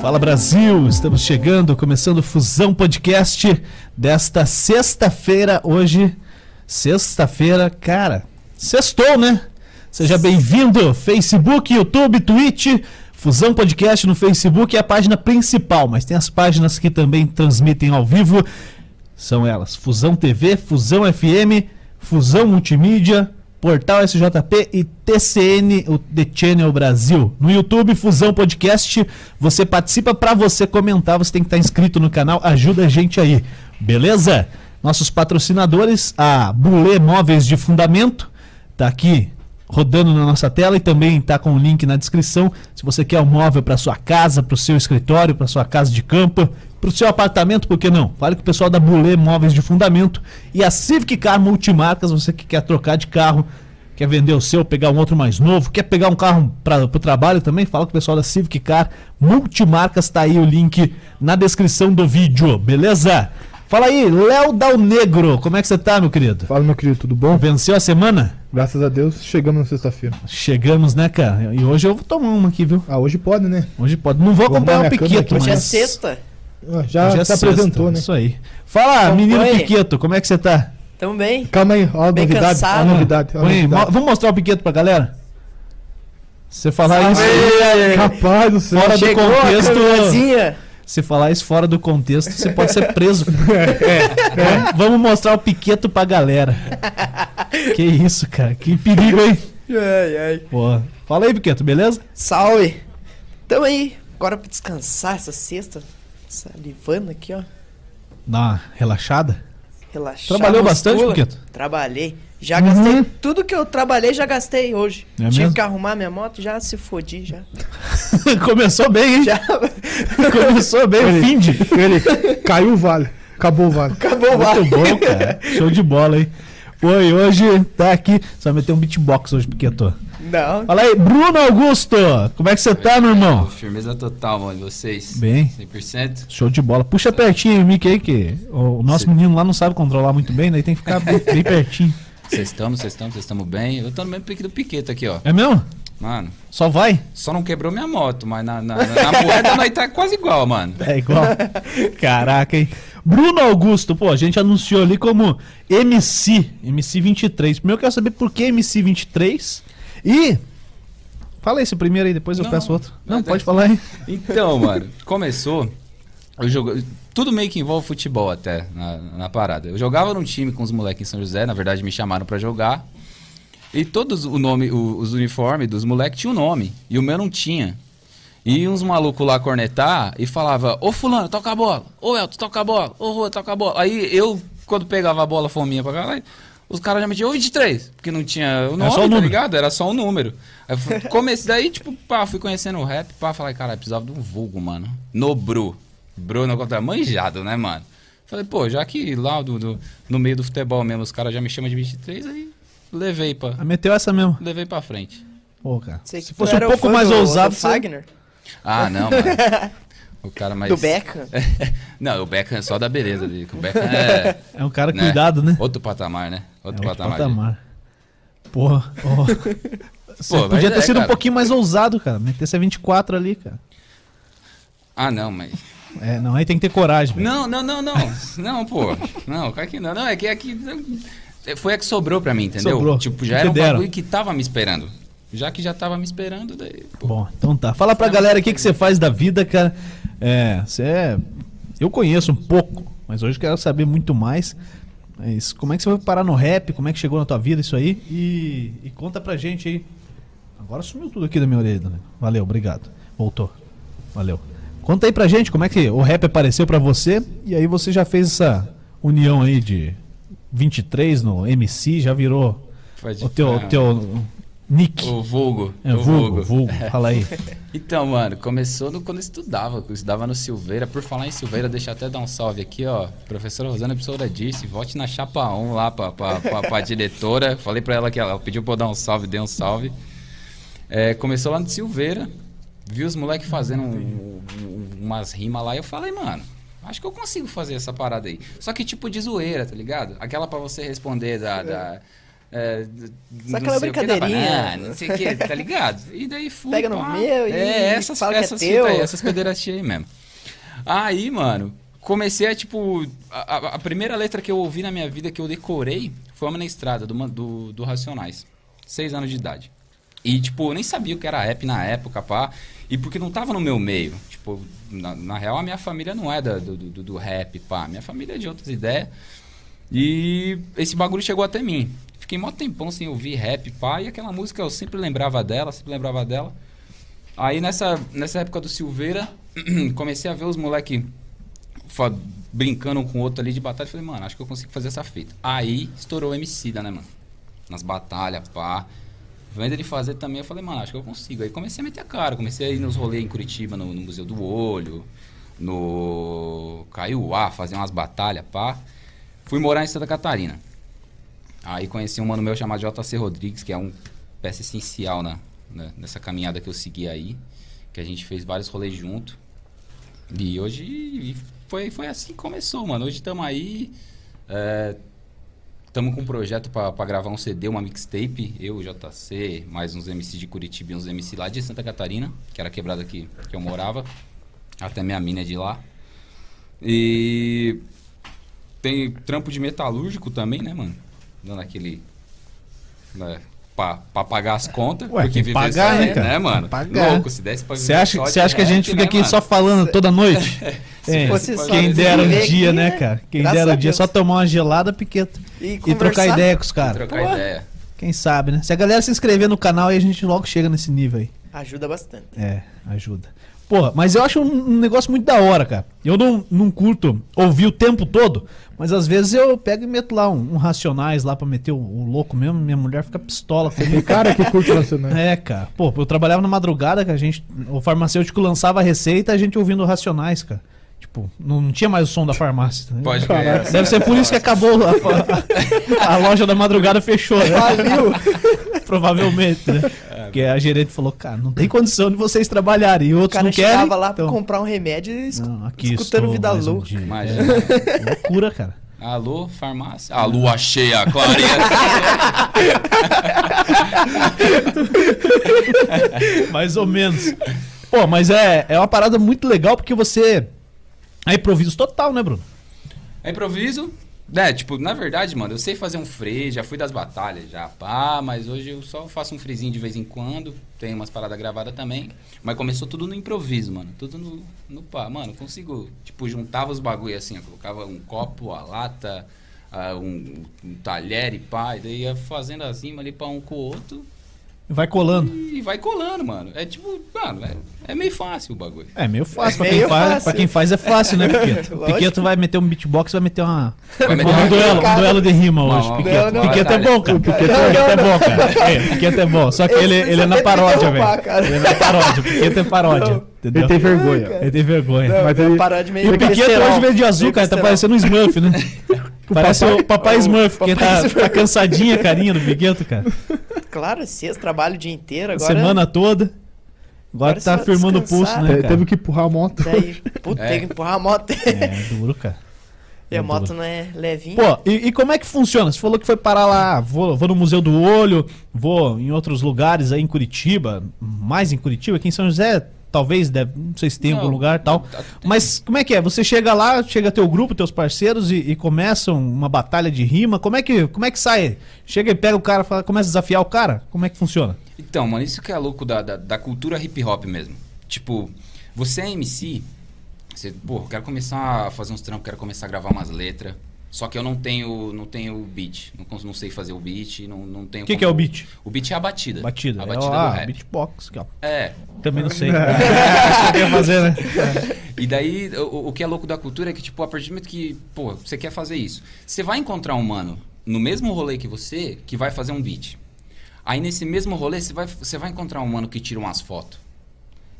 Fala Brasil, estamos chegando, começando o Fusão Podcast desta sexta-feira, hoje, sexta-feira, cara, sextou, né? Seja bem-vindo, Facebook, YouTube, Twitch, Fusão Podcast no Facebook é a página principal, mas tem as páginas que também transmitem ao vivo, são elas, Fusão TV, Fusão FM, Fusão Multimídia, Portal SJP e TCN, o The Channel Brasil. No YouTube, Fusão Podcast, você participa para você comentar, você tem que estar inscrito no canal, ajuda a gente aí, beleza? Nossos patrocinadores, a Bulê Móveis de Fundamento, tá aqui rodando na nossa tela e também tá com o link na descrição. Se você quer um móvel para sua casa, para o seu escritório, para sua casa de campo, para o seu apartamento, por que não? Fale com o pessoal da Bulê Móveis de Fundamento e a Civic Car Multimarcas, você que quer trocar de carro, quer vender o seu, pegar um outro mais novo, quer pegar um carro para o trabalho também, fala com o pessoal da Civic Car Multimarcas, tá aí o link na descrição do vídeo, beleza? Fala aí, Léo Dal Negro, como é que você tá, meu querido? Fala, meu querido, tudo bom? Venceu a semana? Graças a Deus, chegamos na sexta-feira. Chegamos, né, cara? E hoje eu vou tomar uma aqui, viu? Ah, hoje pode, né? Hoje pode. Não vou Vou acompanhar Piqueto, aqui. mas... Hoje é sexta. Ah, Já Hoje é se sexta, apresentou, né? Isso aí. Fala, Acompanhe. menino Piqueto, como é que você tá? Tamo bem. Calma aí, ó a Bem novidade, ó a cansado. novidade, ó a aí, novidade. vamos mostrar o Piqueto pra galera? Você falar Salve! isso... Rapaz do céu. Fora do Chegou contexto- a câmerazinha. Se falar isso fora do contexto, você pode ser preso. É, Vamos- Vamos mostrar o Piqueto pra galera. Que isso, cara. Que perigo, hein? Ai, ai. Pô. Fala aí, Piqueto, beleza? Salve. Tamo aí. Agora pra descansar essa sexta. Salivando aqui, ó. Dá uma relaxada. Relaxar. Trabalhou bastante, Piqueto? Trabalhei. Já gastei. Uhum. Tudo que eu trabalhei, já gastei hoje. É Tive mesmo? que arrumar minha moto, já se fodi, já. Começou bem, hein? Já Começou bem, o fim de... Ele caiu o vale, acabou o vale. acabou o Muito vale. bom, cara. Show de bola, hein? Pô, e hoje tá aqui. Você vai meter um beatbox hoje, Piqueto. Não. Fala aí, Bruno Augusto. Como é que você tá, meu irmão? Firmeza total, mano. Vocês? Bem. 100%? Show de bola. Puxa pertinho o mic aí, que o nosso Sim. menino lá não sabe controlar muito bem, daí tem que ficar bem, bem pertinho. Vocês estão, vocês estão, vocês estão bem? Eu tô no mesmo pique do Piqueta aqui, ó. É mesmo? Mano, Só vai? só não quebrou minha moto, mas na, na, na, na moeda nós tá quase igual, mano. É igual. Caraca, hein? Bruno Augusto, pô, a gente anunciou ali como MC, MC23. Primeiro eu quero saber por que MC23 e. Fala esse primeiro aí, depois eu Não, peço outro. Não, pode tá- falar aí. Então, mano, começou. Eu jogo, tudo meio que envolve futebol até na, na parada. Eu jogava num time com os moleques em São José, na verdade me chamaram pra jogar. E todos o nome, o- os uniformes dos moleques tinham um nome. E o meu não tinha. E uns malucos lá cornetar e falava, ô fulano, toca a bola, ô Elton, toca a bola, ô Rua, toca a bola. Aí eu, quando pegava a bola fominha pra cá, os caras já metiam, ô 23, porque não tinha o nome, só o tá número. ligado? Era só um número. Aí fui- comecei, daí, tipo, pá, fui conhecendo o rap, pá, falei, cara, precisava de um vulgo, mano. No Bru. Bru no contra manjado, né, mano? Falei, pô, já que lá do, do- no meio do futebol mesmo os caras já me chamam de 23, aí levei pra, Ah, Meteu essa mesmo. levei pra frente. Pô, cara. Sei que Se tu fosse um era o pouco fã mais do- ousado, do você- Fagner. Ah, não, mano. O cara mais. Do Beckham. não, o Beckham é só da beleza dele. O Beckham é. É um cara né? cuidado, né? Outro patamar, né? Outro É outro patamar. patamar. Porra, ó. Você Pô, podia ter é, sido um cara. pouquinho mais ousado, cara. Meter essa 24 ali, cara. Ah, não, mas. É, não, aí tem que ter coragem. velho. Não, não, não, não. Não, pô. Não, cara que não. Não, é que aqui. Foi a que sobrou pra mim, entendeu? Sobrou. Tipo, já que era um deram. bagulho que tava me esperando. Já que já tava me esperando, daí. Pô. Bom, então tá. Fala pra galera o que, que você faz da vida, cara. É, você é. Eu conheço um pouco, mas hoje eu quero saber muito mais. Mas como é que você foi parar no rap? Como é que chegou na tua vida isso aí? E, e conta pra gente aí. Agora sumiu tudo aqui da minha orelha, né? Valeu, obrigado. Voltou. Valeu. Conta aí pra gente como é que o rap apareceu pra você e aí você já fez essa união aí de 23 no MC, já virou Pode- o teu, ah, teu nick. O vulgo. É, o vulgo, vulgo. Fala aí. Então, mano, começou no, quando eu estudava. Eu estudava no Silveira. Por falar em Silveira, deixa eu até dar um salve aqui, ó. Professora Rosana Pessoa disse, vote na chapa 1 lá pra, pra, pra, pra diretora. Falei pra ela que ela pediu pra eu dar um salve, dei um salve. É, começou lá no Silveira. Vi os moleques fazendo um- um- umas rimas lá e eu falei, mano, acho que eu consigo fazer essa parada aí. Só que tipo de zoeira, tá ligado? Aquela pra você responder da. da É, Só aquela brincadeirinha. banana, não sei o que, tá ligado? E daí fui. Pega no pá. meu e é, essas, fala que é essas teu. fitas aí, essas pederastias aí mesmo. Aí, mano, comecei a, tipo. A, a- primeira letra que eu ouvi na minha vida que eu decorei foi Homem na Estrada, do, do, do Racionais. Seis anos de idade. E, tipo, eu nem sabia o que era rap na época, pá. E porque não tava no meu meio. Tipo, na, na real, a minha família não é da- do, do, do rap, pá. Minha família é de outras ideias. E esse bagulho chegou até mim. Fiquei mó tempão sem ouvir rap, pá. E aquela música eu sempre lembrava dela, sempre lembrava dela. Aí nessa, nessa época do Silveira, comecei a ver os moleque brincando um com o outro ali de batalha. Falei, mano, acho que eu consigo fazer essa fita. Aí estourou o MC né, mano? Nas batalhas, pá. Vendo ele fazer também, eu falei, mano, acho que eu consigo. Aí comecei a meter a cara, comecei a ir nos rolês em Curitiba, no, no Museu do Olho, no Caiuá, fazer umas batalhas, pá. Fui morar em Santa Catarina. Aí conheci um mano meu chamado JC Rodrigues, que é um peça essencial na, nessa caminhada que eu segui aí. Que a gente fez vários rolês junto. E hoje foi, foi assim que começou, mano. Hoje estamos aí. Estamos com um projeto pra gravar um CD, uma mixtape. Eu, JC, mais uns MC de Curitiba e uns MC lá de Santa Catarina, que era a quebrada que, que eu morava. Até minha mina é de lá. E tem trampo de metalúrgico também, né, mano? Dando aquele. Né, pra, pra pagar as contas. Ué, porque viver pagar, só, né, cara? né, mano? Pagar. Louco, se desse pra Você acha, só você de acha que a gente fica né, aqui mano? só falando toda noite? Se É, fosse só quem dera o viver dia, aqui, né, né? cara? Quem dera o a dia só tomar uma gelada, piqueta. E, E trocar ideia com os caras. Trocar Pô. ideia. Quem sabe, né? Se a galera se inscrever no canal, aí a gente logo chega nesse nível aí. Ajuda bastante. É, ajuda. Porra, mas eu acho um, um negócio muito da hora, cara. Eu não, não curto ouvir o tempo todo, mas às vezes eu pego e meto lá um, um Racionais lá pra meter o, o louco mesmo. Minha mulher fica pistola Tem cara que curte nacional. É, cara. Pô, eu trabalhava na madrugada que a gente. O farmacêutico lançava a receita e a gente ouvindo Racionais, cara. Tipo, não, não tinha mais o som da farmácia. né? Pode crer. Deve ser por isso que acabou a, a- a loja da madrugada fechou, né? Valeu. Provavelmente, né? Porque a gerente falou, cara, não tem condição de vocês trabalharem. E O outros cara não querem. chegava lá então... pra comprar um remédio e escu- Não, aqui escutando estou Vida um Louca. dia. Imagina. É, loucura, cara. Alô, farmácia? A lua cheia, clareia. Mais ou menos. Pô, mas é, é uma parada muito legal porque você. É improviso total, né, Bruno? É improviso. É, tipo, na verdade, mano, eu sei fazer um free, já fui das batalhas, já, pá, mas hoje eu só faço um freezinho de vez em quando, tem umas paradas gravadas também, mas começou tudo no improviso, mano, tudo no, no pá, mano, consigo, tipo, juntava os bagulho assim, eu colocava um copo, a lata, ah, um, um talher e pá, e daí ia fazendo as rimas ali pra um com o outro, Vai colando. e vai colando, mano, é tipo, mano, é, é meio fácil o bagulho. É meio fácil. É pra, quem meio faz, fácil. pra quem faz é fácil, né, Piqueto? Piqueto vai meter um beatbox, vai meter uma. Vai meter um, uma- duelo, um duelo de rima Não, hoje, não, Piqueto. não, Piqueto é bom, cara. Piqueto, é bom, cara. É, Piqueto é bom. Só que ele, ele é na paródia, velho. Ele é na paródia. Piqueto é paródia. Entendeu? Ele tem vergonha. cara. Ele tem vergonha. Não, Mas ele- parar de meio E o Piqueto besterol. hoje veio de azul, cara. Tá besterol. parecendo um Smurf, né? Parece papai- o papai o Smurf, porque tá, tá cansadinha a carinha do Piqueto, cara. Claro, sexta, trabalho o dia inteiro, agora... Semana toda. Agora Agora tá firmando o pulso, né, cara? Teve que empurrar a moto. Daí, puta, É. tem que empurrar a moto. É duro, cara. e a É moto não é levinha. Pô, e, e como é que funciona? Você falou que foi parar lá, vou, vou no Museu do Olho, vou em outros lugares aí em Curitiba, mais em Curitiba, aqui em São José, talvez, deve, não sei se tem Não, algum lugar e tal. tá- Mas como é que é? Você chega lá, chega teu grupo, teus parceiros e, e começam uma batalha de rima. Como é que, como é que sai? Chega e pega o cara, fala, começa a desafiar o cara? Como é que funciona? Então, mano, isso que é louco da, da, da cultura hip hop mesmo. Tipo, você é MC, você, pô, eu quero começar a fazer uns trampos, quero começar a gravar umas letras. Só que eu não tenho, não tenho beat, não, não sei fazer o beat, não, não tenho O que, como- que é o beat? O beat é a batida. Batida. A É, batida ah, do rap. beatbox. aqui, ó. É. Também não sei. Acho que eu ia fazer, né? E daí, o, o que é louco da cultura é que, tipo, a partir do momento que, pô, você quer fazer isso, você vai encontrar um mano no mesmo rolê que você que vai fazer um beat. Aí nesse mesmo rolê, você vai, você vai encontrar um mano que tira umas fotos.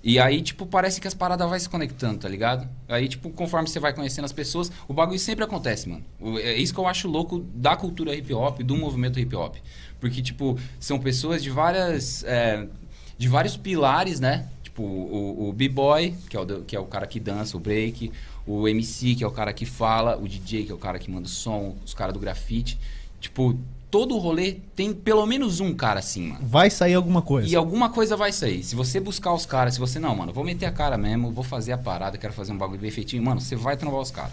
E aí, tipo, parece que as paradas vai se conectando, tá ligado? Aí, tipo, conforme você vai conhecendo as pessoas, o bagulho sempre acontece, mano. É isso que eu acho louco da cultura hip hop, do movimento hip hop. Porque, tipo, são pessoas de várias. é, de vários pilares, né? Tipo, o, o B-boy, que, é o que é o cara que dança, o break, o MC, que é o cara que fala, o DJ, que é o cara que manda o som, os caras do grafite. Tipo, todo rolê tem pelo menos um cara assim, mano. Vai sair alguma coisa. E alguma coisa vai sair. Se você buscar os caras, se você, não, mano, vou meter a cara mesmo, vou fazer a parada, quero fazer um bagulho bem feitinho, mano, você vai trombar os caras.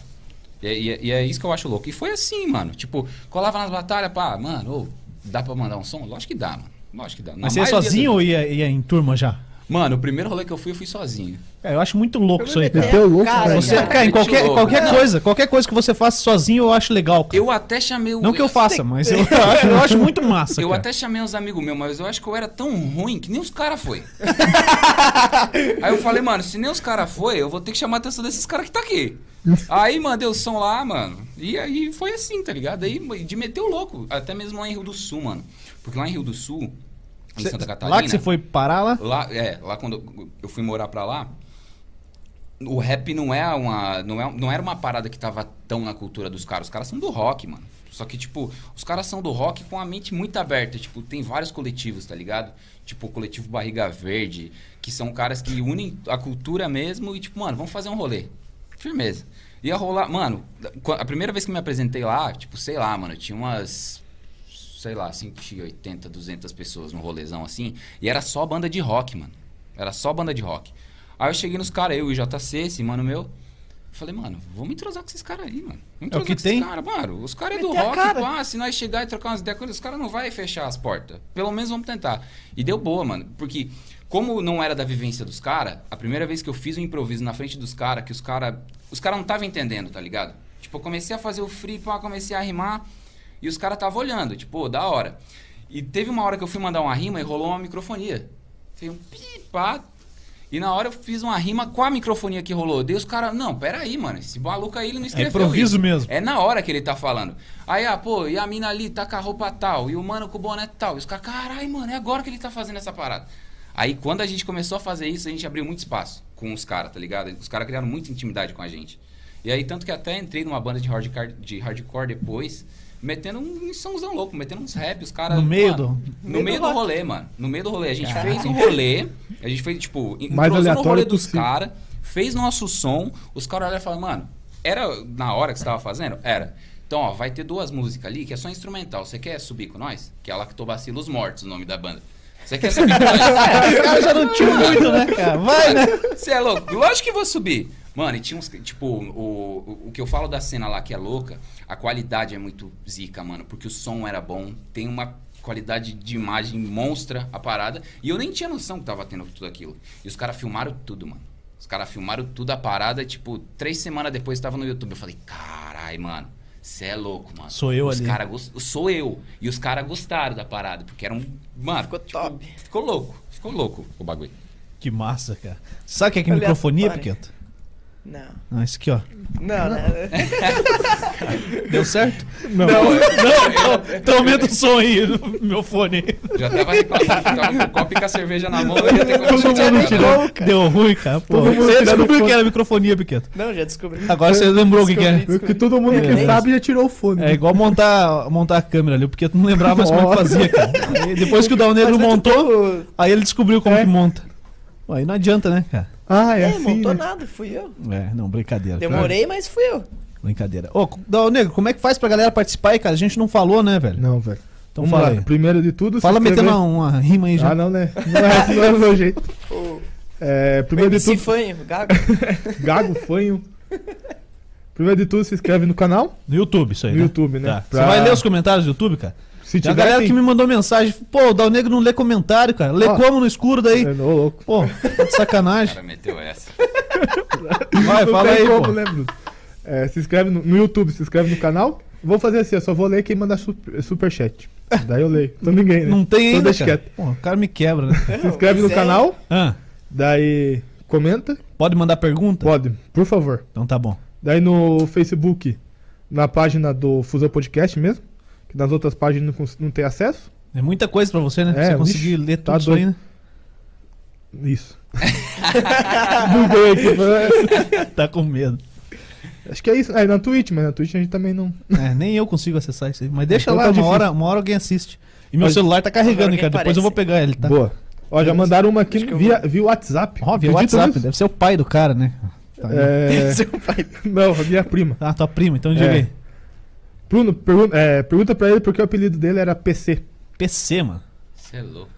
E, é- e e é isso que eu acho louco. E foi assim, mano. Tipo, colava nas batalhas, pá, mano, ô, dá pra mandar um som? Lógico que dá, mano. Lógico que dá. Na Mas você ia sozinho das- ou ia, ia em turma já? Mano, o primeiro rolê que eu fui, eu fui sozinho. É, eu acho muito louco isso aí, cara. Meteu louco, Cara, cara. Você, cara, cara, em qualquer, louco. qualquer Não. coisa, qualquer coisa que você faça sozinho, eu acho legal. cara. Eu até chamei o. Não que eu faça, mas eu, eu acho, eu acho muito massa. Eu cara. até chamei uns amigos meus, mas eu acho que eu era tão ruim que nem os caras foi. aí eu falei, mano, se nem os caras foi, eu vou ter que chamar a atenção desses caras que tá aqui. aí mandei o som lá, mano. E aí foi assim, tá ligado? Aí de meter o louco. Até mesmo lá em Rio do Sul, mano. Porque lá em Rio do Sul, em Cê- Santa Catarina. Lá que você foi parar lá? Lá, é, lá quando eu fui morar pra lá, o rap não é uma. Não, é, não era uma parada que tava tão na cultura dos caras. Os caras são do rock, mano. Só que, tipo, os caras são do rock com a mente muito aberta. Tipo, tem vários coletivos, tá ligado? Tipo, o coletivo Barriga Verde, que são caras que unem a cultura mesmo e, tipo, mano, vamos fazer um rolê. Firmeza. Ia rolar. Mano, a primeira vez que eu me apresentei lá, tipo, sei lá, mano, tinha umas sei lá, 180, 200 pessoas no rolezão assim. E era só banda de rock, mano. Era só banda de rock. Aí eu cheguei nos caras, eu e o JC, esse mano meu. Falei, mano, vamos entrosar com esses caras aí, mano. Vamos É o entrosar que com tem. esses caras, mano. Os caras é do rock, cara. pá, se nós chegar e trocar umas ideias com eles, os caras não vai fechar as portas. Pelo menos vamos tentar. E deu boa, mano. Porque, como não era da vivência dos caras, a primeira vez que eu fiz um improviso na frente dos caras, que os caras. Os caras não estavam entendendo, tá ligado? Tipo, eu comecei a fazer o free, pá, comecei a rimar. E os caras estavam olhando, tipo, "Ô, da hora. E teve uma hora que eu fui mandar uma rima e rolou uma microfonia. Fez um pi, pá. E na hora eu fiz uma rima com a microfonia que rolou. Daí os caras, não, peraí, mano. Esse maluco aí ele não escreveu. improviso isso. mesmo. É na hora que ele tá falando. Aí, ah, pô, e a mina ali tá com a roupa tal, e o mano com o boné tal. E os caras, caralho, mano, é agora que ele tá fazendo essa parada. Aí quando a gente começou a fazer isso, a gente abriu muito espaço com os caras, tá ligado? Os caras criaram muita intimidade com a gente. E aí, tanto que até entrei numa banda de hardcore, de hardcore depois, metendo um somzão louco, metendo uns rap, os caras. No meio mano, do- No meio meio do do rolê, mano. No meio do rolê. A gente fez um rolê, a gente fez, tipo, Mais entrosou no aleatório rolê dos caras, fez nosso som, os caras olharam e falaram, mano, era na hora que você tava fazendo? Era. Então, ó, vai ter duas músicas ali que é só instrumental. Você quer subir com nós? Que é Lactobacilos Mortos, o nome da banda. Você quer nós? Os caras já não tinham muito, né, cara? Vai, né? Você é louco? Lógico que vou subir. Mano, e tinha uns. Tipo, o, o, o que eu falo da cena lá que é louca, a qualidade é muito zica, mano. Porque o som era bom, tem uma qualidade de imagem monstra a parada. E eu nem tinha noção que tava tendo tudo aquilo. E os caras filmaram tudo, mano. Os caras filmaram tudo a parada, tipo, três semanas depois tava no YouTube. Eu falei, carai, mano. Você é louco, mano. Sou eu os ali. Cara. Sou eu. E os caras gostaram da parada, porque era um. Mano, Ficou tipo, top. Ficou louco. Ficou louco o bagulho. Que massa, cara. Sabe o que é que Aleatório. microfonia, Piqueto? Não. Não, isso aqui, ó. Não, né? Deu certo? Não. não, não. Então aumenta o som aí no meu fone. Já tava reclamando, tava com o copo e com a cerveja na mão, eu ia ter que Todo mundo tirou. Deu ruim, cara. Pô, você descobriu que era microfonia, Piqueto. Não, já descobri. Agora você lembrou o que, que. Porque todo mundo que É. sabe já tirou o fone. É igual montar, montar a câmera ali, porque tu não lembrava mais como é que fazia, cara. Aí depois que o Dal Negro é montou, aí ele descobriu como É. que monta. Aí não adianta, né, cara? Ah, é, É, assim, montou né? nada, fui eu. É, não, brincadeira. Demorei, mas fui eu. Brincadeira. Ô, Dal Negro, como é que faz pra galera participar aí, cara? A gente não falou, né, velho? Não, velho. Então Vamos fala lá. aí. Primeiro de tudo, se Fala metendo uma, uma rima aí já. Ah, não, né? Não é, não é o meu jeito. É, primeiro de tudo, Fanho, Gago. Gago, Fanho. Primeiro de tudo, se inscreve no canal. No YouTube, isso aí, No né? YouTube, né? Tá. Pra- Você vai ler os comentários do YouTube, cara? Se Tem a tiver, galera sim. que me mandou mensagem. Pô, o Dal Negro não lê comentário, cara. Lê Ó. como no escuro daí. É, ô, louco. Pô, tá de O sacanagem. cara meteu essa. Vai, Não fala tem aí, como, pô. né? É, se inscreve no, no YouTube, se inscreve no canal. Vou fazer assim, eu só vou ler quem mandar super, superchat. Daí eu leio. Então ninguém, né? Não tem Então ainda, deixa cara. Pô, o cara me quebra, né? Se inscreve no Sério? canal, Ah, daí comenta. pode mandar pergunta? Pode, por favor. Então tá bom. Daí no Facebook, na página do Fusão Podcast mesmo, que nas outras páginas não, não tem acesso. É muita coisa pra você, né? É, você conseguir ler tá tudo isso aí, né? Isso. Buguei aqui. Tá com medo. Acho que é isso. É, na Twitch, mas na Twitch a gente também não. É, nem eu consigo acessar isso aí. Mas deixa Então lá, tá uma difícil. hora, uma hora alguém assiste. E meu Mas- celular tá carregando, hein, cara. Depois eu vou pegar ele, tá? Boa. Ó, já mandaram uma aqui via, vou. via WhatsApp. Ó, via Acredita WhatsApp, nisso? deve ser o pai do cara, né? Tá. É... Seu pai. Não, a minha prima. Ah, tua prima, então diga É. aí. Bruno, pergun é, pergunta pra ele porque o apelido dele era PC. PC, mano. Você é louco.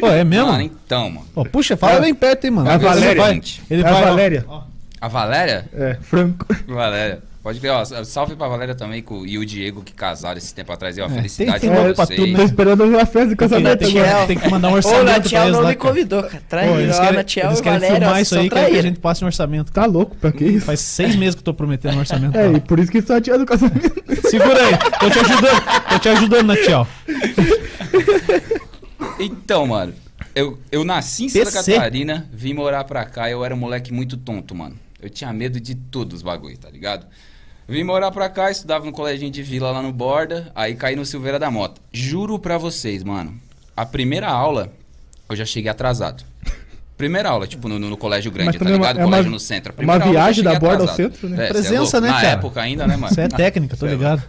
Pô, é mesmo? Mano, então, mano. Ó, puxa, fala É- bem perto, hein, mano. é a Ele Valéria, vai- gente. Ele É a vai, ó, Valéria. ó. A Valéria? É, Franco. Valéria. Pode ver, ó. Salve pra Valéria também com, e o Diego que casaram esse tempo atrás. E, ó, É, felicidade tem- pra vocês. tudo, Tô esperando a festa de casamento Tem tem que mandar um Ô, orçamento pra Natiel não lá, me convidou, cara. Traíra. Ó, Natiel eles e querem Valéria, filmar isso aí, querem que a traíra. gente passe um orçamento. Tá louco, pra que isso? Faz seis meses que eu tô prometendo um orçamento. É, e por isso que tá adiando o casamento. Segura aí, tô te ajudando, tô te ajudando, Natiel. Então, mano, eu, eu nasci em Santa PC. Catarina, vim morar pra cá, eu era um moleque muito tonto, mano. Eu tinha medo de tudo os bagulho, tá ligado? Vim morar pra cá, estudava no colégio de vila lá no Borda, aí caí no Silveira da Mota. Juro pra vocês, mano, a primeira aula eu já cheguei atrasado. Primeira aula, tipo, no, no colégio grande, tá é ligado? é uma- colégio no centro. É uma viagem da Borda ao atrasado. centro, né? É, é Presença, louco. né, Na cara? época ainda, né, mano? Isso é técnica, tô é ligado.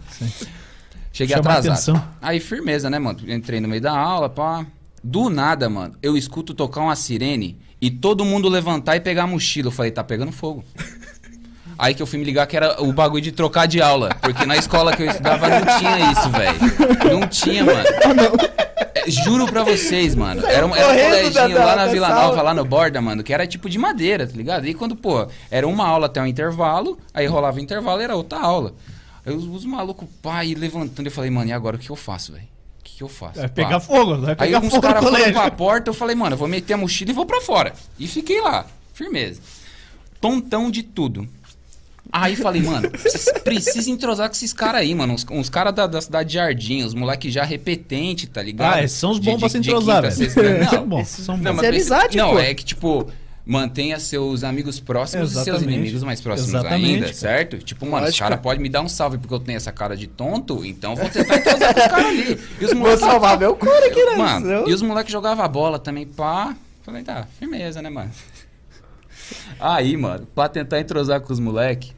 Cheguei Chamar atrasado. atenção. Aí, firmeza, né, mano? Entrei no meio da aula, pá. Do nada, mano, eu escuto tocar uma sirene e todo mundo levantar e pegar a mochila. Eu falei, tá pegando fogo. Aí que eu fui me ligar que era o bagulho de trocar de aula. Porque na escola que eu estudava não tinha isso, velho. Não tinha, mano. É, juro pra vocês, mano. Era um, era um da- lá na Vila. Nova, lá no Borda, mano, que era tipo de madeira, tá ligado? E quando, pô, era uma aula até o intervalo, aí rolava o intervalo e era outra aula. Aí os, os malucos, pai, levantando, eu falei, mano, e agora o que eu faço, velho? O que, que eu faço? Vai Pá. pegar fogo, vai Aí pegar alguns fogo no caras foram pra porta, eu falei, mano, eu vou meter a mochila e vou pra fora. E fiquei lá, firmeza. Tontão de tudo. Aí falei, mano, vocês precisam entrosar com esses caras aí, mano. Uns, uns caras da, da cidade de Jardim, os moleques já repetente, tá ligado? Ah, esses são os De- bons pra de- se de entrosar, velho. sexta- São Não, bons, são não, bons. mas é precisa- amizade, Não, pô. é que, tipo, mantenha seus amigos próximos e seus Exatamente. inimigos mais próximos Exatamente, ainda, cara. certo? Tipo, mano, os caras podem me dar um salve porque eu tenho essa cara de tonto, então vou tentar entrosar com os caras ali. E os Vou moleques- salvar meu couro aqui, né? Mano, e os moleques jogavam bola também, pá. Falei, tá, firmeza, né, mano? Aí, mano, pra tentar entrosar com os moleques,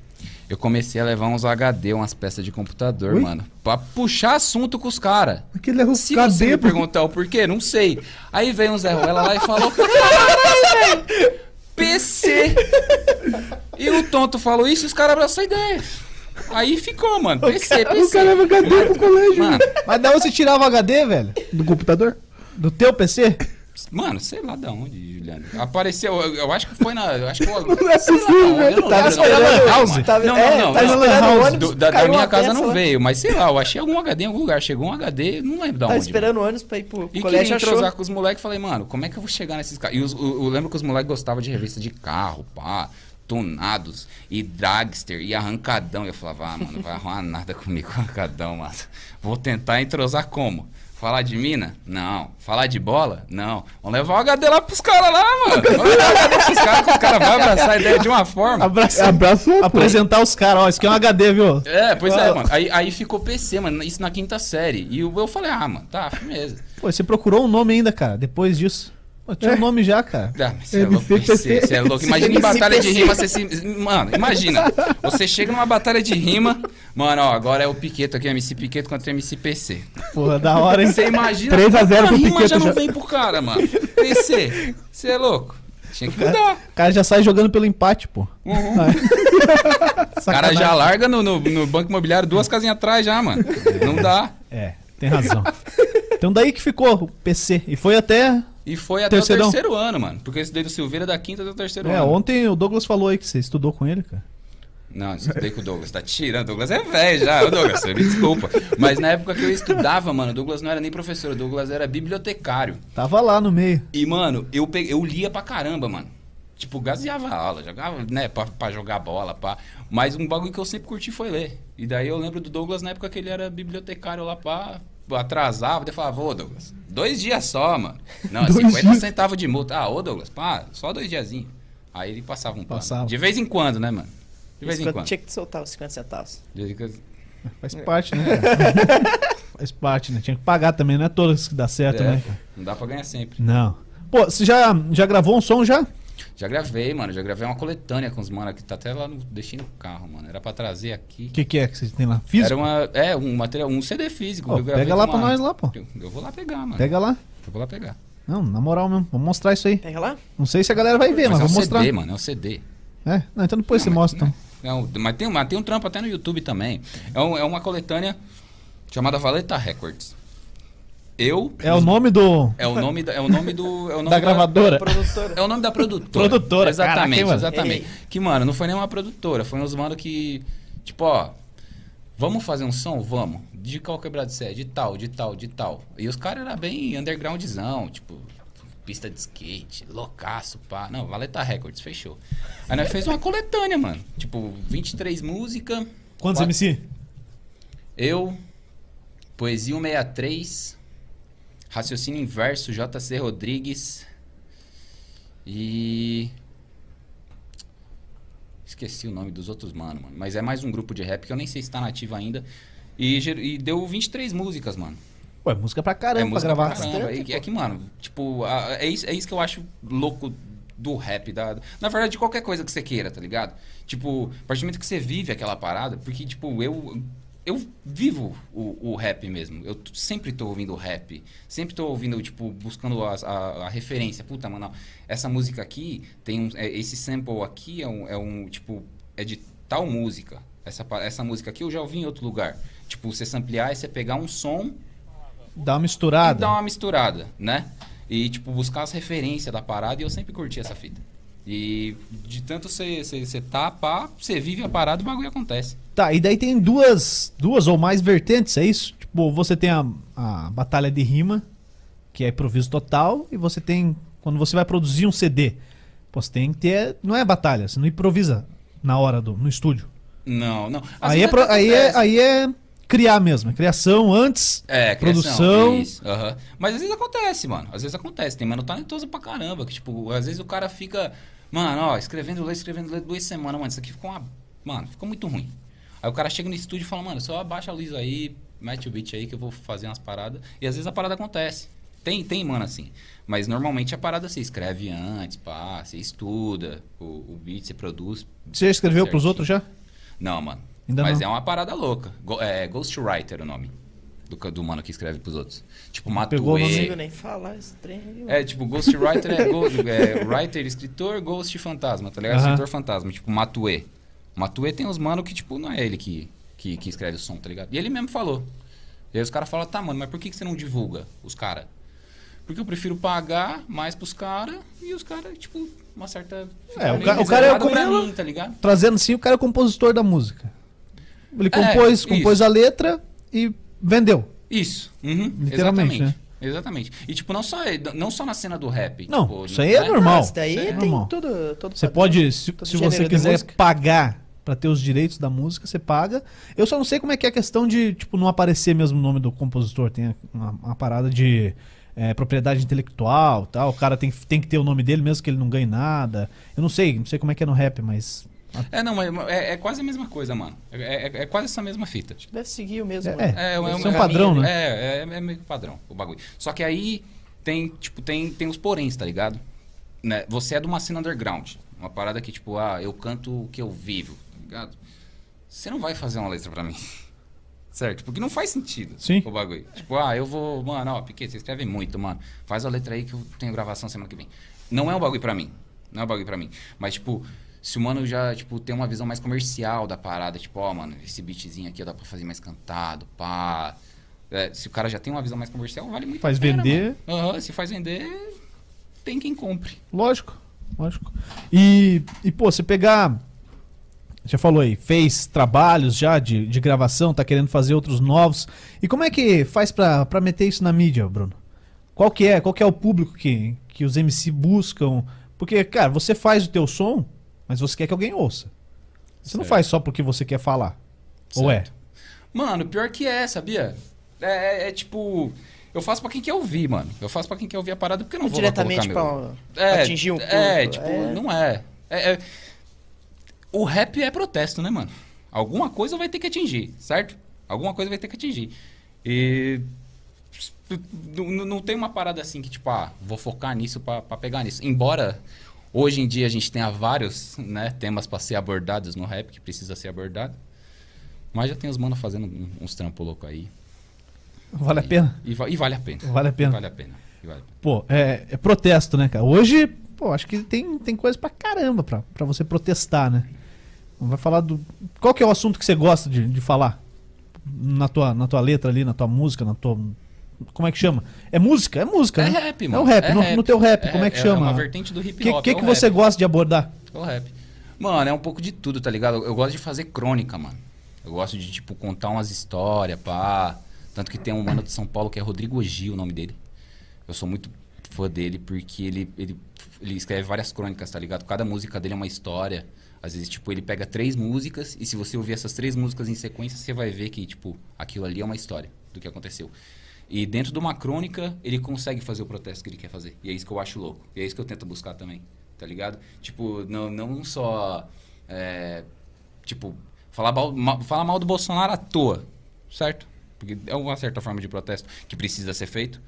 eu comecei a levar uns HD, umas peças de computador, Ui? mano. Pra puxar assunto com os caras. Aquele erro Se você cadê, me perguntar o porquê, não sei. Aí veio um Zé Ruela lá e falou: Caralho, velho! PC! E o tonto falou isso e os caras abraçaram a ideia. Aí ficou, mano. PC, PC. O cara leva HD pro colégio. Mano, Mas da onde você tirava o HD, velho? Do computador? Do teu PC? Mano, sei lá da onde, Juliano. Apareceu, eu, eu acho que foi na. Eu acho que eu, Não é possível, velho. eu não não. esperando- House? tava- Não, é, não, não. não. esperando ônibus, Do- da, da minha casa peça não veio, mas sei lá, eu achei algum HD em algum lugar. Chegou um HD, não lembro da Tava onde. esperando mano. ônibus pra ir pro E colégio, queria achou. entrosar com os moleques, falei, mano, como é que eu vou chegar nesses caras? E os- o- eu lembro que os moleques gostavam de revista de carro, pá, tunados, e dragster, e arrancadão. Eu falava, ah, mano, não vai arrumar nada comigo, arrancadão, mano. Vou tentar entrosar como? Falar de mina? Não. Falar de bola? Não. Vamos levar o HD lá pros caras lá, mano. Vamos levar o HD pros caras, que os caras vão abraçar a ideia de uma forma. Abraça, Abraço, pô. apresentar os caras, ó, isso aqui é um HD, viu? É, pois é, mano. Aí, aí ficou PC, mano. Isso na quinta série. E eu, eu falei, ah, mano, tá, firmeza. Pô, você procurou um nome ainda, cara, depois disso. Pô, tinha um nome já, cara. Ah, você é louco, PC, você é louco. Imagina em batalha de rima, você se... Mano, imagina. Você chega numa batalha de rima, mano, ó, agora é o Piqueto aqui, MC Piqueto contra MC PC. Porra, da hora, hein? Você imagina... 3 a 0 a pro rima Piqueto já não já. vem pro cara, mano. PC, você é louco. Tinha que mudar. O cara já sai jogando pelo empate, pô. Uhum. O cara já larga no, no, no banco imobiliário duas casinhas atrás já, mano. Não dá. É, tem razão. então daí que ficou o PC. E foi até. E foi até Terceirão. o terceiro ano, mano. Porque eu estudei do Silveira da quinta até o terceiro É, ano. ontem o Douglas falou aí que você estudou com ele, cara. Não, eu estudei com o Douglas. Tá tirando. O Douglas é velho já. Ô, Douglas, você me desculpa. Mas na época que eu estudava, mano, o Douglas não era nem professor. O Douglas era bibliotecário. Tava lá no meio. E, mano, eu, pe- eu lia pra caramba, mano. Tipo, gaseava a aula, jogava, né, pra, pra jogar bola, pá. Mas um bagulho que eu sempre curti foi ler. E daí eu lembro do Douglas na época que ele era bibliotecário lá, pá. Atrasava, daí eu falava, ô Douglas, dois dias só, mano. Não, Dois 50 dias. centavos de multa. Ah, ô Douglas, pá, só dois diazinhos. Aí ele passava um pano. Passava. De vez em quando, né, mano? De vez em quando. Tinha que soltar os 50 centavos. De vez em quando. Faz parte, né? Faz parte, né? Tinha que pagar também, não é todos que dá certo, É, né? Não dá pra ganhar sempre. Não. Pô, você já, já gravou um som já? Já gravei, mano. Já gravei uma coletânea com os mano que tá até lá no. Deixei no carro, mano. Era pra trazer aqui. O que, que é que você tem lá? Físico? Era uma. É, um material, um CD físico. Pô, pega lá com pra uma- nós lá, pô. Eu, eu vou lá pegar, mano. Pega lá. Eu vou lá pegar. Não, na moral mesmo. Vamos mostrar isso aí. Pega lá. Não sei se a galera vai ver, mas, Mas é um vamos CD, mostrar. mano. É um CD. É? Não, então depois você Não, mas, mostra. né? Então. É um- mas, tem, mas tem um trampo até no YouTube também. É, um- é uma coletânea chamada Valeta Records. Eu. É o nome do. É o nome da, é o nome do. É o nome Da gravadora. Produtora. É o nome da produtora. Produtora, Exatamente, caraca, exatamente. Errei. Que, mano, não foi nem uma produtora, foi uns mano que. Tipo, ó. Vamos fazer um som? Vamos. De qual quebrado você é? De tal, de tal, de tal. E os caras eram bem undergroundzão, tipo, pista de skate, loucaço, pá. Não, Valeta Records, fechou. Aí nós fez uma coletânea, mano. Tipo, 23 músicas. Quantos Quatro- MC? Eu, Poesia 163, Raciocínio Inverso, JC Rodrigues e. Esqueci o nome dos outros mano, mano. Mas é mais um grupo de rap que eu nem sei se tá nativo ainda. E, e deu 23 músicas, mano. Ué, música pra caramba é pra música gravar. pra caramba. É, que- é que, mano, tipo, a- é isso, é isso que eu acho louco do rap. Da, na verdade, de qualquer coisa que você queira, tá ligado? Tipo, a partir do momento que você vive aquela parada, porque, tipo, eu. Eu vivo o, o rap mesmo. Eu sempre tô ouvindo rap. Sempre tô ouvindo, tipo, buscando as- a, a referência. Puta, mano, essa música aqui tem um. é, esse sample aqui é um, é um. Tipo, é de tal música. Essa, essa música aqui eu já ouvi em outro lugar. Tipo, você samplear e você pegar um som Dá uma e misturada. dar uma misturada, né? E, tipo, buscar as referências da parada e eu sempre curti essa fita. E de tanto você tá, pá, você vive a parada e o bagulho acontece. Tá, e daí tem duas, duas ou mais vertentes, é isso? Tipo, você tem a, a batalha de rima, que é improviso total, e você tem. Quando você vai produzir um CD, você tem que ter. Não é batalha, você não improvisa na hora do. no estúdio. Não, não. Às Aí é, pro- aí, é, aí é criar mesmo, é criação antes. É, Produção. criação, aham. Mas às vezes acontece, mano. Às vezes acontece. Tem mano talentoso pra caramba. Que, tipo, às vezes o cara fica. Mano, ó, escrevendo letra, escrevendo letra duas semanas, mano. Isso aqui ficou uma. Mano, ficou muito ruim. Aí o cara chega no estúdio e fala, mano, só abaixa a luz aí, mete o beat aí que eu vou fazer umas paradas. E às vezes a parada acontece. Tem, tem, mano, assim. Mas normalmente a parada você escreve antes, pá, você estuda o, o beat, você produz. Você escreveu pros Certinho. outros já? Não, mano. Ainda Mas não. é uma parada louca. Go- é Ghostwriter o nome. Do, do mano que escreve pros outros. Tipo, Pegou o Não nome- consigo Matuê. nem falar esse trem. É, tipo, Ghostwriter é, go, é writer, escritor, ghost fantasma, tá ligado? Aham. Escritor fantasma, tipo, Matuê. Matuê tem uns mano que, tipo, não é ele que, que, que escreve o som, tá ligado? E ele mesmo falou. E aí os caras falam, tá, mano, mas por que, que você não divulga os caras? Porque eu prefiro pagar mais pros caras e os caras, tipo, uma certa. É, o ca- o cara é o pra mim, tá ligado? Trazendo assim, o cara é o compositor da música. Ele É, compôs, compôs isso. a letra e vendeu. Isso. Uhum, Literalmente, exatamente. né? Exatamente. E, tipo, não só, não só na cena do rap. Não, tipo, isso aí é né? normal. Ah, isso daí é tem normal. tudo, todo Você pode, se, todo se você quiser música. pagar pra ter os direitos da música, você paga. Eu só não sei como é que é a questão de, tipo, não aparecer mesmo o nome do compositor. Tem uma, uma parada de é, propriedade intelectual tal. O cara tem, tem que ter o nome dele mesmo que ele não ganhe nada. Eu não sei, não sei como é que é no rap, mas. É, não, mas é, é quase a mesma coisa, mano. É, é- é quase essa mesma fita. Deve seguir o mesmo. É, é. É, ser um padrão, né? É, é, é meio que padrão o bagulho. Só que aí tem, tipo, tem, tem os poréns, tá ligado? Né? Você é de uma cena underground. Uma parada que, tipo, ah, eu canto o que eu vivo, tá ligado? Você não vai fazer uma letra pra mim. Certo? Porque não faz sentido Sim. o bagulho. Tipo, ah, eu vou. Mano, ó, Piquet, você escreve muito, mano. Faz a letra aí que eu tenho gravação semana que vem. Não é um bagulho pra mim. Não é um bagulho pra mim. Mas, tipo, se o mano já, tipo, tem uma visão mais comercial da parada, tipo, ó, mano, esse beatzinho aqui dá pra fazer mais cantado, pá. É, se o cara já tem uma visão mais comercial, vale muito Faz a pena, vender. Aham, se faz vender, tem quem compre. Lógico, lógico. E, e pô, você pegar. Já falou aí, fez trabalhos já de, de gravação, tá querendo fazer outros novos. E como é que faz pra, pra meter isso na mídia, Bruno? Qual que é? Qual que é o público que, que os MC buscam? Porque, cara, você faz o teu som, mas você quer que alguém ouça. Você não Certo. faz só porque você quer falar. Ou é? Certo. Mano, pior que é, sabia? É, é- é tipo. Eu faço pra quem quer ouvir, mano. Eu faço pra quem quer ouvir a parada porque eu não vou lá Diretamente colocar pra, meu... pra atingir um público. É, tipo, É. não é. É- é- O rap é protesto, né, mano? Alguma coisa vai ter que atingir, certo? Alguma coisa vai ter que atingir. E. Não, não- não tem uma parada assim que, tipo, ah, vou focar nisso pra, pra pegar nisso. Embora hoje em dia a gente tenha vários né, temas pra ser abordados no rap que precisa ser abordado. Mas já tem os manos fazendo uns trampos loucos aí. Vale a E- pena? E, e vale a pena. Vale a pena. Vale a pena. Vale a pena. Pô, é, é protesto, né, cara? Hoje, pô, acho que tem, tem coisa pra caramba pra, pra você protestar, né? Vai falar do. Qual que é o assunto que você gosta de, de falar? Na tua, na tua letra ali, na tua música, na tua. Como é que chama? É música? É música, É né? rap, É mano. o rap. no, no teu rap, como é que chama? É uma vertente do O hip que, hop. que, é que o você rap. gosta de abordar? É o rap. Mano, é um pouco de tudo, tá ligado? Eu gosto de fazer crônica, mano. Eu gosto de, tipo, contar umas histórias, pá. Tanto que tem um mano de São Paulo que é Rodrigo Ogi, o nome dele. Eu sou muito fã dele porque ele, ele, ele escreve várias crônicas, tá ligado? Cada música dele é uma história. Às vezes, tipo, ele pega três músicas e se você ouvir essas três músicas em sequência, você vai ver que, tipo, aquilo ali é uma história do que aconteceu. E dentro de uma crônica, ele consegue fazer o protesto que ele quer fazer. E é isso que eu acho louco. E é isso que eu tento buscar também, tá ligado? Tipo, não, não só... é, tipo, falar mal, ma- falar mal do Bolsonaro à toa, certo? Porque é uma certa forma de protesto que precisa ser feito.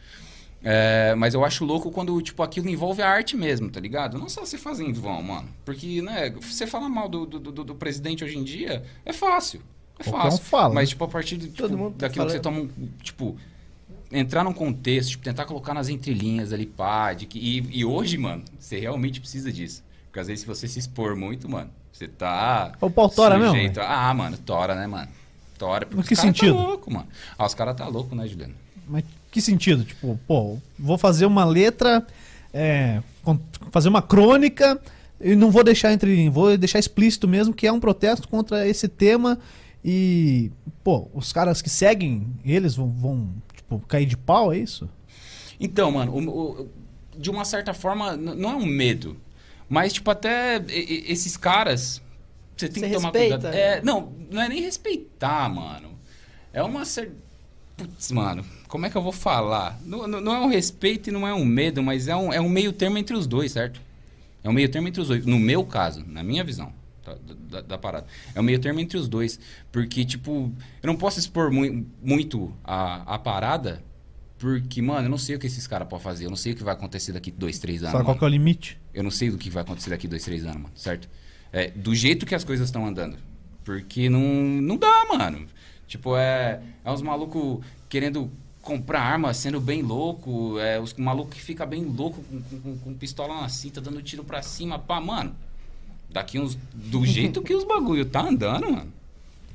É, mas eu acho louco quando, tipo, aquilo envolve a arte mesmo, tá ligado? Não só se fazer em vão, mano. Porque, né, você falar mal do, do, do- do presidente hoje em dia é fácil. É Qualquer um fácil. fala, mas, né? tipo, a partir do, tipo, Todo mundo daquilo que você toma, um, tipo, entrar num contexto, tipo, tentar colocar nas entrelinhas ali, pá, de que, e, e hoje, mano, você realmente precisa disso. Porque às vezes se você se expor muito, mano, você tá... O pau tora mesmo, sujeito a- Ah, mano, tora, né, mano? Tora. porque que os cara sentido? Tá louco, mano. Ah, os caras tá louco, né, Juliano? Mas que sentido? Tipo, pô, vou fazer uma letra, é, fazer uma crônica e não vou deixar entre. Vou deixar explícito mesmo que é um protesto contra esse tema. E, pô, os caras que seguem eles vão, vão tipo, cair de pau, é isso? Então, mano, o- o- de uma certa forma, não é um medo. Mas, tipo, até esses caras. Você tem Você que tomar respeita? cuidado. É, não, não é nem respeitar, mano. É uma certa. Putz, mano, como é que eu vou falar? Não, não- não é um respeito e não é um medo, mas é um, é um meio termo entre os dois, certo? É um meio termo entre os dois. No meu caso, na minha visão tá, da, da parada. É um meio termo entre os dois. Porque, tipo, eu não posso expor mui- muito a, a parada. Porque, mano, eu não sei o que esses caras podem fazer. Eu não sei o que vai acontecer daqui dois, três anos. Sabe qual é o limite? Eu não sei do que vai acontecer daqui dois, três anos, mano, certo? É, do jeito que as coisas estão andando. Porque não, não dá, mano. Tipo, é, é uns malucos querendo comprar arma, sendo bem louco. É, os malucos que ficam bem louco com, com- com- com pistola na cinta, dando tiro pra cima. Pá, mano. Daqui uns. Do jeito que os bagulho tá andando, mano.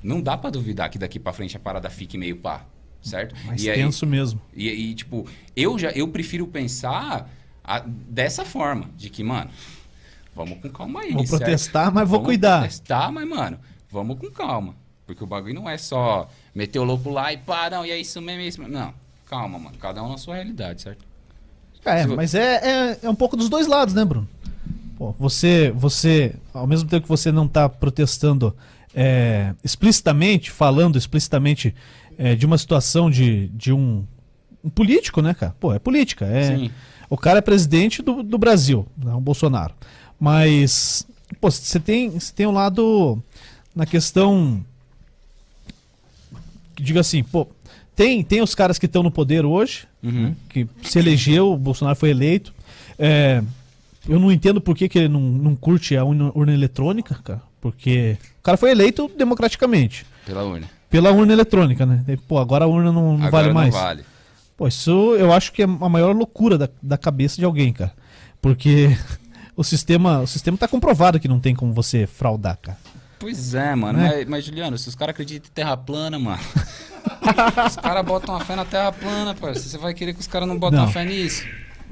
Não dá pra duvidar que daqui pra frente a parada fique meio pá. Certo? Mais E aí- tenso mesmo. e, e, tipo, eu já eu prefiro pensar a- dessa forma, de que, mano, vamos com calma aí. Vou certo? protestar, mas vou Vamos cuidar. protestar, mas, mano, vamos com calma. Porque o bagulho não é só meter o louco lá e pá, não, e é isso mesmo, é isso mesmo. Não, calma, mano. Cada um na sua realidade, certo? É, Se mas é, é, é um pouco dos dois lados, né, Bruno? Pô, você, você, ao mesmo tempo que você não está protestando é, explicitamente, falando explicitamente é, de uma situação de, de um, um político, né, cara? Pô, é política. É, Sim. o cara é presidente do, do Brasil, né, o Bolsonaro. Mas, pô, você tem, você tem um lado na questão. que Diga assim, pô, tem, tem os caras que estão no poder hoje, Uhum. que se elegeu, o Bolsonaro foi eleito. É, eu não entendo por que, que ele não, não curte a urna, urna eletrônica, cara. Porque o cara foi eleito democraticamente. Pela urna. Pela urna eletrônica, né? E, Pô, agora a urna não, não Agora vale não mais. vale. Pô, isso eu acho que é a maior loucura da, da cabeça de alguém, cara. Porque o sistema, o sistema tá comprovado que não tem como você fraudar, cara. Pois é, mano. Né? Mas, mas, Juliano, se os caras acreditam em terra plana, mano. os caras botam a fé na terra plana, parceiro. Você vai querer que os caras não botem Não. a fé nisso?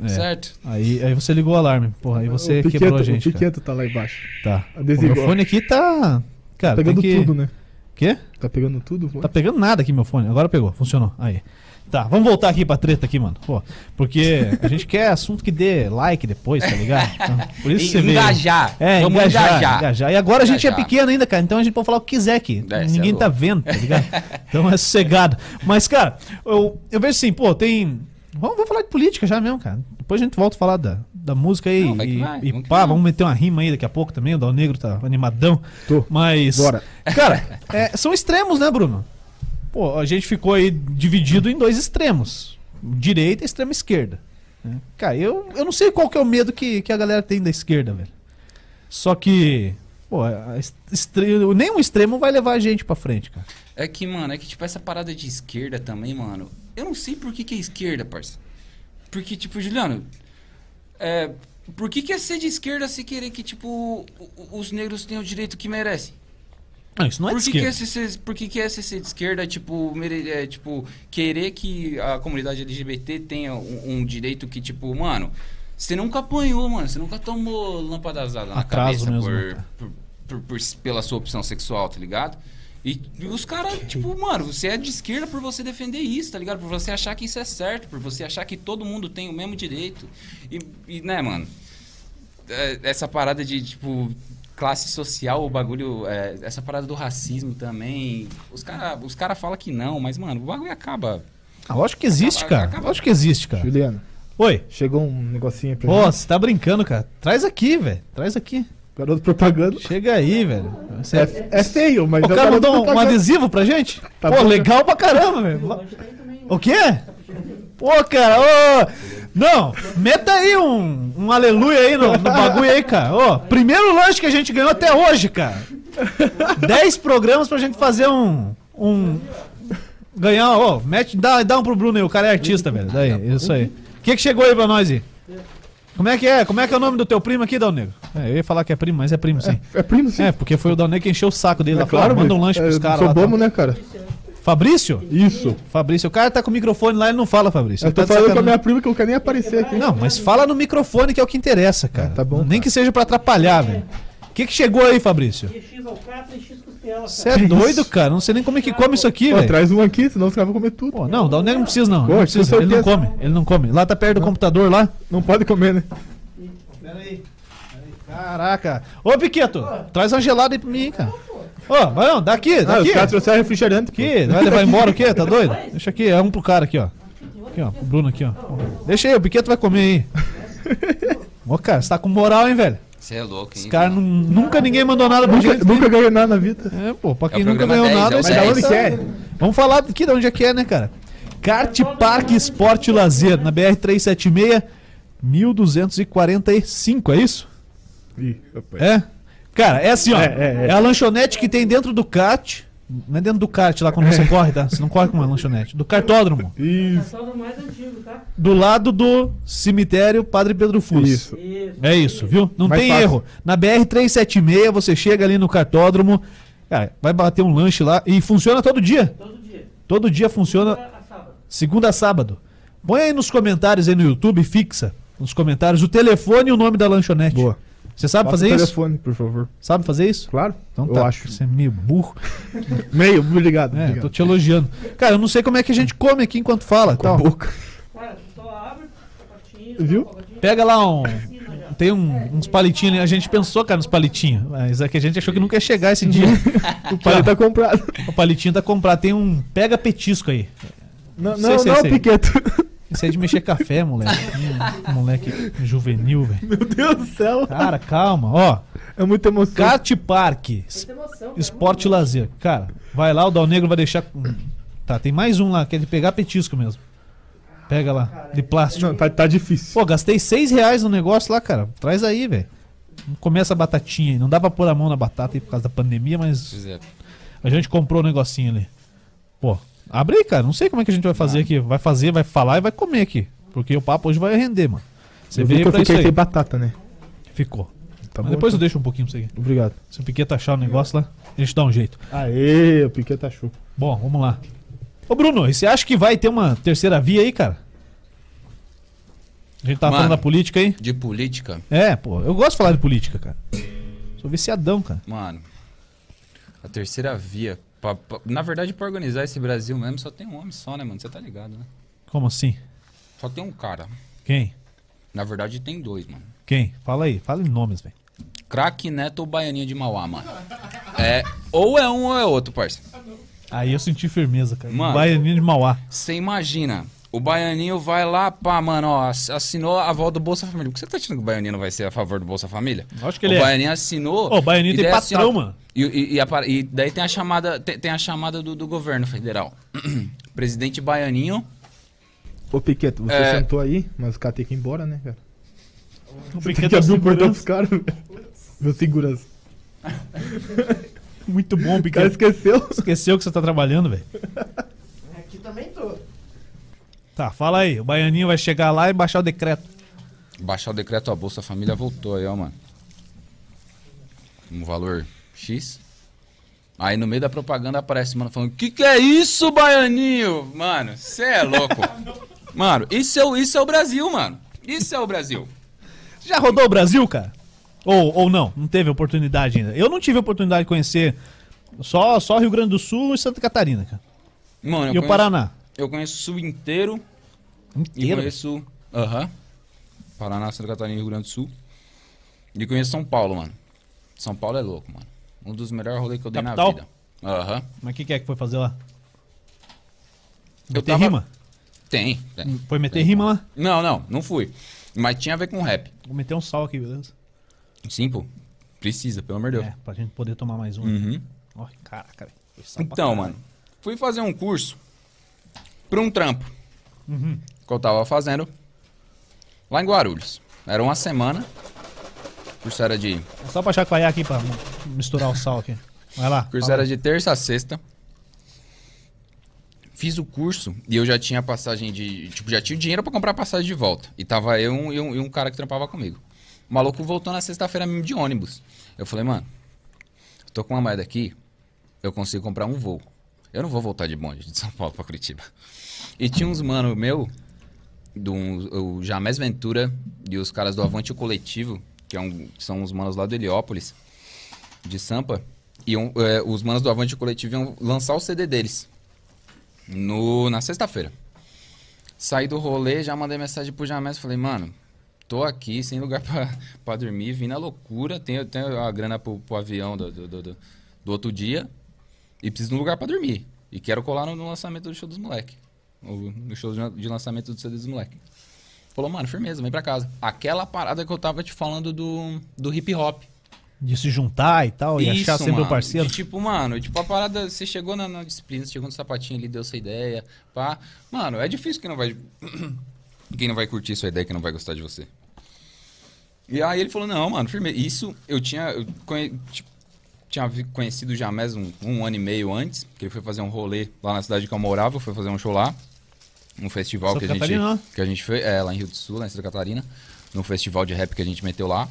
É. Certo? Aí, aí você ligou o alarme. Porra, aí você o Piqueto, quebrou a gente. O cara. Piqueto tá lá embaixo. Tá. O Adesivo, meu ó. fone aqui tá. Cara, pegando tem que... tudo, né? Quê? Tá pegando tudo? Tá pegando nada aqui meu fone. Agora pegou, funcionou. Aí. Tá, vamos voltar aqui pra treta aqui, mano. Pô, porque a gente quer assunto que dê like depois, tá ligado? Então, por isso E- você engajar. É, Vamos engajar, engajar. engajar. E agora a gente é pequeno ainda, cara. Então a gente pode falar o que quiser aqui. É, Ninguém é tá vendo, tá ligado? Então é sossegado. Mas, cara, eu, eu vejo assim, pô, tem. Vamos, vamos falar de política já mesmo, cara. Depois a gente volta a falar da, da música aí. Não, vai e vai, e vamos que pá, vai. vamos meter uma rima aí daqui a pouco também. O Dal Negro tá animadão. Tô. Mas. Bora. Cara, é, são extremos, né, Bruno? Pô, a gente ficou aí dividido em dois extremos: direita e extrema esquerda. né? Cara, eu, eu não sei qual que é o medo que, que a galera tem da esquerda, velho. Só que. Pô, estre- nenhum extremo vai levar a gente pra frente, cara. É que, mano, é que, tipo, essa parada de esquerda também, mano. Eu não sei por que, que é esquerda, parça. Porque, tipo, Juliano. É, por que, que é ser de esquerda se querer que, tipo, os negros tenham o direito que merecem? Não, isso não é por de que, que, esquerda. é ser, por que, que é ser de esquerda, tipo, mere- é, tipo, querer que a comunidade LGBT tenha um, um direito que, tipo, mano, você nunca apanhou, mano, você nunca tomou lâmpadazada na Atraso cabeça cara. por- por- por- pela sua opção sexual, tá ligado? E os caras, tipo, mano, você é de esquerda por você defender isso, tá ligado? Por você achar que isso é certo, por você achar que todo mundo tem o mesmo direito. E, e, né, mano, é, essa parada de, tipo, classe social, o bagulho, é, essa parada do racismo também. Os caras os cara falam que não, mas, mano, o bagulho acaba. Ah, lógico que existe, Acaba- cara. acaba- Lógico que existe, cara. Juliano, Oi. chegou um negocinho aí pra Pô, você tá brincando, cara. Traz aqui, velho. Traz aqui. Garoto propaganda. Chega aí, velho. Você... É, é feio, mas O cara mandou um, um adesivo pra gente? Tá Pô, bom, legal pra caramba, velho. O quê? Pô, cara, ô. Não, meta aí um, um aleluia aí no, no bagulho aí, cara. Ô, primeiro lanche que a gente ganhou até hoje, cara. Dez programas pra gente fazer um. um ganhar, ó, mete, dá, dá um pro Bruno aí, o cara é artista, velho. Daí, isso aí. O que, que chegou aí pra nós aí? Como é que é? Como é que é o nome do teu primo aqui, Dal Negro? É, eu ia falar que é primo, mas é primo sim. É primo, sim. É, porque foi o Dal Negro que encheu o saco dele É lá. Claro, manda um lanche pros É, caras Sou lá. bobo, tá? né, cara? Fabrício? Isso. Fabrício, o cara tá com o microfone lá e não fala, Fabrício. Eu Ele tô tá falando com a minha prima que eu quero nem aparecer aqui. Não, mas fala no microfone que é o que interessa, cara. É, tá bom, Nem cara. que seja pra atrapalhar, velho. O que que chegou aí, Fabrício? Você é doido, cara. Não sei nem como é que come isso aqui, velho. traz um aqui, senão os caras vão comer tudo. Pô, não, Negro não precisa não. Pô, não precisa. Ele não come, ele não come. Lá tá perto do computador lá. Não pode comer, né? Pera aí. Caraca. Ô, Piqueto, traz uma gelada aí pra mim, cara. Ô, vai não, daqui, Ah, os daqui. caras trouxeram refrigerante. Aqui, vai levar embora o quê? Tá doido? Deixa aqui, é um pro cara aqui, ó. Aqui, ó, pro Bruno aqui, ó. Deixa aí, o Piqueto vai comer aí. Ô, cara, você tá com moral, hein, velho? Você é louco, hein? Os caras nunca ninguém mandou nada pra Nunca, gente. nunca ganhei nada na vida. É, pô, pra É quem o nunca ganhou 10, nada, é esse Mas da onde tá- que é? Vamos falar aqui de onde é que é, né, cara? Kart Park Esporte Lazer, na BR-376, 1245, é isso? Ih, rapaz. É? Cara, é assim, ó. É, É, é, é. a lanchonete que tem dentro do kart. Não é dentro do kart lá quando você corre, tá? Você não corre com uma lanchonete. Do cartódromo. Isso. Do mais antigo, tá? Do lado do cemitério Padre Pedro Fus. Isso. Isso. É isso, viu? Não Mais tem fácil. erro. Na BR-376, você chega ali no cartódromo, cara, vai bater um lanche lá e funciona todo dia. Todo dia. Todo dia funciona, A sábado. segunda a sábado. Põe aí nos comentários aí no YouTube, fixa nos comentários o telefone e o nome da lanchonete. Boa. Você sabe Passa fazer o isso? telefone, por favor. Sabe fazer isso? Claro. Então eu tá. acho. Você é meio burro. Meio, obrigado. É, obrigado. tô te elogiando. Cara, eu não sei como é que a gente come aqui enquanto fala. Com a Tal. boca. Cara, só abre, Viu? Pega lá um. Tem um- uns palitinhos ali. A gente pensou, cara, nos palitinhos. Mas é que a gente achou que nunca ia chegar esse dia. O pai tá comprado. o palitinho tá comprado. Tem um pega petisco aí. Não, Sei, não, sei, não, sei. Piqueto. Isso aí é de mexer café, moleque. Hum, moleque juvenil, velho. Meu Deus do céu. Cara, calma. Ó, É muita emoção. Kart Park. Emoção. Esporte e lazer. Cara, vai lá, o Dal Negro vai deixar. Tá, tem mais um lá, que é de pegar petisco mesmo. Pega lá, de plástico. Não, tá, tá difícil. Pô, gastei seis reais no negócio lá, cara. Traz aí, velho. Começa a batatinha aí. Não dá pra pôr a mão na batata aí por causa da pandemia, mas é. a gente comprou o negocinho ali. Pô, abre aí, cara. Não sei como é que a gente vai fazer aqui. Vai fazer, vai falar e vai comer aqui. Porque o papo hoje vai render, mano. Você veio que eu pra isso aí. batata, né? Ficou. Tá bom, depois eu então. deixo um pouquinho pra você aqui. Obrigado. Se o Piquet achar o negócio lá, a gente dá um jeito. Aê, o Piquet tá show. Bom, vamos lá. Ô Bruno, e você acha que vai ter uma terceira via aí, cara? A gente tava Mano. falando da política aí? De política, É, pô, eu gosto de falar de política, cara. Sou viciadão, cara. mano. A terceira via. Pra- pra- na verdade, pra organizar esse Brasil mesmo, só tem um homem só, né, mano? Você tá ligado, né? Como assim? Só tem um cara. Quem? Na verdade, tem dois, mano. Quem? Fala aí, fala em nomes, velho. Craque Neto ou Baianinha de Mauá, mano. É, ou é um ou é outro, parça. Aí eu senti firmeza, cara. Mano. Baianinho de Mauá. Você imagina, o Baianinho vai lá, pá, mano, ó, ass- assinou a volta do Bolsa Família. Por que você tá achando que o Baianinho não vai ser a favor do Bolsa Família? Acho que o ele é. Baianinho assinou. Ô, o Baianinho tem patrão, ó, mano. E, e- e a e daí tem a chamada, tem, tem a chamada do, do governo federal. Presidente Baianinho. Ô, Piquet, você É. sentou aí, mas o cara tem que ir embora, né, cara? O Tem Piquet que abrir o portão pros caras, velho. Meu segurança. Muito bom, O cara Piquet. esqueceu. Esqueceu que você tá trabalhando, velho. Aqui também tô. Tá, fala aí. O Baianinho vai chegar lá e baixar o decreto. Baixar o decreto, a Bolsa Família voltou aí, ó, mano. Um valor X. Aí no meio da propaganda aparece mano falando: Que que é isso, baianinho? Mano, você é louco. mano, isso é, o- isso é o Brasil, mano. Isso é o Brasil. Já rodou o Brasil, cara? Ou, ou não? Não teve oportunidade ainda? Eu não tive oportunidade de conhecer só, só Rio Grande do Sul e Santa Catarina, cara. Mano, e o conheço- Paraná? Eu conheço o Sul inteiro e Inteiro? conheço. Aham. Paraná, Santa Catarina e Rio Grande do Sul. E conheço São Paulo, mano. São Paulo é louco, mano. Um dos melhores rolês que eu dei Capital? na vida. Aham. Mas o que, que é que foi fazer lá? Eu Meter tava- rima? Tem, tem. Foi meter rima lá? Não, não, não fui. Mas tinha a ver com rap. Vou meter um sal aqui, beleza? Sim, pô. Precisa, pelo amor de Deus. É, pra gente poder tomar mais um. Uhum. Ó, caraca, velho. Então, mano, fui fazer um curso pra um trampo Uhum. que eu tava fazendo lá em Guarulhos. Era uma semana. O curso era de, É Só pra chacoalhar aqui pra misturar o sal aqui. Vai lá. o curso era de terça a sexta. Fiz o curso e eu já tinha passagem de. Tipo, já tinha dinheiro pra comprar passagem de volta. E tava eu e um, e um cara que trampava comigo. O maluco voltou na sexta-feira mesmo de ônibus. Eu falei, mano, tô com uma moeda aqui, eu consigo comprar um voo. Eu não vou voltar de bonde de São Paulo pra Curitiba. E tinha uns mano meu, do, o Jamés Ventura e os caras do Avante Coletivo, que, é um, são os manos lá do Heliópolis, de Sampa. E um, é, os manos do Avante Coletivo iam lançar o CD deles no, na sexta-feira. Saí do rolê, já mandei mensagem pro Jamés, falei, mano, tô aqui sem lugar pra, pra dormir, vim na loucura, tenho, tenho a grana pro, pro avião do, do, do- do outro dia e preciso de um lugar pra dormir. E quero colar no, no lançamento do show dos moleque. No show de, de lançamento do CD dos moleque. Falou, mano, firmeza, vem pra casa. Aquela parada que eu tava te falando do, do hip hop. De se juntar e tal, e achar sempre o mano. parceiro. De, tipo, mano, tipo, a parada, você chegou na, na disciplina, você chegou no sapatinho ali, deu sua ideia, pá. Mano, é difícil quem não vai. quem não vai curtir sua ideia, quem não vai gostar de você. E aí ele falou, não, mano, firme. Isso eu tinha. Eu tipo, tinha conhecido o Jamés um, um ano e meio antes, que ele foi fazer um rolê lá na cidade que eu morava, foi fazer um show lá. Um festival Santa que a, gente, Catarina, né? que a gente fez, é, lá em Rio do Sul, lá em Santa Catarina. Num festival de rap que a gente meteu lá.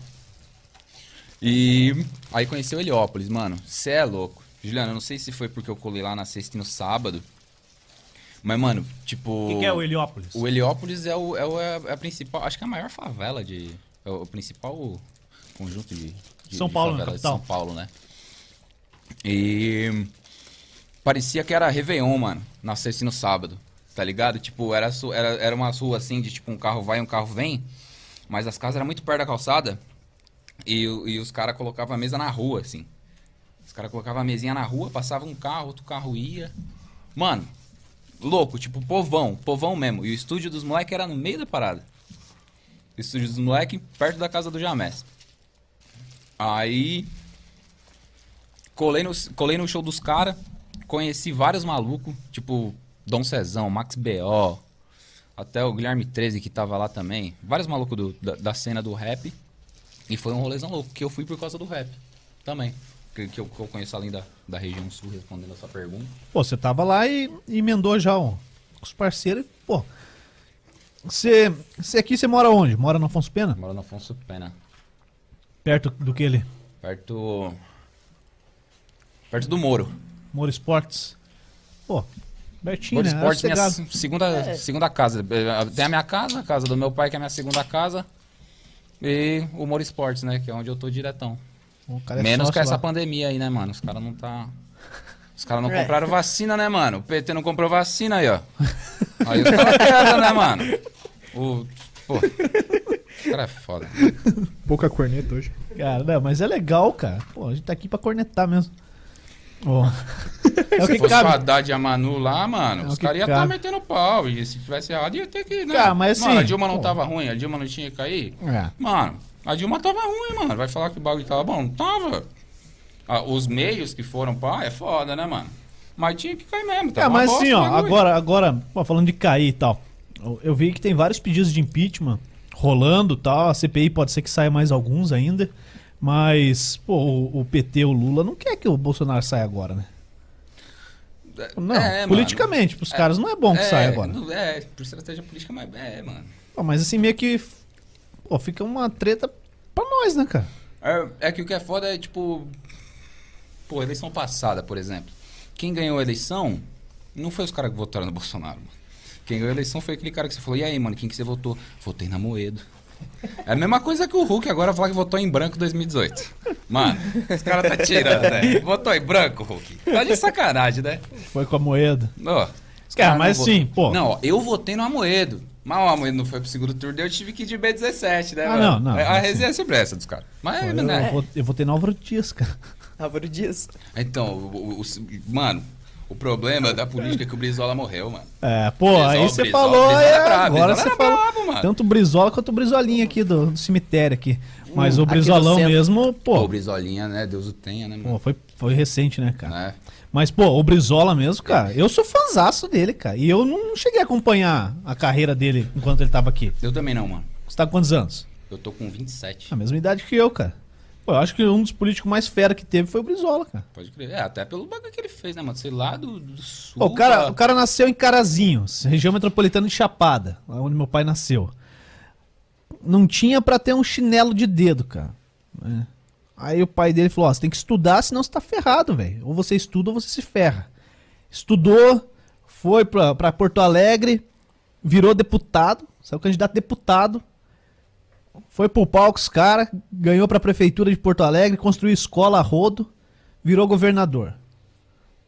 E aí conheceu Heliópolis, mano. Cê é louco. Juliano, eu não sei se foi porque eu colei lá na sexta e no sábado. Mas, mano, tipo. O que, que é o Heliópolis? O Heliópolis é, o, é, o- é a principal. Acho que é a maior favela de. É o principal conjunto de. de São de Paulo, né. São Paulo, né? E. Parecia que era Réveillon, mano. Na sexta e no sábado. Tá ligado? Tipo, era, era, era uma rua assim de tipo um carro vai e um carro vem. Mas as casas eram muito perto da calçada. E, e os caras colocavam a mesa na rua, assim. Os caras colocavam a mesinha na rua, passava um carro, outro carro ia. Mano, louco, tipo, povão, povão mesmo. E o estúdio dos moleques era no meio da parada. O estúdio dos moleques, perto da casa do Jamés. Aí. Colei no, colei no show dos caras, conheci vários malucos, tipo Dom Cezão, Max B.O., até o Guilherme 13 que tava lá também. Vários malucos do- da, da cena do rap. E foi um rolezão louco, que eu fui por causa do rap também. Que, que eu, que eu conheço além da, da região sul, respondendo essa pergunta. Pô, você tava lá e e emendou já ó, os parceiros. e, Pô, você aqui, você mora onde? Mora no Afonso Pena? Moro no Afonso Pena. Perto do que ele? Perto. Perto do Moro. Moro Esportes. Pô, Bertinho, Moro né? Esportes, minha sossegado. se- segunda, É. segunda casa. Eh, Tem a minha casa, a casa do meu pai, que é a minha segunda casa. E o Moro Esportes, né? Que é onde eu tô diretão. O cara é Menos com essa lá. pandemia aí, né, mano? Os caras não tá. Os caras não É. compraram vacina, né, mano? O PT não comprou vacina aí, ó. Aí os caras quebram, né, mano? O. Pô. O cara é foda. Pouca corneta hoje. Cara, não, mas é legal, cara. Pô, a gente tá aqui pra cornetar mesmo. Ó. É o Se fosse o cabe. Haddad e a Manu lá, mano, É o os caras iam estar cabe. metendo pau. E se tivesse errado, ia ter que. Né? Cara, mas mano, assim, a Dilma não pô. tava ruim, a Dilma não tinha que cair. É. Mano, a Dilma tava ruim, mano. Vai falar que o bagulho tava bom? Não tava. Ah, os meios que foram pá, é foda, né, mano? Mas tinha que cair mesmo. É, Tava uma mas assim, o ó, agora, agora, pô, falando de cair e tal, eu- eu vi que tem vários pedidos de impeachment rolando e tal, a CPI pode ser que saia mais alguns ainda, mas, pô, o, o PT, o Lula, não quer que o Bolsonaro saia agora, né? Não, É, mano. politicamente, pros caras não é bom que É, saia agora. É, por estratégia política, mas é, mano. Pô, mas assim, meio que, pô, fica uma treta pra nós, né, cara? É, é que o que é foda é, tipo. Pô, eleição passada, por exemplo. Quem ganhou a eleição não foi os caras que votaram no Bolsonaro, mano. Quem ganhou a eleição foi aquele cara que você falou, e aí, mano, quem que você votou? Votei na Moedo. É a mesma coisa que o Hulk agora falar que votou em branco em 2018. Mano, os caras tá tirando, né? Votou em branco, Hulk. Tá de sacanagem, né? Foi com a moeda. Ó, os Cara, caras mas não sim, pô. Não, ó, eu votei no Amoedo. Mas o Amoedo não foi pro segundo turno, eu tive que ir de B17, né? Ah, mano? não, não, A mas resenha é sobre essa dos caras. Mas, Pô, né? eu, vou, eu votei no Álvaro Dias, cara. Álvaro Dias. Então, o, o- o- mano, o problema da política é que o Brizola morreu, mano. É, pô, Brizola, aí você Brizola, falou, Brizola é, é brabo, agora Brizola você falou. brabo, mano. Tanto o Brizola quanto o Brizolinha aqui do, do cemitério aqui. Mas Hum, o Brizolão mesmo, Pô, o pô, Brizolinha, né? Deus o tenha, né, pô, mano? foi, foi recente, né, cara? Né? Mas, pô, o Brizola mesmo, cara, eu sou fãzaço dele, cara. E eu não cheguei a acompanhar a carreira dele enquanto ele tava aqui. Eu também não, mano. Você tá com quantos anos? Eu tô com 27. A mesma idade que eu, cara. Pô, eu acho que um dos políticos mais fera que teve foi o Brizola, cara. Pode crer. É, até pelo bagulho que ele fez, né, mano? Sei lá, do, do sul. Pô, o, cara, pra- o cara nasceu em Carazinho, região metropolitana de Chapada, lá onde meu pai nasceu. Não tinha pra ter um chinelo de dedo, cara. né? Aí o pai dele falou: Ó, você tem que estudar, senão você tá ferrado, velho. Ou você estuda ou você se ferra. Estudou, foi pra, pra Porto Alegre, virou deputado, saiu candidato a deputado. Foi pro palco os caras, ganhou pra prefeitura de Porto Alegre, construiu escola a rodo, virou governador.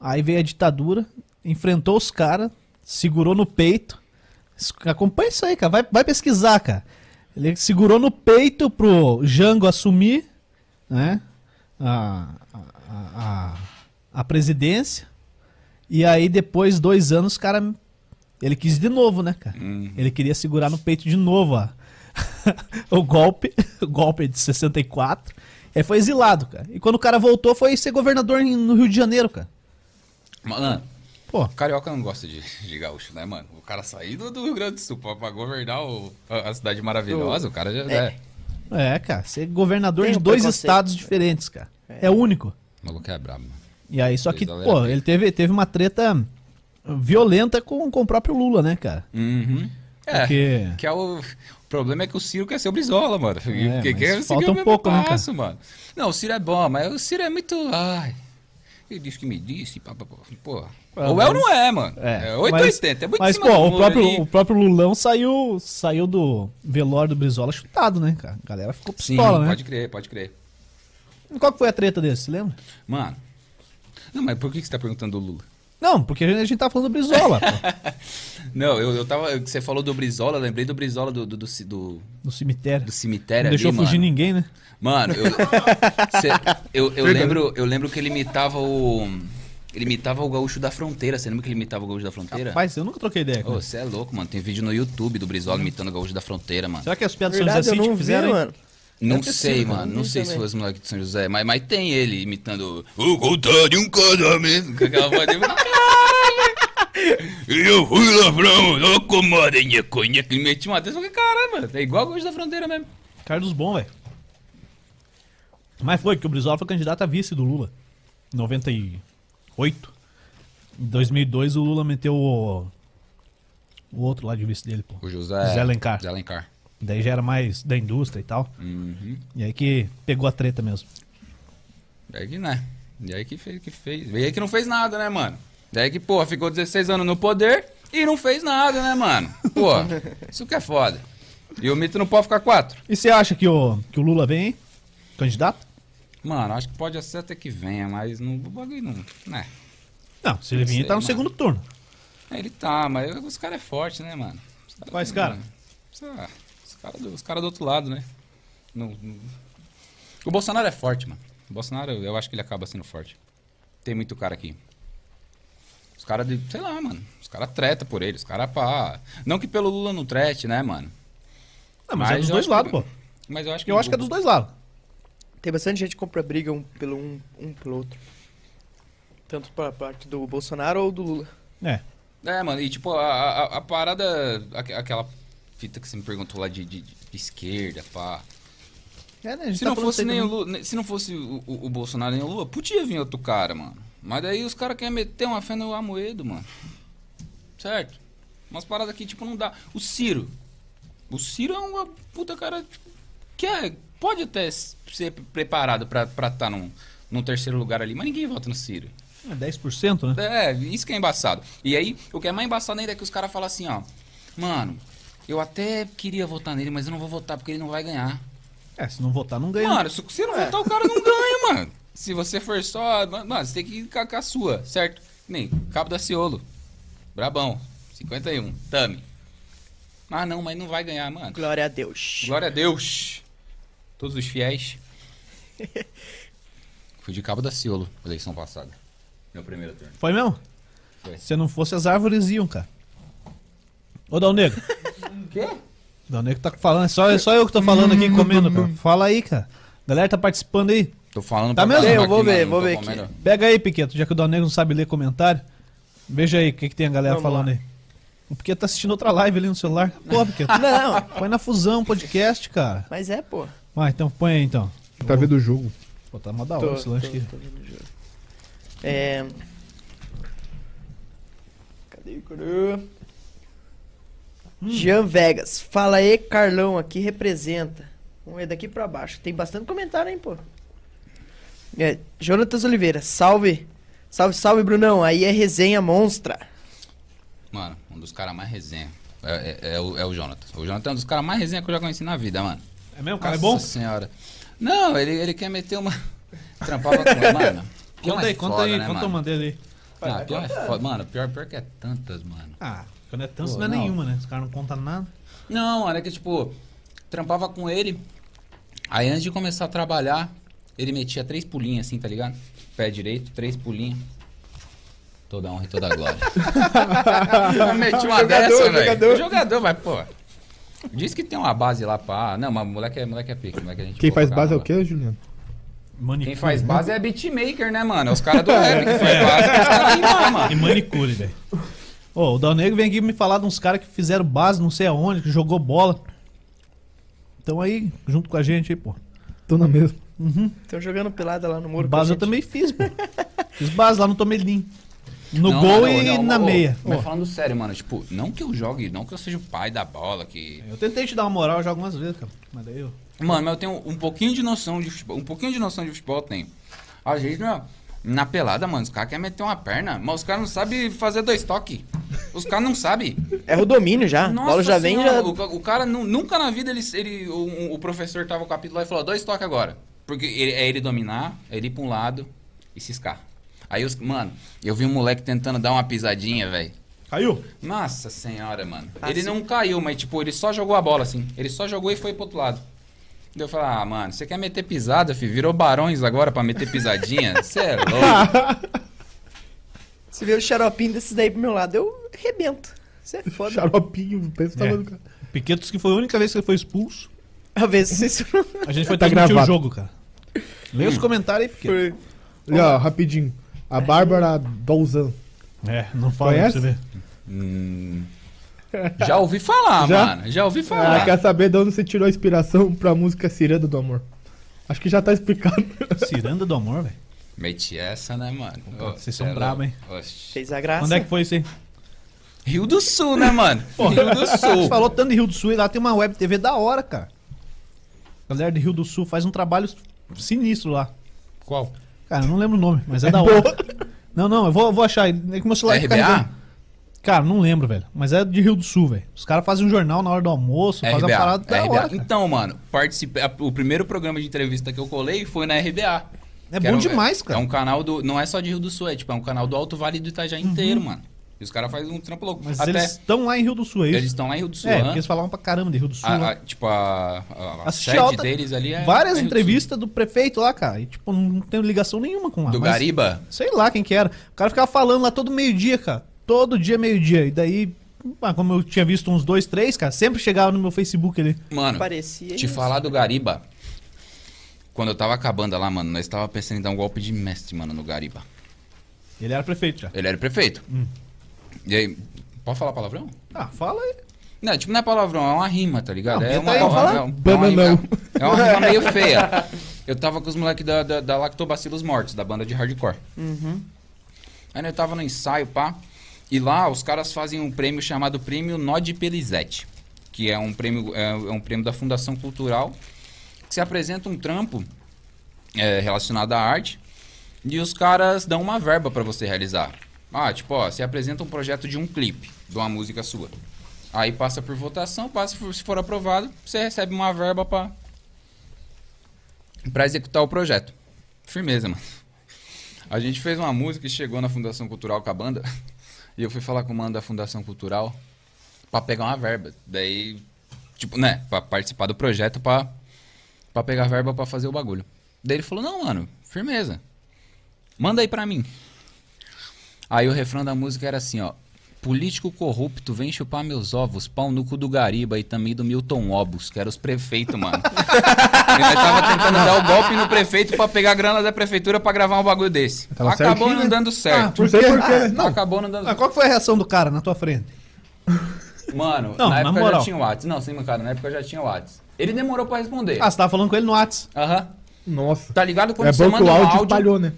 Aí veio a ditadura, enfrentou os caras, segurou no peito. Acompanha isso aí, cara. Vai, vai pesquisar, cara. Ele segurou no peito pro Jango assumir, né? A, a, a, a presidência. E aí, depois, dois anos, o cara. Ele quis de novo, né, cara? Hum. Ele queria segurar no peito de novo, ó. o golpe, o golpe de 64. Aí foi exilado, cara. E quando o cara voltou, foi ser governador no Rio de Janeiro, cara. Mano, Pô, carioca não gosta de, de gaúcho, né, mano? O cara sair do, do Rio Grande do Sul pra, pra governar o- a, a cidade maravilhosa, o cara já é. É, cara, ser governador Tem de um dois estados diferentes, cara. É. o único. O maluco é brabo, mano. E aí, só que, pô, era ele teve, teve uma treta violenta com, com o próprio Lula, né, cara? Uhum. É. Porque- Que é o, o problema é que o Ciro quer ser o Brizola, mano. É, que mas quer falta seguir o um pouco, né, passo, mano. Não, o Ciro é bom, mas o Ciro é muito. Ai. Ele disse que me disse, pá, pá, pá. pô. Ou é ou mas- não é, mano. É, 880, é muito Mas, pô, o próprio, ali. o próprio Lulão saiu, saiu do velório do Brizola chutado, né, cara? A galera ficou Sim, pistola, né? pode crer, pode crer. Qual que foi a treta desse, você lembra? Mano. Não, mas por que que você tá perguntando do Lula? Não, porque a gente, a gente tá falando do Brizola, pô, Não, eu, eu tava. Você falou do Brizola, eu lembrei do Brizola do, do, do, do, no cemitério. do cemitério Não ali, deixou mano. fugir ninguém, né? Mano, eu, cê- eu, eu lembro, eu lembro que ele imitava o. Ele imitava o gaúcho da fronteira. Você lembra que ele imitava o gaúcho da fronteira? Rapaz, eu nunca troquei ideia. Ô, você é louco, mano. Tem vídeo no YouTube do Brizola imitando o gaúcho da fronteira, mano. Será que as piadas do São José eu não que vi, fizeram, hein? Não ter sei, mano. Não sei se também. foi os moleques de São José, mas, mas tem ele imitando o contar de um casamento. Com aquela voz dele. E eu fui lá pra uma comadinha, conhaque. Ele metia uma falei, mano. É igual o gaúcho da fronteira mesmo. Carlos Bom, velho. Mas foi que o Brizola foi candidato a vice do Lula. Em 98. Em 2002 o Lula meteu o, o outro lá de vice dele, pô. O José. Zé Alencar. Zé Alencar. Daí já era mais da indústria e tal. Uhum. E aí que pegou a treta mesmo. E aí que, né? E aí que fez, que fez. E aí que não fez nada, né, mano? E aí que, pô, ficou 16 anos no poder e não fez nada, né, mano? Pô, isso que é foda. E o mito não pode ficar quatro. E você acha que o, que o Lula vem, hein? Candidato? Mano, acho que pode ser até que venha, mas não, o bagulho não. Né? Não, se ele vir, tá no mano. segundo turno. Ele tá, mas os caras é forte, né, mano? Quais cara? Ah, caras do, os cara do outro lado, né? Não- não- O Bolsonaro é forte, mano. O Bolsonaro, eu acho que ele acaba sendo forte. Tem muito cara aqui. Os caras de. Sei lá, mano. Os caras treta por ele. Os caras pá. Não que pelo Lula não trete, né, mano? Não, mas, é dos eu dois acho lados, que- pô. Mas eu acho que. Eu acho que é dos dois lados. Tem bastante gente que compra briga um pelo um, um pelo outro. Tanto pra parte do Bolsonaro ou do Lula. É. É, mano, e tipo, a, a, a parada. aque- Aquela fita que você me perguntou lá de, de- de esquerda, pá. É, né? Se tá não fosse nem o. Lula, ne- se não fosse o, o- o Bolsonaro nem o Lula, podia vir outro cara, mano. Mas daí os caras querem meter uma fé no Amoedo, mano. Certo? Umas paradas que, tipo, não dá. O Ciro. O Ciro é uma puta cara, tipo, que é, pode até ser preparado pra estar num, num terceiro lugar ali, mas ninguém vota no Ciro. É 10%, né? É, isso que é embaçado. E aí, o que é mais embaçado ainda é que os caras falam assim, ó. Mano, eu até queria votar nele, mas eu não vou votar porque ele não vai ganhar. É, se não votar, não ganha. Mano, se você não votar, o cara não ganha, mano. Se você for só. Mano, você tem que ir com a, com a sua, certo? Nem Cabo da Ciolo. Brabão. 51. Tami. Ah, não, mas não vai ganhar, mano. Glória a Deus. Glória a Deus. Todos os fiéis. Fui de Cabo da Ciolo, eleição passada. Meu primeiro turno. Foi mesmo? Foi. Se não fosse, as árvores iam, cara. Ô, Dal Negro. Quê? Dal Negro tá falando, é só, é só eu que tô falando aqui comendo, cara. Fala aí, cara. Galera tá participando aí. Tô falando Tá pra mesmo? Eu vou aqui, ver, vou ver comendo. Pega aí, Piqueto, já que o Dal Negro não sabe ler comentário. Veja aí o que, que tem a galera Vamos falando lá. aí. O Piqueto tá assistindo outra live ali no celular. Pô, Piqueto. Não, Põe na fusão podcast, cara. mas é, pô. Vai, então põe aí então. Tá vendo o jogo. Pô, tá mó da hora esse lanche aqui. tô vendo o jogo. É. Cadê o coroa? Hum. Jean Vegas. Fala aí, Carlão, aqui representa. Vamos ver daqui pra baixo. Tem bastante comentário, hein, pô. É, Jonatas Oliveira. Salve. Salve, salve, Brunão. Aí é resenha monstra. Mano, um dos caras mais resenha. É, é- é o, é o Jonathan. O Jonathan é um dos caras mais resenha que eu já conheci na vida, mano. É mesmo, cara? É Nossa bom? senhora. Não, ele, ele quer meter uma. Trampava com. Mano. peão Conta é aí, conta foda, aí, né, conta mano? uma dele aí. Ah, pior é foda. Mano, pior, pior que é tantas, mano. Ah, quando é tanto, Pô, não é não. nenhuma, né? Os caras não contam nada. Não, mano, é que tipo, trampava com ele. Aí antes de começar a trabalhar, ele metia três pulinhos assim, tá ligado? Pé direito, três pulinhos. Toda honra e toda glória. eu meti uma Jogador, dessa, velho. jogador. Jogador, mas, pô. Diz que tem uma base lá pra. Não, mas moleque é, moleque é pique. Moleque a gente Quem faz base é o quê, Juliano? Manicure. Quem faz base é beatmaker, né, mano? É os caras do rap que faz base, que os caras rimam, E mano. manicure, velho. Ô, o Dal Negro vem aqui me falar de uns caras que fizeram base, não sei aonde, que jogou bola. Então aí, junto com a gente aí, pô. Tô na mesma. Uhum. Estão jogando pelada lá no muro. com a Base eu também fiz, pô. Fiz base lá no Tomelim. No Não, gol mano, e não, na meia. Mas falando sério, mano, tipo, não que eu jogue, não que eu seja o pai da bola, que. eu tentei te dar uma moral já algumas vezes, cara. Mas daí eu. Mano, mas eu tenho um pouquinho de noção de futebol. Um pouquinho de noção de futebol eu tenho. Às vezes, na, na pelada, mano, os caras querem meter uma perna, mas os caras não sabem fazer dois toques. Os caras não sabem. É o domínio já. Nossa bola já vem, já. O, o cara nu- nunca na vida ele, ele o, o professor tava com o capítulo lá e falou: dois toques agora. Porque ele- é ele dominar, é ele ir pra um lado e ciscar. Aí os. Mano, eu vi um moleque tentando dar uma pisadinha, velho. Caiu? Nossa senhora, mano. Ah, ele sim. não caiu, mas tipo, ele só jogou a bola assim. Ele só jogou e foi pro outro lado. Daí eu falei, ah, mano, você quer meter pisada, filho? Virou barões agora pra meter pisadinha? Você é louco. Se vê o xaropinho desses daí pro meu lado, eu arrebento. Isso é foda. Xaropinho, pensa o É. tamanho do cara. Piquetos que foi a única vez que ele foi expulso. A não A gente foi Tá transmitir o gravado. jogo, cara. Lê os comentários aí, Piqueto. foi. Ali, ó, rapidinho. A Bárbara Douzan. É, não fala pra Conhece? você ver. Hum, já ouvi falar, Já? mano. Já ouvi Ela falar. quer saber de onde você tirou a inspiração pra música Ciranda do Amor. Acho que já tá explicado. Ciranda do amor, velho. Meti essa, né, mano? Ô, vocês cê são é brabo, louco. hein? Oxi. Fez a graça. Quando é que foi isso aí? Rio do Sul, né, mano? Rio do Você Sul. falou tanto de Rio do Sul e lá tem uma web TV da hora, cara. A galera de Rio do Sul faz um trabalho sinistro lá. Qual? Cara, eu não lembro o nome, mas é da hora. Não, não, eu vou, vou achar. É que meu celular RBA? Cara, não lembro, velho. Mas é de Rio do Sul, velho. Os caras fazem um jornal na hora do almoço, fazem uma parada da RBA. hora. cara. Então, mano, participei. a- O primeiro programa de entrevista que eu colei foi na RBA. É bom um- demais, É cara. um canal do. Não é só de Rio do Sul, é tipo, é um canal do Alto Vale do Itajaí inteiro, mano. E os caras fazem um trampo louco. Mas Até eles estão lá em Rio do Sul, é eles isso? estão lá em Rio do Sul. É, porque eles falavam pra caramba de Rio do Sul. A- a- tipo, a, a, a sede alta- deles ali é. Várias é Rio do entrevistas do prefeito lá, cara. E, tipo, não tem ligação nenhuma com lá. Do mas- Gariba? Sei lá quem que era. O cara ficava falando lá todo meio-dia, cara. Todo dia, meio-dia. E daí, ah, como eu tinha visto uns dois, três, cara, sempre chegava no meu Facebook ali. Mano, Parecia te isso. falar do Gariba. Quando eu tava acabando lá, mano, nós tava pensando em dar um golpe de mestre, mano, no Gariba. Ele era prefeito já. Ele era prefeito. Hum. E aí. Pode falar palavrão? Ah, fala aí. Não, tipo, não é palavrão, é uma rima, tá ligado? Não, é, tenta uma, aí, é, uma, fala. é, um- é uma rima, é uma rima meio feia. Eu tava com os moleques da, da, da Lactobacilos Mortos, da banda de hardcore. Uhum. Aí eu tava no ensaio, pá. E lá os caras fazem um prêmio chamado Prêmio Nod Pelizete. Que é um prêmio, é, é um prêmio da Fundação Cultural. Que se apresenta um trampo é, relacionado à arte. E os caras dão uma verba pra você realizar. Ah, tipo, ó, você apresenta um projeto de um clipe, de uma música sua. Aí passa por votação, passa se for aprovado, você recebe uma verba pra, pra executar o projeto. Firmeza, mano. A gente fez uma música e chegou na Fundação Cultural com a banda. E eu fui falar com o mano da Fundação Cultural pra pegar uma verba. Daí, tipo, né, pra participar do projeto pra, pra pegar verba pra fazer o bagulho. Daí ele falou, não, mano, firmeza. Manda aí pra mim. Aí o refrão da música era assim, ó. Político corrupto vem chupar meus ovos, pau no cu do Gariba e também do Milton Obus, que era os prefeitos, mano. e nós tava tentando dar o golpe no prefeito pra pegar a grana da prefeitura pra gravar um bagulho desse. Tava Acabou certinho, não né? dando certo. Por quê? Porque, Ah, não, Acabou não dando Ah, qual que foi a reação do cara na tua frente? Mano, Não, na na época moral. já tinha o WhatsApp. Não, sim, cara, na época já tinha o WhatsApp. Ele demorou pra responder. Ah, você tava falando com ele no Whats. Aham. nossa. Tá ligado quando É você bom que manda o um áudio áudio, espalhou, né?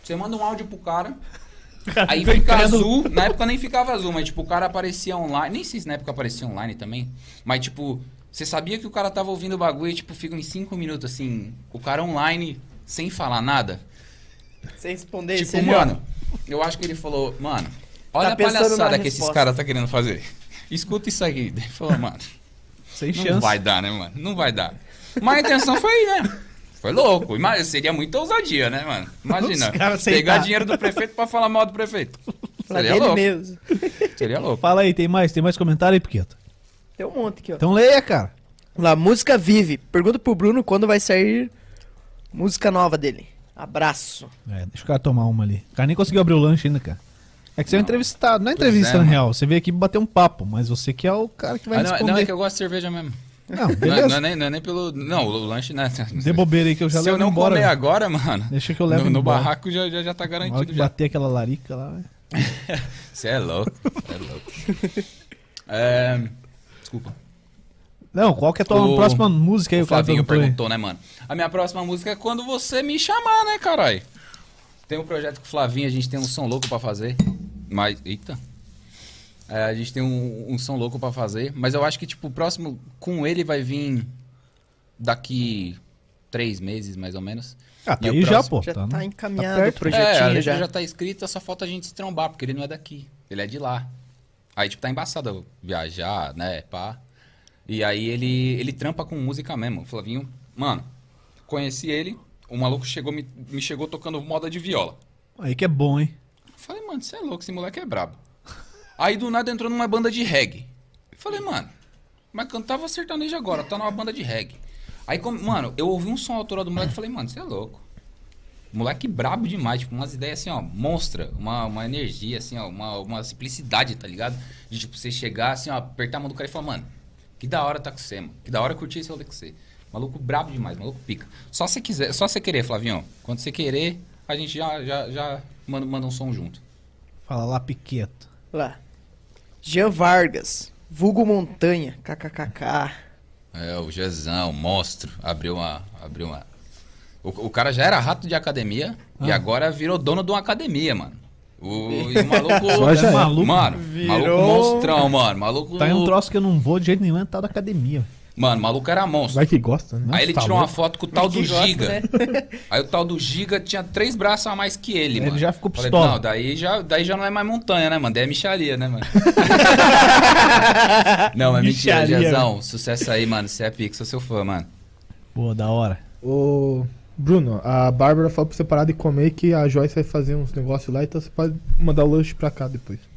você manda um áudio pro cara, aí Vem fica azul. Na época nem ficava azul, mas tipo, o cara aparecia online. Nem sei se na época aparecia online também. Mas tipo, você sabia que o cara tava ouvindo o bagulho e tipo, fica em cinco minutos assim, o cara online, sem falar nada. Sem responder Tipo, esse mano, eu acho que ele falou, mano, olha Tá a pensando palhaçada que esses caras tá querendo fazer. Escuta isso aqui. Ele falou, mano. Sem Não chance. vai dar, né, mano? Não vai dar. Mas a intenção foi, né? Foi louco. Ima- Seria muita ousadia, né, mano? Imagina. Pegar dinheiro do prefeito pra falar mal do prefeito. Seria louco. mesmo. Seria louco. Fala aí, tem mais? Tem mais comentário aí, Piqueta? Tem um monte aqui, ó. Então leia, cara. Lá, música vive. Pergunta pro Bruno quando vai sair música nova dele. Abraço. É, deixa o cara tomar uma ali. O cara nem conseguiu abrir o lanche ainda, cara. É que você é um entrevistado. Não é entrevista, é, na mano. real. Você veio aqui bater um papo, mas você que é o cara que vai Ah, não, responder. não, é que eu gosto de cerveja mesmo. Não, Não, é- beleza. não é nem, não é nem pelo. Não, o lanche, né? Dê bobeira aí que eu já Se levo eu não embora. comer agora, mano. Deixa que eu levo no, no barraco já, já, já tá garantido. que Já. bater aquela larica lá. velho. Você é louco. Você é louco. É, Desculpa. Não, qual que é a tua O- próxima música aí? O O Flavinho perguntou aí. né, mano? A minha próxima música é quando você me chamar, né, caralho? Tem um projeto com o Flavinho, a gente tem um som louco pra fazer. Mas. Eita. É, a gente tem um, um som louco pra fazer. Mas eu acho que, tipo, o próximo com ele vai vir daqui três meses, mais ou menos. Ah, tá E o aí já, próximo? pô. Já tá tá, no- encaminhado tá perto. o projetinho é, a já. já. tá escrita, só falta a gente se trombar, porque ele não é daqui. Ele é de lá. Aí, tipo, tá embaçado viajar, né, pá. E aí ele, ele trampa com música mesmo. O Flavinho, mano, conheci ele, o maluco chegou, me, me chegou tocando moda de viola. Aí que é bom, hein? Falei, mano, você é louco, esse moleque é brabo. Aí do nada entrou numa banda de reggae. Falei, mano, mas cantava sertanejo agora, tá numa banda de reggae. Aí, como- mano, eu ouvi um som autoral do moleque e falei, mano, você é louco. Moleque brabo demais, tipo, umas ideias assim, ó, monstra, uma, uma energia, assim, ó, uma, uma simplicidade, tá ligado? De, tipo, você chegar, assim, ó, apertar a mão do cara e falar, mano, que da hora tá com você, mano. Que da hora curtir esse rolê com você. Maluco brabo demais, maluco pica. Só você quiser, só você querer, Flavinho. Quando você querer, a gente já, já, já manda, manda um som junto. Fala lá, Piqueta. Lá. Jean Vargas. Vulgo Montanha. KKKK. É, o Jezão, monstro, abriu uma. Abriu uma... O, o cara já era rato de academia e Ah. agora virou dono de uma academia, mano. O, e o maluco. Só já é. maluco. Mano, Virou- maluco monstrão, mano. Maluco. Tá aí um troço que eu não vou de jeito nenhum, é tal da academia. Mano, maluco era monstro. Vai que gosta, né? Aí ele tá tirou uma foto com o tal do gosta, Giga. né? Aí o tal do Giga tinha três braços a mais que ele, Ele mano. já ficou Falei, pistola. não, daí já, daí já não é mais montanha, né, mano? Daí é micharia, né, mano? não, mas mentira, Jezão. Sucesso aí, mano. Você é pique, sou seu fã, mano. Pô, da hora. Ô, Bruno, a Bárbara falou pra você parar de comer que a Joyce vai fazer uns negócios lá, então você pode mandar o lanche pra cá depois.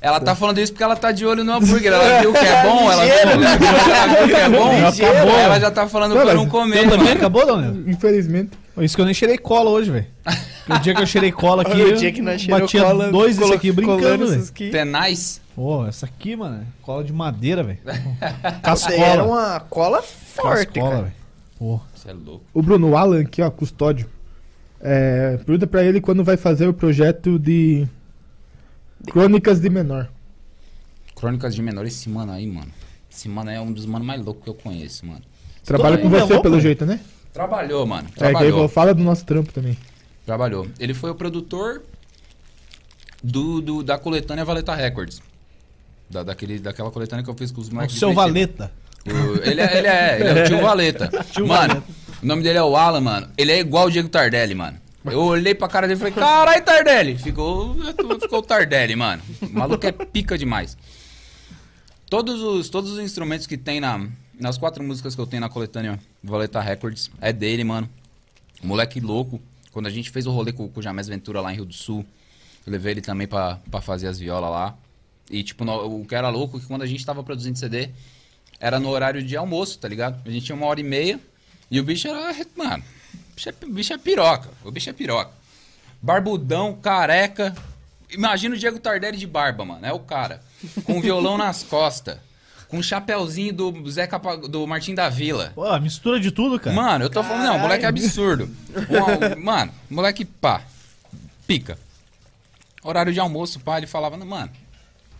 Ela tá falando isso porque ela tá de olho no hambúrguer. Ela viu que é bom, ela viu, ela que é bom. Acabou. Ela já tá falando Não, pra não comer. Eu também acabou, Dona? Infelizmente. Por isso que eu nem cheirei cola hoje, velho. O dia que eu cheirei cola aqui, o dia que nós batia cola, dois desse aqui brincando, velho. Tenaz. Pô, essa aqui, mano, é cola de madeira, velho. Era Cascola. uma cola forte, Cascola, cara. velho. Pô, Você é louco. O Bruno, o Alan aqui, ó, custódio. É, pergunta pra ele quando vai fazer o projeto de Crônicas de Menor. Crônicas de Menor, esse mano aí, mano. Esse mano é um dos manos mais loucos que eu conheço, mano. Trabalha com é você, louco, pelo né? jeito, né? Trabalhou, mano. É, Trabalhou. fala do nosso trampo também. Trabalhou. Ele foi o produtor do, do- da coletânea Valeta Records. Da, daquele, daquela coletânea que eu fiz com os o moleques. de seu. Valeta. O- ele, é, ele, é, ele é o tio Valeta. Tio mano, Valeta. o nome dele é o Alan, mano. Ele é igual o Diego Tardelli, mano. Eu olhei pra cara dele e falei, carai, Tardelli! Ficou, ficou o Tardelli, mano. O maluco é pica demais. Todos os, todos os instrumentos que tem na, nas quatro músicas que eu tenho na coletânea Valeta Records é dele, mano. Moleque louco. Quando a gente fez o rolê com, com o Jamés Ventura lá em Rio do Sul, eu levei ele também pra, pra fazer as violas lá. E, tipo, no- o que era louco é que quando a gente tava produzindo CD, era no horário de almoço, tá ligado? A gente tinha uma hora e meia e o bicho era. Mano, bicho é, o bicho é piroca. O bicho é piroca. Barbudão, careca. Imagina o Diego Tardelli de barba, mano. É o cara. Com violão nas costas. Com o chapéuzinho do Zé Capa- do Martim da Vila. Pô, mistura de tudo, cara. Mano, eu tô falando, não, moleque é absurdo. Mano, moleque pá, pica. Horário de almoço, pá, ele falava, mano,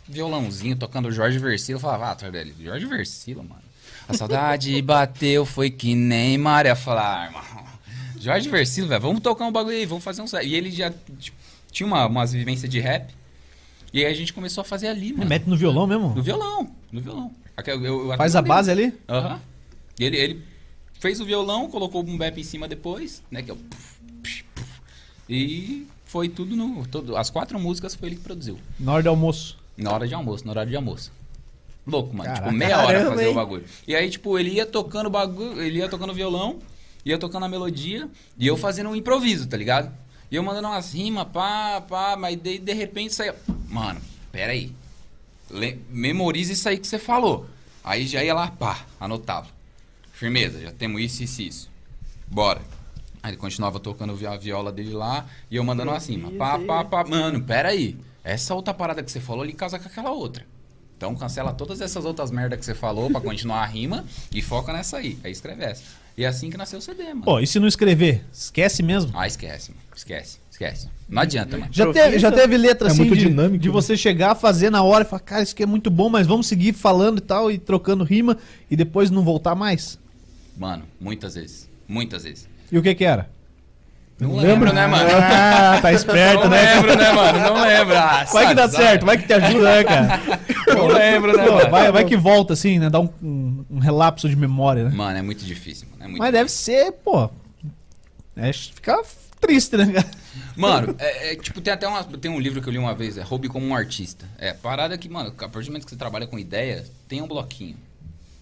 violãozinho tocando Jorge Versilo. Eu falava, ah, Tardelli, Jorge Versilo, mano. A saudade bateu, foi que nem maré. Eu falava, ah, irmão, Jorge Versilo, velho, vamos tocar um bagulho aí, vamos fazer um. set." E ele já tipo, tinha uma, umas vivências de rap. E aí a gente começou a fazer ali, mano. mete no violão mesmo? No violão, no violão. Eu- eu- eu Faz a base ali? Aham. E ele, ele fez o violão, colocou o boom bap em cima depois, né? Que é o puf, psh, puf. E foi tudo no. Todo, as quatro músicas foi ele que produziu. Na hora do almoço. Na hora de almoço, na horário de almoço. Louco, mano. Caraca. tipo, meia hora Caramba, fazer hein? o bagulho. E aí, tipo, ele ia tocando bagulho, ele ia tocando violão, ia tocando a melodia, e eu fazendo um improviso, tá ligado? E eu mandando umas rimas, pá, pá, mas de, de repente saía. Mano, pera aí. Le- memoriza isso aí que você falou. Aí já ia lá, pá, anotava. Firmeza, já temos isso, isso, isso. Bora. Aí ele continuava tocando a viola dele lá e eu mandando cima. Pá, pá, pá. Mano, pera aí. Essa outra parada que você falou ali casa com aquela outra. Então cancela todas essas outras merda que você falou pra continuar a rima e foca nessa aí. Aí escreve essa. E é assim que nasceu o CD, mano. Pô, e se não escrever? Esquece mesmo. Ah, esquece, mano. Esquece, esquece. Não adianta, mano. Já teve, já teve letra É assim muito de, dinâmico, de né? você chegar, fazer na hora e falar, cara, isso aqui é muito bom, mas vamos seguir falando e tal, e trocando rima, e depois não voltar mais? Mano, muitas vezes. Muitas vezes. E o que que era? Não lembro, né, mano? Ah, tá esperto, Não né? lembro, né, mano? Não lembro. Ah, Vai que dá sabe, certo, vai que te ajuda, né, cara? Não lembro, né, Pô, mano? vai, vai que volta, assim, né? Dá um, um, um relapso de memória, né? Mano, é muito difícil, mano. É muito Mas deve ser, pô. É, fica triste, né, cara? Mano, é, é, tipo, tem até uma, tem um livro que eu li uma vez, é Roube como um Artista. É, parada que, mano, a partir do momento que você trabalha com ideia, tem um bloquinho.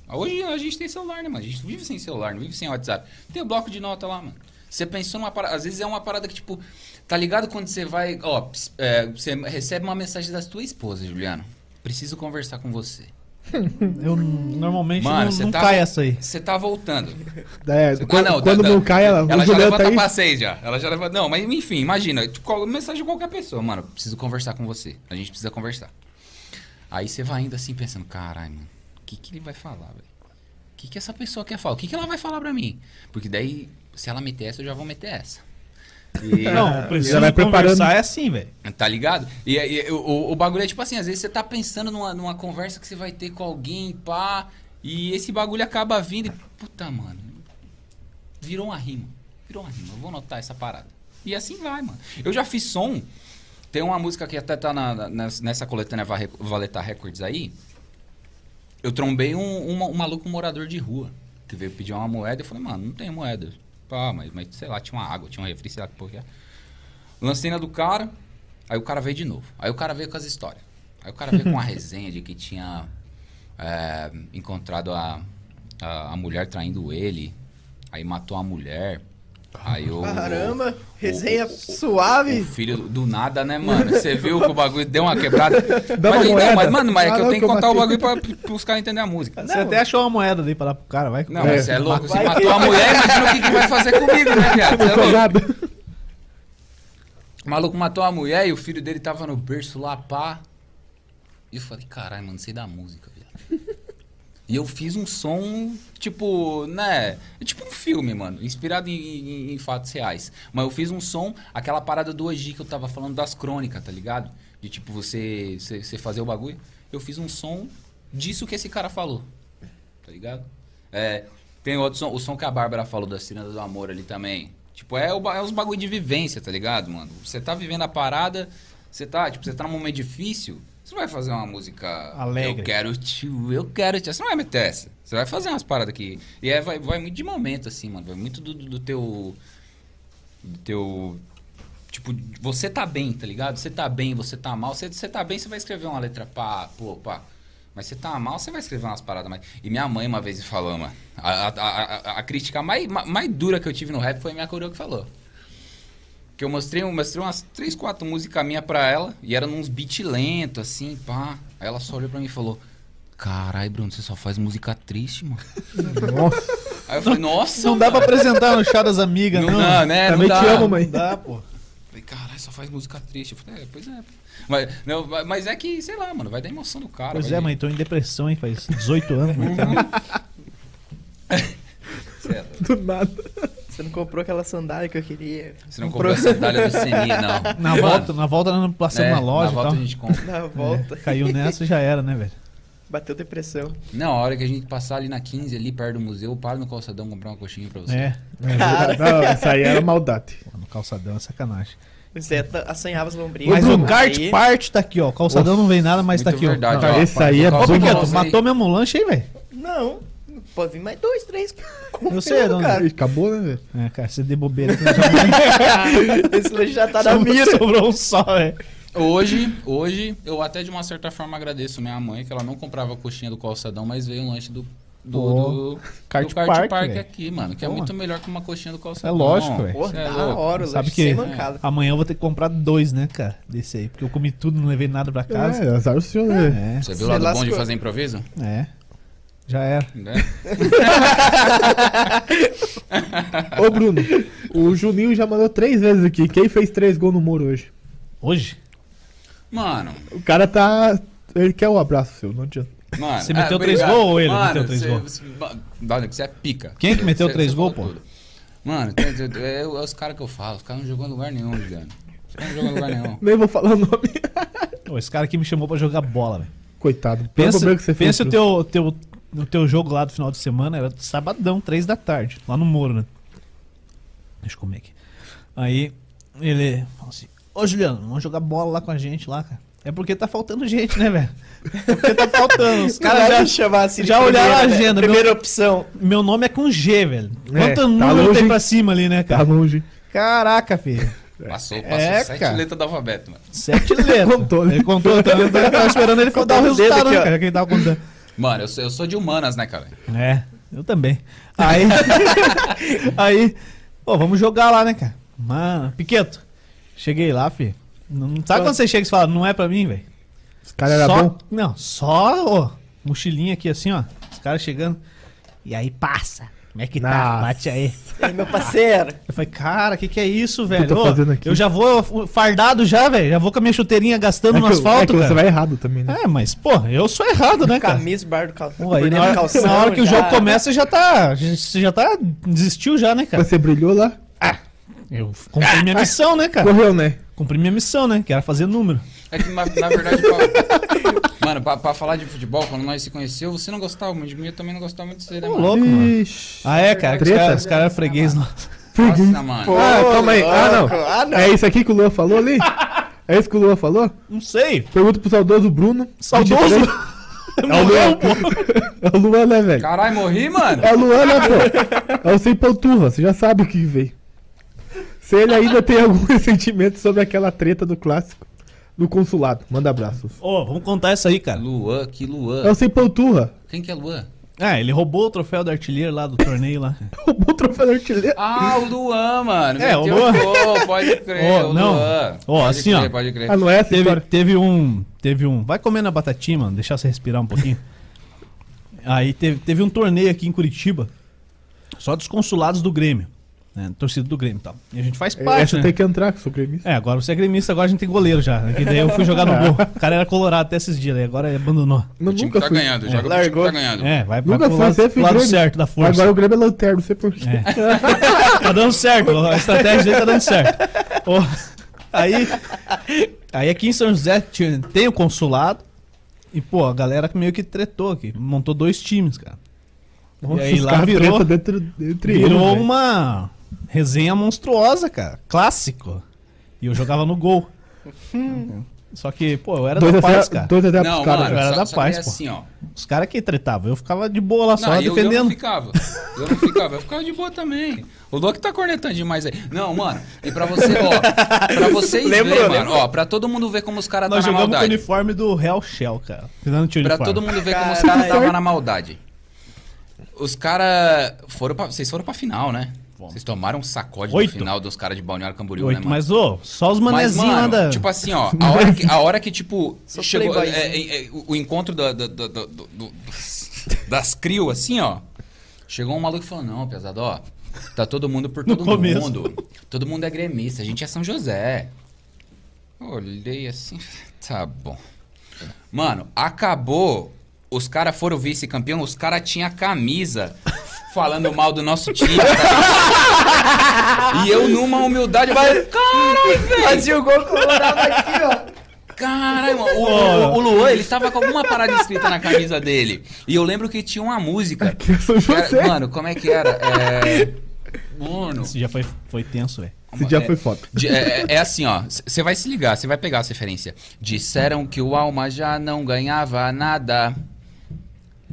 Hoje a gente tem celular, né, mano? A gente vive sem celular, não vive sem WhatsApp. Tem o bloco de nota lá, mano. Você pensou numa parada, às vezes é uma parada que, tipo, tá ligado quando você vai, ó, é, você recebe uma mensagem da tua esposa, Juliano. Preciso conversar com você. Eu normalmente Mano, não, você não tá, cai essa aí. Você tá voltando. É, Ah, quando, não, quando tá- não tá. cai, ela, Ela já levanta tá pra seis já. Ela já levanta. Não, mas enfim, imagina. Tipo, qual- mensagem de qualquer pessoa. Mano, preciso conversar com você. A gente precisa conversar. Aí você vai indo assim pensando, caralho, mano, o que, que ele vai falar, velho? O que, que essa pessoa quer falar? O que, que ela vai falar pra mim? Porque daí, se ela meter essa, eu já vou meter essa. E- Não, precisa vai preparando. é assim, velho. Tá ligado? E, e- o, o- bagulho é tipo assim, às vezes você tá pensando numa, numa conversa que você vai ter com alguém, pá, e esse bagulho acaba vindo e. Puta, mano. Virou uma rima. Virou uma rima. Eu vou notar essa parada. E assim vai, mano. Eu já fiz som. Tem uma música que até tá na- na- nessa- coletânea Va- Valeta Records aí. Eu trombei um, um, um maluco morador de rua que veio pedir uma moeda. Eu falei, mano, não tem moeda. Pá, mas, mas sei lá, tinha uma água, tinha um refri, sei lá que porra é. Lancei na do cara, aí o cara veio de novo. Aí o cara veio com as histórias. Aí o cara veio com uma resenha de que tinha é, encontrado a, a, a mulher traindo ele, aí matou a mulher. Aí o, Caramba, resenha o- suave. o filho do, nada, né, mano? Você viu que o bagulho deu uma quebrada. Dá mas, uma aí, moeda. não, mas, mano, mas é Ah, que eu não, tenho que contar o bagulho pra, pros caras entenderem a música. Você até achou uma moeda ali pra dar pro cara, vai. Não, É. mas você é louco. Você matou a mulher, imagina o que, que vai fazer comigo, né, viado? Você é Não louco. nada. O maluco matou a mulher e o filho dele tava no berço lá, pá. E eu falei, caralho, mano, sei da música. E eu fiz um som, tipo, né? Tipo um filme, mano, inspirado em, em- em fatos reais. Mas eu fiz um som, aquela parada do Oji que eu tava falando das crônicas, tá ligado? De tipo, você, você, você fazer o bagulho. Eu fiz um som disso que esse cara falou, tá ligado? É, tem outro som, o som que a Bárbara falou da Ciranda do Amor ali também. Tipo, é, o, é os bagulho de vivência, tá ligado, mano? Você tá vivendo a parada, você tá, tipo, você tá num momento difícil, você não vai fazer uma música Alegre. Eu quero te, eu quero te. Você não vai meter essa. Você vai fazer umas paradas aqui. E é, vai, vai muito de momento, assim, mano. Vai muito do, do- do teu. Do teu. Tipo, você tá bem, tá ligado? Você tá bem, você tá mal. Você, você tá bem, você vai escrever uma letra pá, pô, pá. Mas você tá mal, você vai escrever umas paradas mais. E minha mãe uma vez me falou, mano. A, a, a, a- crítica mais, ma- mais dura que eu tive no rap foi minha coroa que falou. Que eu mostrei, eu mostrei umas três, quatro músicas minhas pra ela. E era nos beat lento, assim, pá. Aí ela só olhou pra mim e falou: Carai, Bruno, você só faz música triste, mano. Nossa, Aí eu falei, nossa. Não dá pra mano." apresentar no chá das amigas, Não não. dá, né? também não te dá. amo, mãe. Não dá, pô. Falei, caralho, só faz música triste. Eu falei, é, pois é. Mas, não, mas- é que, sei lá, mano, vai dar emoção do cara. Pois é, mãe, tô em depressão, hein? Faz 18 anos. mas tá- do nada. Você não comprou aquela sandália que eu queria. Você não comprou a sandália do Seni, não. Na Mano, volta, na volta nós passamos é, na loja Na e volta tal. a gente compra. Na volta. É, caiu nessa já era, né, velho? Bateu depressão. Não, a hora que a gente passar ali na 15, ali perto do museu, eu paro no calçadão comprar uma coxinha pra você. É, Não, isso aí era maldade. pô, no calçadão é sacanagem. Tá- assanhava as lombrinhas. Mas o kart Aí- parte tá aqui, ó. O calçadão não vem nada, mas tá aqui, verdade, ó. Não, ó. esse aí é bom, matou mesmo o lanche aí, velho? Não. Pode vir mais dois, três. Eu sei, não. cara. Acabou, né, velho? É, cara, você deu bobeira. Esse lanche já tá na mira. sobrou um só, velho. Hoje, hoje, eu até de uma certa forma agradeço minha mãe, que ela não comprava a coxinha do calçadão, mas veio um lanche do. Do, Pô, do, Kart do kart Park, park, aqui, mano. Que é Pô. muito melhor que uma coxinha do É calçadão. lógico, velho. É da hora Sabe que- mancada. Amanhã eu vou ter que comprar dois, né, cara? Desse aí. Porque eu comi tudo, não levei nada pra casa. É, azar o senhor, né? É, Você viu lá do bom de fazer improviso? é. Já era. Né? Ô, Bruno, o Juninho já mandou três vezes aqui. Quem fez três gols no muro hoje? Hoje? Mano, O cara tá. Ele quer o abraço seu, não adianta. mano. Você meteu é, três gols ou ele Mano, meteu três gols? você- você é pica. Quem é que meteu Você- três gols, pô? tudo. Mano, é, é os caras que eu falo. Os caras não jogam em lugar nenhum, Juliano. Os caras não jogam em lugar nenhum. Nem vou falar o nome. Esse cara aqui me chamou pra jogar bola, velho. Coitado. Pensa, problema que você fez. pensa o teu, teu, o teu jogo lá do final de semana, era sabadão, três da tarde, lá no Moro, né? Deixa eu comer aqui. Aí, ele falou assim, ô Juliano, vamos jogar bola lá com a gente lá, cara. É porque tá faltando gente, né, velho? É porque tá faltando. Os Cara, caras já chamar assim. já olharam a primeira, né? agenda, Primeira opção. Meu nome é com G, velho. É, Quanto tá número longe, tem pra cima ali, né, Tá cara? longe. Caraca, filho. Passou, passou É, sete cara. letras do alfabeto, mano. Sete letras. Contou, né? Ele contou, tá, eu tava esperando ele dar o resultado, aqui, né, cara? Que ele tava contando. Mano, eu sou, eu sou de humanas, né, cara? É, eu também. Aí, aí, pô, vamos jogar lá, né, cara? Mano, Piqueto, cheguei lá, fi. Não, sabe quando você chega e fala, não é pra mim, velho? Os caras eram Só, bons. não, só, ó, mochilinha aqui assim, ó. Os caras chegando. E aí passa. Como é que tá? Nossa. Bate aí. Aí, meu parceiro. Eu falei, cara, o que, que é isso, velho? tá Ô, fazendo aqui? Eu já vou fardado já, velho. Já vou com a minha chuteirinha gastando É no que, asfalto, é que você vai errado também, né? É, mas, pô, eu sou errado, né, cara? Camisa, bar do calção. Pô, aí na, hora, na hora que o jogo começa, você já tá. Você já tá. Desistiu já, né, cara? Você brilhou lá, Eu cumpri minha missão, né, cara? correu, né? Cumpri minha missão, né? Que era fazer número. É que, na, na verdade, pra, mano, pra, pra falar de futebol, quando nós se conheceu, você não gostava muito de mim, eu também não gostava muito de você, né, mano? louco, mano. Ixi. Ah, é, cara? Os Treta? caras os caras eram freguês lá. Nossa, mano. Ah, calma aí. Ah, não. Ah, não. É isso aqui que o Luan falou ali? É isso que o Luan falou? Não sei. Pergunta pro saudoso Bruno. Saudoso. 23. É o Luan, pô. É o Luan, né, velho? Caralho, morri, mano. É o Luan, né, pô? É o sem panturra, você já sabe o que veio. Se ele ainda tem algum ressentimento sobre aquela treta do clássico do consulado, manda abraços. Ô, vamos contar essa aí, cara. Luan, que É Luan. o sem panturra. Quem que é Luan? Ah, ele roubou o troféu do artilheiro lá do torneio lá. Roubou o troféu do artilheiro. Ah, o Luan, mano. É, o Luan. gol, pode crer, Ô, o não. Luan. Ó, Pode assim, crer, ó. Pode crer. Ah, não é essa Teve, história? teve um. Teve um. Vai comendo a batatinha, mano. Deixar você respirar um pouquinho. Aí teve, teve um torneio aqui em Curitiba. Só dos consulados do Grêmio. Né, torcida do Grêmio e tal. E a gente faz parte. Essa né? tem que entrar, que eu sou gremista. É, agora você é gremista, agora a gente tem goleiro já. né? Que daí eu fui jogar no gol. O cara era colorado até esses dias, aí agora ele abandonou. Eu O time nunca tá fui. ganhando, joga pro time que Largou. tá ganhando. É, vai, Nunca pro foi, lado, lado Grêmio. certo da força. Agora o Grêmio é lanterna, não sei porquê. É. tá dando certo, a estratégia dele tá dando certo. Ô, aí, aí aqui em São José tem o consulado e, pô, a galera meio que tretou aqui. Montou dois times, cara. Nossa, aí os lá caras virou- dentro, entre Virou eles, uma resenha monstruosa, cara. Clássico. E eu jogava no gol. Só que, pô, eu era Dois da paz, cara. dois a zero Não, caras. mano, era só, da só paz, é pô. assim, ó. Os caras que tretavam. Eu ficava de boa lá só, Não, eu, eu não defendendo. ficava. Eu não ficava, eu ficava de boa também. O Luke tá cornetando demais aí. Não, mano, e pra você, ó, pra vocês Lembrou, verem, mano, ó, pra todo mundo ver como os caras tá Nós na jogamos com o maldade. uniforme do Real Shell, cara. Não tinha Pra uniforme. todo mundo ver como os caras tava na maldade. Os caras foram pra. Vocês foram pra final, né? Vocês tomaram um sacode Oito. no final dos caras de Balneário Camboriú, Oito, né, mano? mas, ô, só os manezinhos lá mano, da... tipo assim, ó, a hora que, a hora que tipo, Sou chegou é, é, é, o, encontro da- da- da- da- do- das criou, assim, ó, chegou um maluco e falou, não, pesado, ó, tá todo mundo por todo mundo, todo mundo é gremista, a gente é São José. Olhei assim, tá bom. Mano, acabou, os caras foram vice-campeão, os caras tinham camisa falando mal do nosso time, tá? E eu, numa humildade, eu falei, caralho, velho. Fazia o gol colorado aqui, ó. Caralho, mano. O, o, o Luan, ele tava com alguma parada escrita na camisa dele. E eu lembro que tinha uma música. Aqui é São que era- mano, como é que era? É. Mano. Esse dia foi, foi tenso, velho. Esse dia é- foi foda. de- é, é assim, ó. Você vai se ligar, você vai pegar essa referência. Disseram que o Alma já não ganhava nada.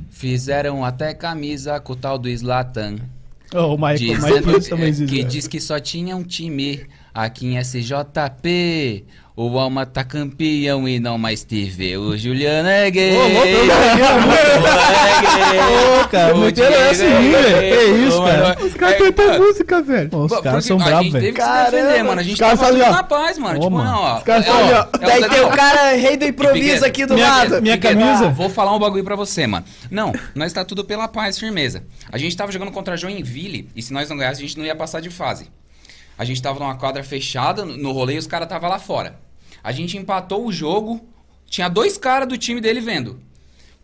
Fizeram até camisa com o tal do Slatan. Ô, o Michael, Michael que, também diz que diz que só tinha um time aqui em SJP. O Alma tá campeão e não mais TV. O Juliano é gay. Ô, louco, eu é gay. Ô, cara, o meteram Diego essa é em mim, velho. Que isso, cara? mano, Os caras é, cantam música, velho. Os caras são a bravos, gente velho. teve que se Caramba. defender, mano. A gente tava tudo na paz, mano. Tipo, não, ó. Os caras é, fazem, ó. é Daí o- tem o cara rei do improviso aqui do lado. minha camisa. Vou falar um bagulho pra você, mano. Não, nós tá tudo pela paz, firmeza. A gente tava jogando contra Joinville e se nós não ganhássemos, a gente não ia passar de fase. A gente tava numa quadra fechada, no rolê, e os caras tava lá fora. A gente empatou o jogo, tinha dois caras do time dele vendo.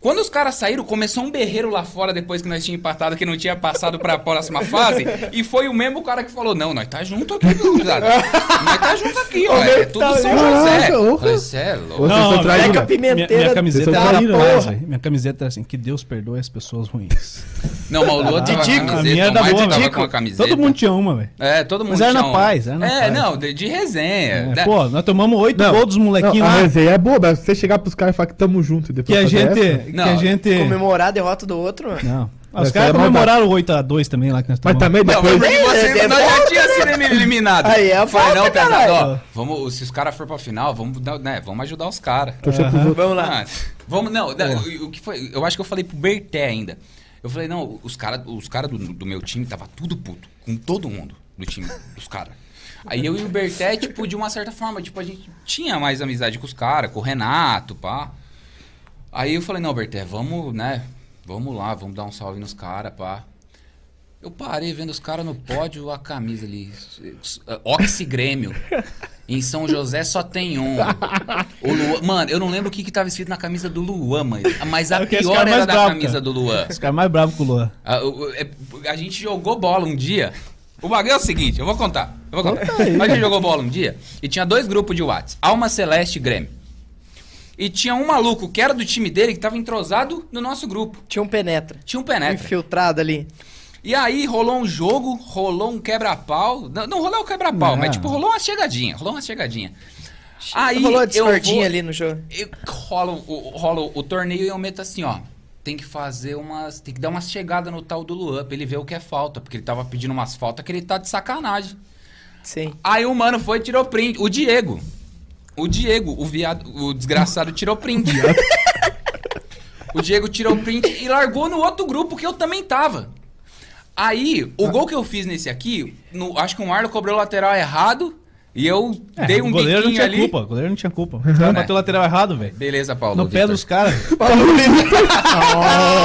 Quando os caras saíram, começou um berreiro lá fora depois que nós tínhamos empatado, que não tinha passado pra próxima fase. E foi o mesmo cara que falou: Não, nós tá junto aqui, gurizada. Nós tá junto aqui, ó. É tudo tá São. José. Cê é louco. Não. Zeca minha, Pimenteira. minha camiseta são era traíra, paz, velho. Minha camiseta era assim, que Deus perdoe as pessoas ruins. Não, mas o Lua tava com a camiseta, era o da boa, tava velho. com a camiseta. Todo mundo tinha uma, velho. É, todo mundo Mas era tinha na um- paz, era na É, paz. não, de, de resenha. É, né? pô, nós tomamos oito gols dos molequinhos Não, a resenha é boa, mas você chegar pros caras e falar que tamo junto e depois Que a gente. Essa- Que Não, a gente. Comemorar a derrota do outro, mano. Não. Ah, os caras é comemoraram o 8x2 também lá que nós Mas tomamos. também Não, depois... mas porque você É, nós já tinha sido eliminado. Aí é Falei, não, pesado, ó. Vamos, se os caras for pra final, vamos, dar- né, vamos ajudar os caras. Vamos lá. Ah, vamos, não, da- o, o que foi? Eu acho que eu falei pro Berté ainda. Eu falei, não, os caras os cara do, do meu time tava tudo puto. Com todo mundo do time dos caras. Aí eu e o Berté, tipo, de uma certa forma, tipo, a gente tinha mais amizade com os caras, com o Renato, pá. Aí eu falei, não, Berté, vamos, né? Vamos lá, vamos dar um salve nos caras, pá. Eu parei vendo os caras no pódio, a camisa ali. Oxi Grêmio. Em São José só tem um. Luan- mano, eu não lembro o que, que tava escrito na camisa do Luan, mas, mas a É que pior é era da bravo, camisa cara. do Luan. Os caras mais bravos com o Luan. A, o- o- é- a gente jogou bola um dia. O bagulho é o seguinte, eu vou contar. Eu vou contar. A gente jogou bola um dia e tinha dois grupos de Whats. Alma Celeste e Grêmio. E tinha um maluco que era do time dele que tava entrosado no nosso grupo. Tinha um penetra. Tinha um penetra. Infiltrado ali. E aí rolou um jogo, rolou um quebra-pau. Não, não rolou um quebra-pau, mas tipo, rolou uma chegadinha. Rolou uma chegadinha. Aí Rolou a discordinha vou- ali no jogo. eu rolo, o, rolo o torneio e eu meto assim, ó. Tem que fazer umas. Tem que dar umas chegadas no tal do Luan pra ele ver o que é falta. Porque ele tava pedindo umas faltas que ele tá de sacanagem. Sim. Aí o mano foi e tirou print. O Diego. O Diego, o viado, o desgraçado tirou print. o Diego tirou print e largou no outro grupo que eu também tava. Aí, o gol que eu fiz nesse aqui, no- acho que o Marlon cobrou o lateral errado e eu É, dei um goleiro não tinha ali. culpa. O goleiro não tinha culpa. O cara né? bateu o lateral errado, velho. Beleza, Paulo. No pé Vitor. dos caras.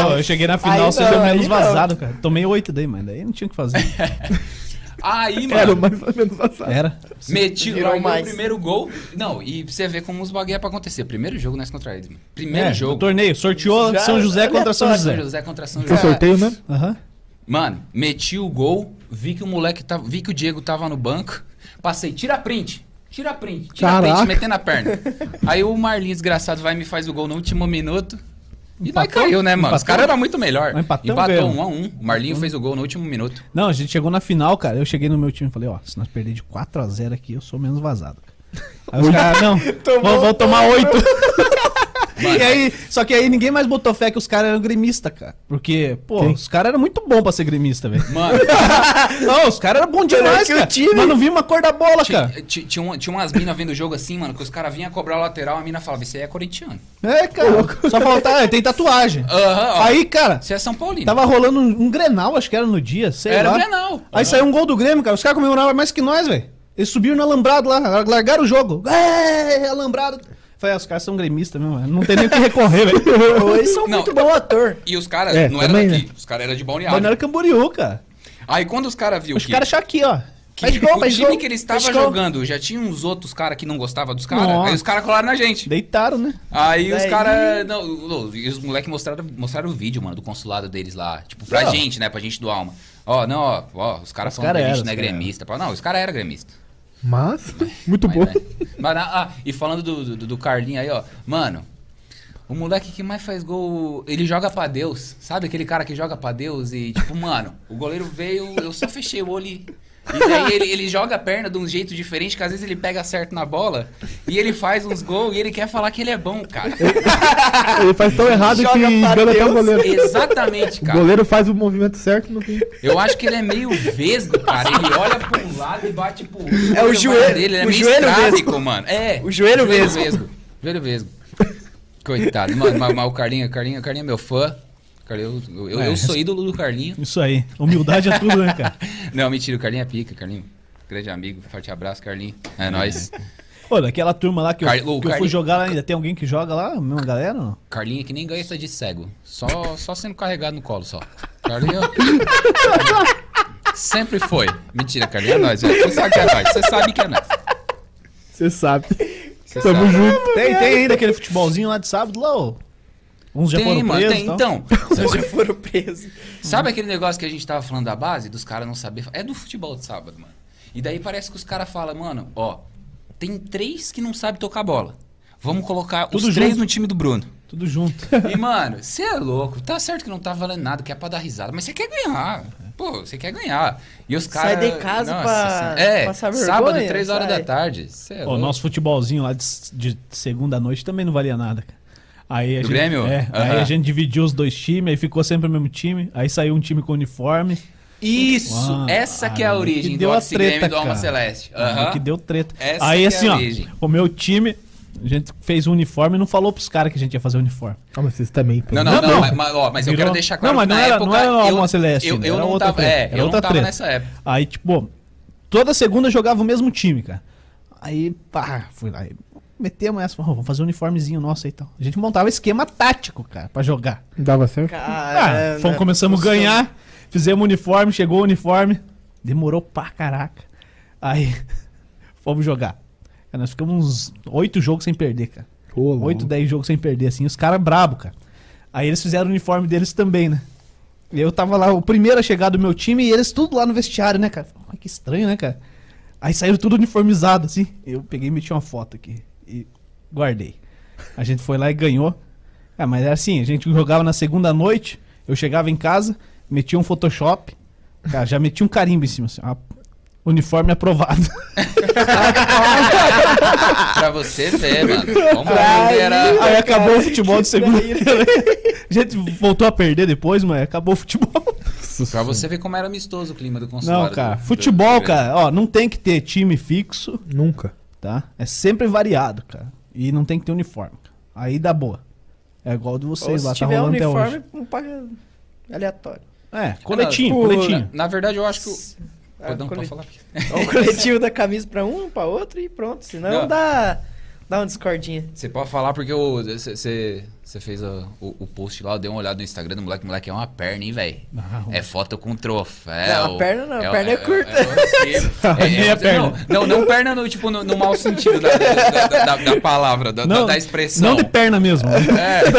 Oh, eu cheguei na final, você deu menos vazado, cara. Tomei oito daí, mas daí não tinha o que fazer. Aí, Era o mano, mais ou menos assado. Era. meti o primeiro gol. Não, e pra você ver como os bagulho é pra acontecer. Primeiro jogo nós contra eles, mano. Primeiro É, jogo. torneio. Sorteou Já- São José contra São aleatório. São José. José contra São Foi José. sorteio mesmo? Aham. Mano, meti o gol, vi que o moleque tava. Vi que o Diego tava no banco. Passei, tira print. Tira print, tira Caraca. print, metendo a perna. Aí o Marlinhos, desgraçado, vai e me faz o gol no último minuto. E nós Empatou? caiu, né, mano? Os Empatou? caras eram muito melhor. Empatamos, Empatou um a um. O Marlinho fez o gol no último minuto. Não, a gente chegou na final, cara. Eu cheguei no meu time e falei, ó, se nós perder de 4x0 aqui, eu sou menos vazado. Aí os caras, não, vamos tomar 8. E aí, só que aí ninguém mais botou fé que os caras eram gremistas, cara. Porque, pô, Quem? os caras eram muito bons pra ser gremista, velho. Mano, Não, os caras eram bons demais, o cara. time- Mas não vi uma cor da bola, cara. tinha, tinha, tinha um- tinha umas minas vendo o jogo assim, mano, que os caras vinham cobrar o lateral, a mina falava, isso aí é corintiano. É, cara. Só faltava, é, tem tatuagem. Aham, ó. Aí, cara, Você é São Paulino. tava rolando um, um Grenal, acho que era no dia, sei Era lá. o Grenal. Aí saiu um gol do Grêmio, cara. Os caras comemoravam mais que nós, velho. Eles subiram no alambrado lá, largaram o jogo. É, alambrado. Falei, ah, os caras são gremistas mesmo, velho. não tem nem o que recorrer, velho. Eles são Não. muito bom ator. E os caras É, não eram também, daqui, né? os caras eram de Mas Balneário. não era Camboriú, cara. Aí quando os caras viu Os que, caras acham aqui, ó. que Faz gol, o faz time gol. que eles estavam gol. jogando já tinha uns outros caras que não gostavam dos caras, Nossa. aí os caras colaram na gente. Deitaram, né? Aí os Daí- caras. Não, e os moleques mostraram, mostraram o vídeo, mano, do consulado deles lá. Tipo, pra Não. gente, né? Pra gente do alma. Ó, não, ó, ó os caras Os falam cara que a era, gente não é os cara gremista. Pá, Não, os caras eram gremistas. Mas, muito Mas, bom. né? Mas, ah, e falando do, do, do Carlinho aí, ó. Mano, o moleque que mais faz gol, ele joga pra Deus. Sabe aquele cara que joga pra Deus e, tipo, mano, o goleiro veio, eu só fechei o olho e. E daí ele, ele joga a perna de um jeito diferente, que às vezes ele pega certo na bola e ele faz uns gols e ele quer falar que ele é bom, cara. Ele faz tão errado que Joga pra engana até o goleiro. Exatamente, O cara. goleiro faz o movimento certo no fim. Eu acho que ele é meio vesgo, cara. Ele olha pra um lado e bate pro outro. É o joelho- dele, ele é o meio joelho vesgo. mano. É. O joelho vesgo. vesgo. Joelho vesgo. Coitado. Mano, mas, mas o Carlinho, Carlinho, Carlinho é meu fã. Carlinho, eu, eu, É, eu sou ídolo do Carlinho. Isso aí. Humildade é tudo, né, cara? Não, mentira, o Carlinho é pica, Carlinho. Grande amigo, forte abraço, Carlinho. É nóis. Pô, daquela turma lá que eu, Car- o que eu fui Carlinho- jogar lá ainda, tem alguém que joga lá? Mesma galera não? Carlinho é que nem ganha de cego. Só, só sendo carregado no colo, só. Carlinho. Sempre foi. Mentira, Carlinho é nóis, velho. Você sabe que é nóis. Você sabe que é nóis. Você sabe. Você Tamo sabe. junto. Tem, tem ainda aquele futebolzinho lá de sábado lá, ô. Uns já Tem, foram mano, presos tem. e tal. Então, Vocês já foram presos. Sabe aquele negócio que a gente tava falando da base, dos caras não saber? É do futebol de sábado, mano. E daí parece que os caras falam, mano, ó, tem três que não sabem tocar bola. Vamos colocar Tudo os três junto. no time do Bruno. Tudo junto. E, mano, você é louco. Tá certo que não tá valendo nada, que é pra dar risada, mas você quer ganhar. Pô, você quer ganhar. E os Sai caras. de casa Nossa pra Senhora. É, passar sábado, vergonha, três horas sai. da tarde. Cê é o louco. nosso futebolzinho lá de, de segunda noite também não valia nada, cara. Aí a Do gente, Grêmio? É, aí Aham. a gente dividiu os dois times, aí ficou sempre o mesmo time. Aí saiu um time com uniforme. Isso! Ah, essa que é a aí origem que do deu a Grêmio treta, e do Alma cara. Celeste. Aí Aham. Que deu treta. Essa aí que é assim, a ó, origem. o meu time, a gente fez o uniforme e não falou pros caras que a gente ia fazer o uniforme. Ah, mas vocês também. pô. Não, não, Não, não, não. mas, mas, ó, mas eu Virou- quero deixar claro Não, mas que não era- época, não era o eu, Alma Celeste, eu, né? eu Era não outra tava, é, era eu outra não tava treta. nessa época. Aí, tipo, toda segunda jogava o mesmo time, cara. Aí, pá, fui lá e metemos essa, falou, vamos fazer um uniformezinho nosso aí e tal. A gente montava esquema tático, cara, pra jogar. Dava certo? Cara, Ah, fomos, começamos a ganhar, fizemos o uniforme, chegou o uniforme, demorou pra caraca. Aí, fomos jogar. Cara, nós ficamos uns oito jogos sem perder, cara. Louco. 8, 10 jogos sem perder, assim, os caras brabo, cara. Aí eles fizeram o uniforme deles também, né? Eu tava lá, o primeiro a chegar do meu time, e eles tudo lá no vestiário, né, cara? Ai, que estranho, né, cara? Aí saíram tudo uniformizado, assim. Eu peguei e meti uma foto aqui e guardei. A gente foi lá e ganhou. Ah, mas era assim, a gente jogava na segunda noite, eu chegava em casa, metia um Photoshop, cara, já metia um carimbo em cima, assim, uniforme aprovado. pra você ver, mano. Como era... aí acabou o futebol de segunda-feira. A gente voltou a perder depois, mas acabou o futebol. Pra você ver como era amistoso o clima do consulado. Não, cara. do- do- Futebol, do- cara, ó, não tem que ter time fixo, Nunca. Tá? É sempre variado, cara. E não tem que ter uniforme. cara. Aí dá boa. É igual de Ou vocês se lá, tá tiver rolando até uniforme, hoje. um paga aleatório. É, coletinho, Não, tipo, coletinho. Na, na verdade, eu acho que. o- Ah, Perdão, cole- pode falar. Ou o coletivo da camisa pra um, pra outro e pronto. Senão Não. dá, dá uma discordinha. Você pode falar porque você fez o, o, o post lá, eu dei uma olhada no Instagram do moleque. O moleque é uma perna, hein, velho? Ah, É foto com troféu. Não, a perna não, a perna é curta. É, Meia é, perna. Não, não, não perna no, tipo, no, no mau sentido da, da, da- da- da palavra, da, da- da expressão. Não de perna mesmo. É,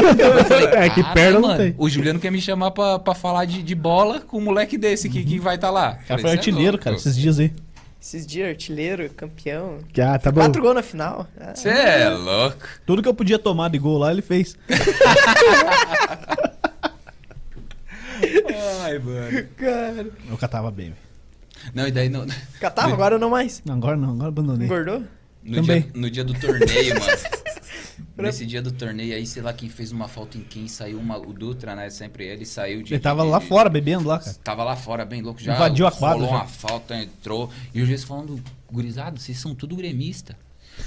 falei, É, que "Cara, perna não mano, tem." O Juliano quer me chamar pra, pra falar de, de bola com um moleque desse que, que vai estar lá. Cara, Falei, foi "Cê é artilheiro, louco." cara, esses dias aí. Esses dias, artilheiro, campeão. Ah, tá bom. Quatro gols na final. Ah, Você é louco. Tudo que eu podia tomar de gol lá, ele fez. Ai, mano. cara. Eu catava bem, velho. Não, e daí no, Catava, agora não mais. Não, agora não, agora abandonei. Engordou? no, Também. dia, no dia do torneio, mano. Nesse dia do torneio aí, sei lá quem fez uma falta em quem, saiu uma, o Dutra, né? Sempre ele saiu de. Ele tava de- lá de- fora bebendo lá, cara. Tava lá fora, bem louco, já Invadiu a quadra, rolou já. uma falta, entrou. E o juiz falando, gurizado, vocês são tudo gremista.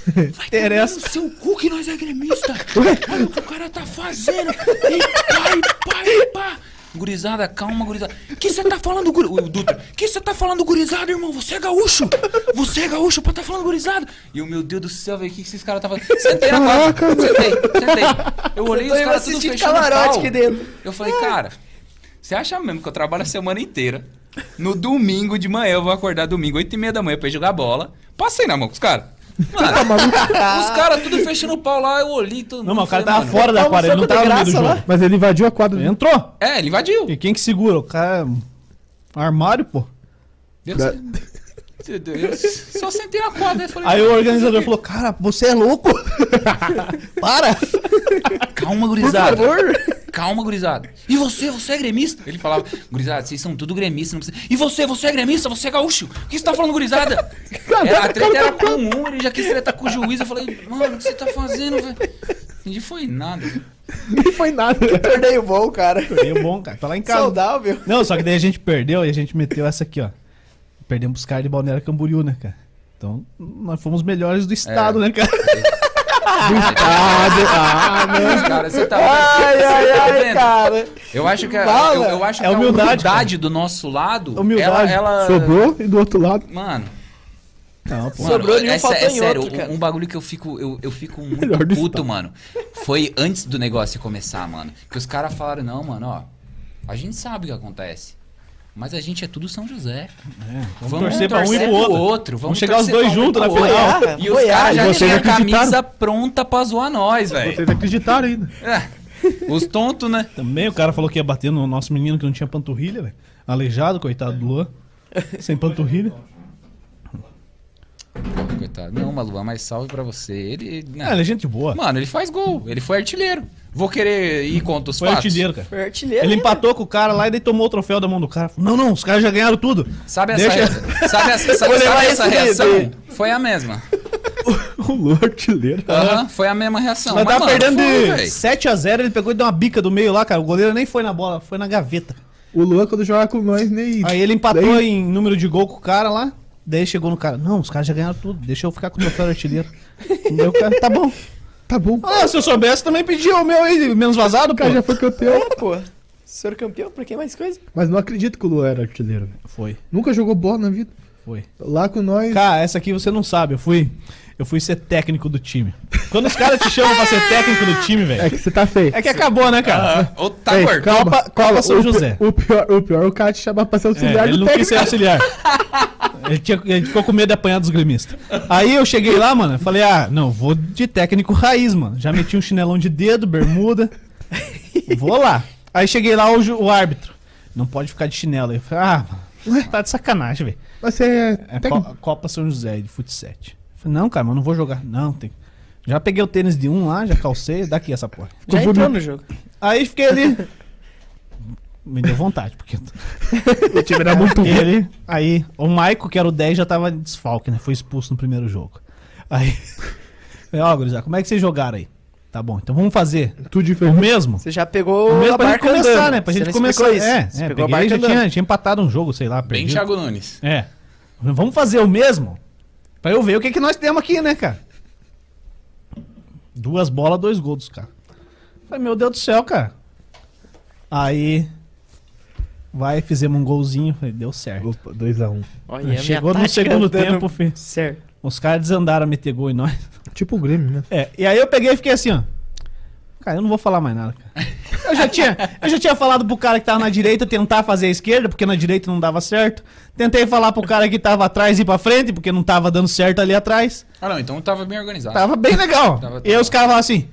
Interessa. Vai no seu cu que nós é gremista. Olha o que o cara tá fazendo. E e pá. Gurizada, calma, gurizada. Que você tá falando, guri... o Dutra? Que você tá falando, gurizada, irmão? Você é gaúcho. Você é gaúcho pra tá falando gurizada. E eu, meu Deus do céu, velho, o que que esses caras tá fazendo? Sentei na quadra. Sentei, sentei. Eu olhei os Sentou e caras tudo fechando camarote aqui dentro. Eu falei, cara, você acha mesmo que eu trabalho a semana inteira? No domingo de manhã, eu vou acordar domingo, 8 e meia da manhã, pra ir jogar bola. Passei na mão com os caras. Mano, os caras tudo fechando o pau lá, eu olhei todo Não, mas o cara tava mano, fora da quadra, ele não tava no meio do jogo. Mas ele invadiu a quadra. Ele entrou. É, ele invadiu. E quem que segura? O cara. é Armário, pô. Deus, Deus, só sentei na quadra e falei, Aí o organizador falou: Cara, você é louco? Para! calma, gurizada. Calma, gurizada. E você, você é gremista? Ele falava, gurizada, vocês são tudo gremistas. Não precisa... E você, você é gremista? Você é gaúcho? O que você tá falando, gurizada? Era, a treta era com um, ele já quis tretar com o juiz. Eu falei, mano, o que você tá fazendo, velho? Entendi, foi nada. Nem foi nada. Torneio bom, cara. Torneio bom, cara. Tá lá em casa. Saudável. Não, só que daí a gente perdeu e a gente meteu essa aqui, ó. Perdemos os caras de Balneário Camboriú, né, cara? Então, nós fomos os melhores do estado, né, cara? Ah, não. Mas, cara, você tá, Ai, ai, tá ai, vendo? cara. Eu acho que, a, eu, eu acho É que humildade, a humildade do nosso lado, Humildade. ela, ela... Sobrou e do outro lado. Mano, Não, pô. Mano, Sobrou nenhum é, é sério, outro, um- cara. um bagulho que eu fico, eu, eu fico muito Melhor do puto, estado. mano. Foi antes do negócio começar, mano. Que os caras falaram, não, mano, ó. A gente sabe o que acontece. Mas a gente é tudo São José. É, vamos, Vamos torcer pra um e pro outro. outro, Vamos vamos chegar os dois um juntos na final. Goiás. E os Goiás, caras já tinham a camisa pronta pra zoar nós, velho. Vocês acreditaram ainda. É. Os tontos, né? Também o cara falou que ia bater no nosso menino que não tinha panturrilha, velho. Aleijado, coitado do Luan. Sem panturrilha. Coitado. Não, Maluan, mas salve pra você. Ele. né? Ah, ele é gente boa. Mano, ele faz gol. Ele foi artilheiro. Vou querer ir contra os Foi fatos. artilheiro, cara. Foi artilheiro. Ele né? empatou com o cara lá e daí tomou o troféu da mão do cara. Não, não, os caras já ganharam tudo. Sabe essa, Deixa- sabe essa, sabe, essa reação? daí. Foi a mesma. O Lu artilheiro. Aham, foi a mesma reação. Nós Mas, tava mano, perdendo foi, de véi. 7x0, ele pegou e deu uma bica do meio lá, cara. O goleiro nem foi na bola, foi na gaveta. O Luan, quando joga com nós, nem. Aí ele empatou Daí- em número de gol com o cara lá. Daí chegou no cara, não, os caras já ganharam tudo, deixa eu ficar com o meu troféu artilheiro. Daí o cara, tá bom. Tá bom. Ah, se eu soubesse, também pedia o meu aí, menos vazado, O pô. cara já foi campeão. É, pô. Senhor campeão, pra que mais coisa? Mas não acredito que o Luan era artilheiro. velho. Foi, Nunca jogou bola na vida. foi. Lá com nós. Cara, essa aqui você não sabe, eu fui, eu fui ser técnico do time. Quando os caras te chamam pra ser técnico do time, É velho, que você tá feio. é que acabou, né, cara? Ou tá Ei, gordo. calma, Copa-. Copa São o, José. O pior, o pior é o cara te chamar pra ser auxiliar É, ele do não quis ser técnico. auxiliar. Ele, tinha- ele ficou com medo de apanhar dos gremistas. Aí eu cheguei lá, mano, falei, ah, não, vou de técnico raiz, mano. Já meti um chinelão de dedo, bermuda. Vou lá. Aí cheguei lá, o, o árbitro. Não pode ficar de chinelo. Aí eu falei, ah, mano, tá de sacanagem, velho. Você é, É técnico. Co- Copa São José de futsal. Falei, não, cara, mas não vou jogar. Não, tem. Já peguei o tênis de um lá, já calcei, daqui essa porra. Já entrou no jogo. Aí fiquei ali. Me deu vontade, porque O time era muito ruim. ele, aí, o Maico, que era o 10, já tava de desfalque, né? Foi expulso no primeiro jogo. Aí, falei, ó, gurizada, como é que vocês jogaram aí? Tá bom, então vamos fazer Tudo o diferente. mesmo? Você já pegou O mesmo a pra gente começar, andando. né? Pra Você gente começar. isso. É, Você é pegou a peguei, barca já tinha, tinha empatado um jogo, sei lá, Bem perdido. Thiago Nunes. É. Vamos fazer o mesmo? Pra eu ver o que, que nós temos aqui, né, cara? Duas bolas, dois gols dos caras. Falei, meu Deus do céu, cara. Aí. Vai, fizemos um golzinho. Falei, deu certo. Opa, 2x1. Um. Olha, Chegou no segundo tempo, fi. Certo. Os caras desandaram a meter gol em nós. Tipo o Grêmio, né? É, e aí eu peguei e fiquei assim, ó. Cara, eu não vou falar mais nada, cara. Eu já tinha, eu já tinha falado pro cara que tava na direita tentar fazer a esquerda, porque na direita não dava certo. Tentei falar pro cara que tava atrás ir pra frente, porque não tava dando certo ali atrás. Ah, não, então tava bem organizado. Tava bem legal. Tava- E aí os caras falavam assim: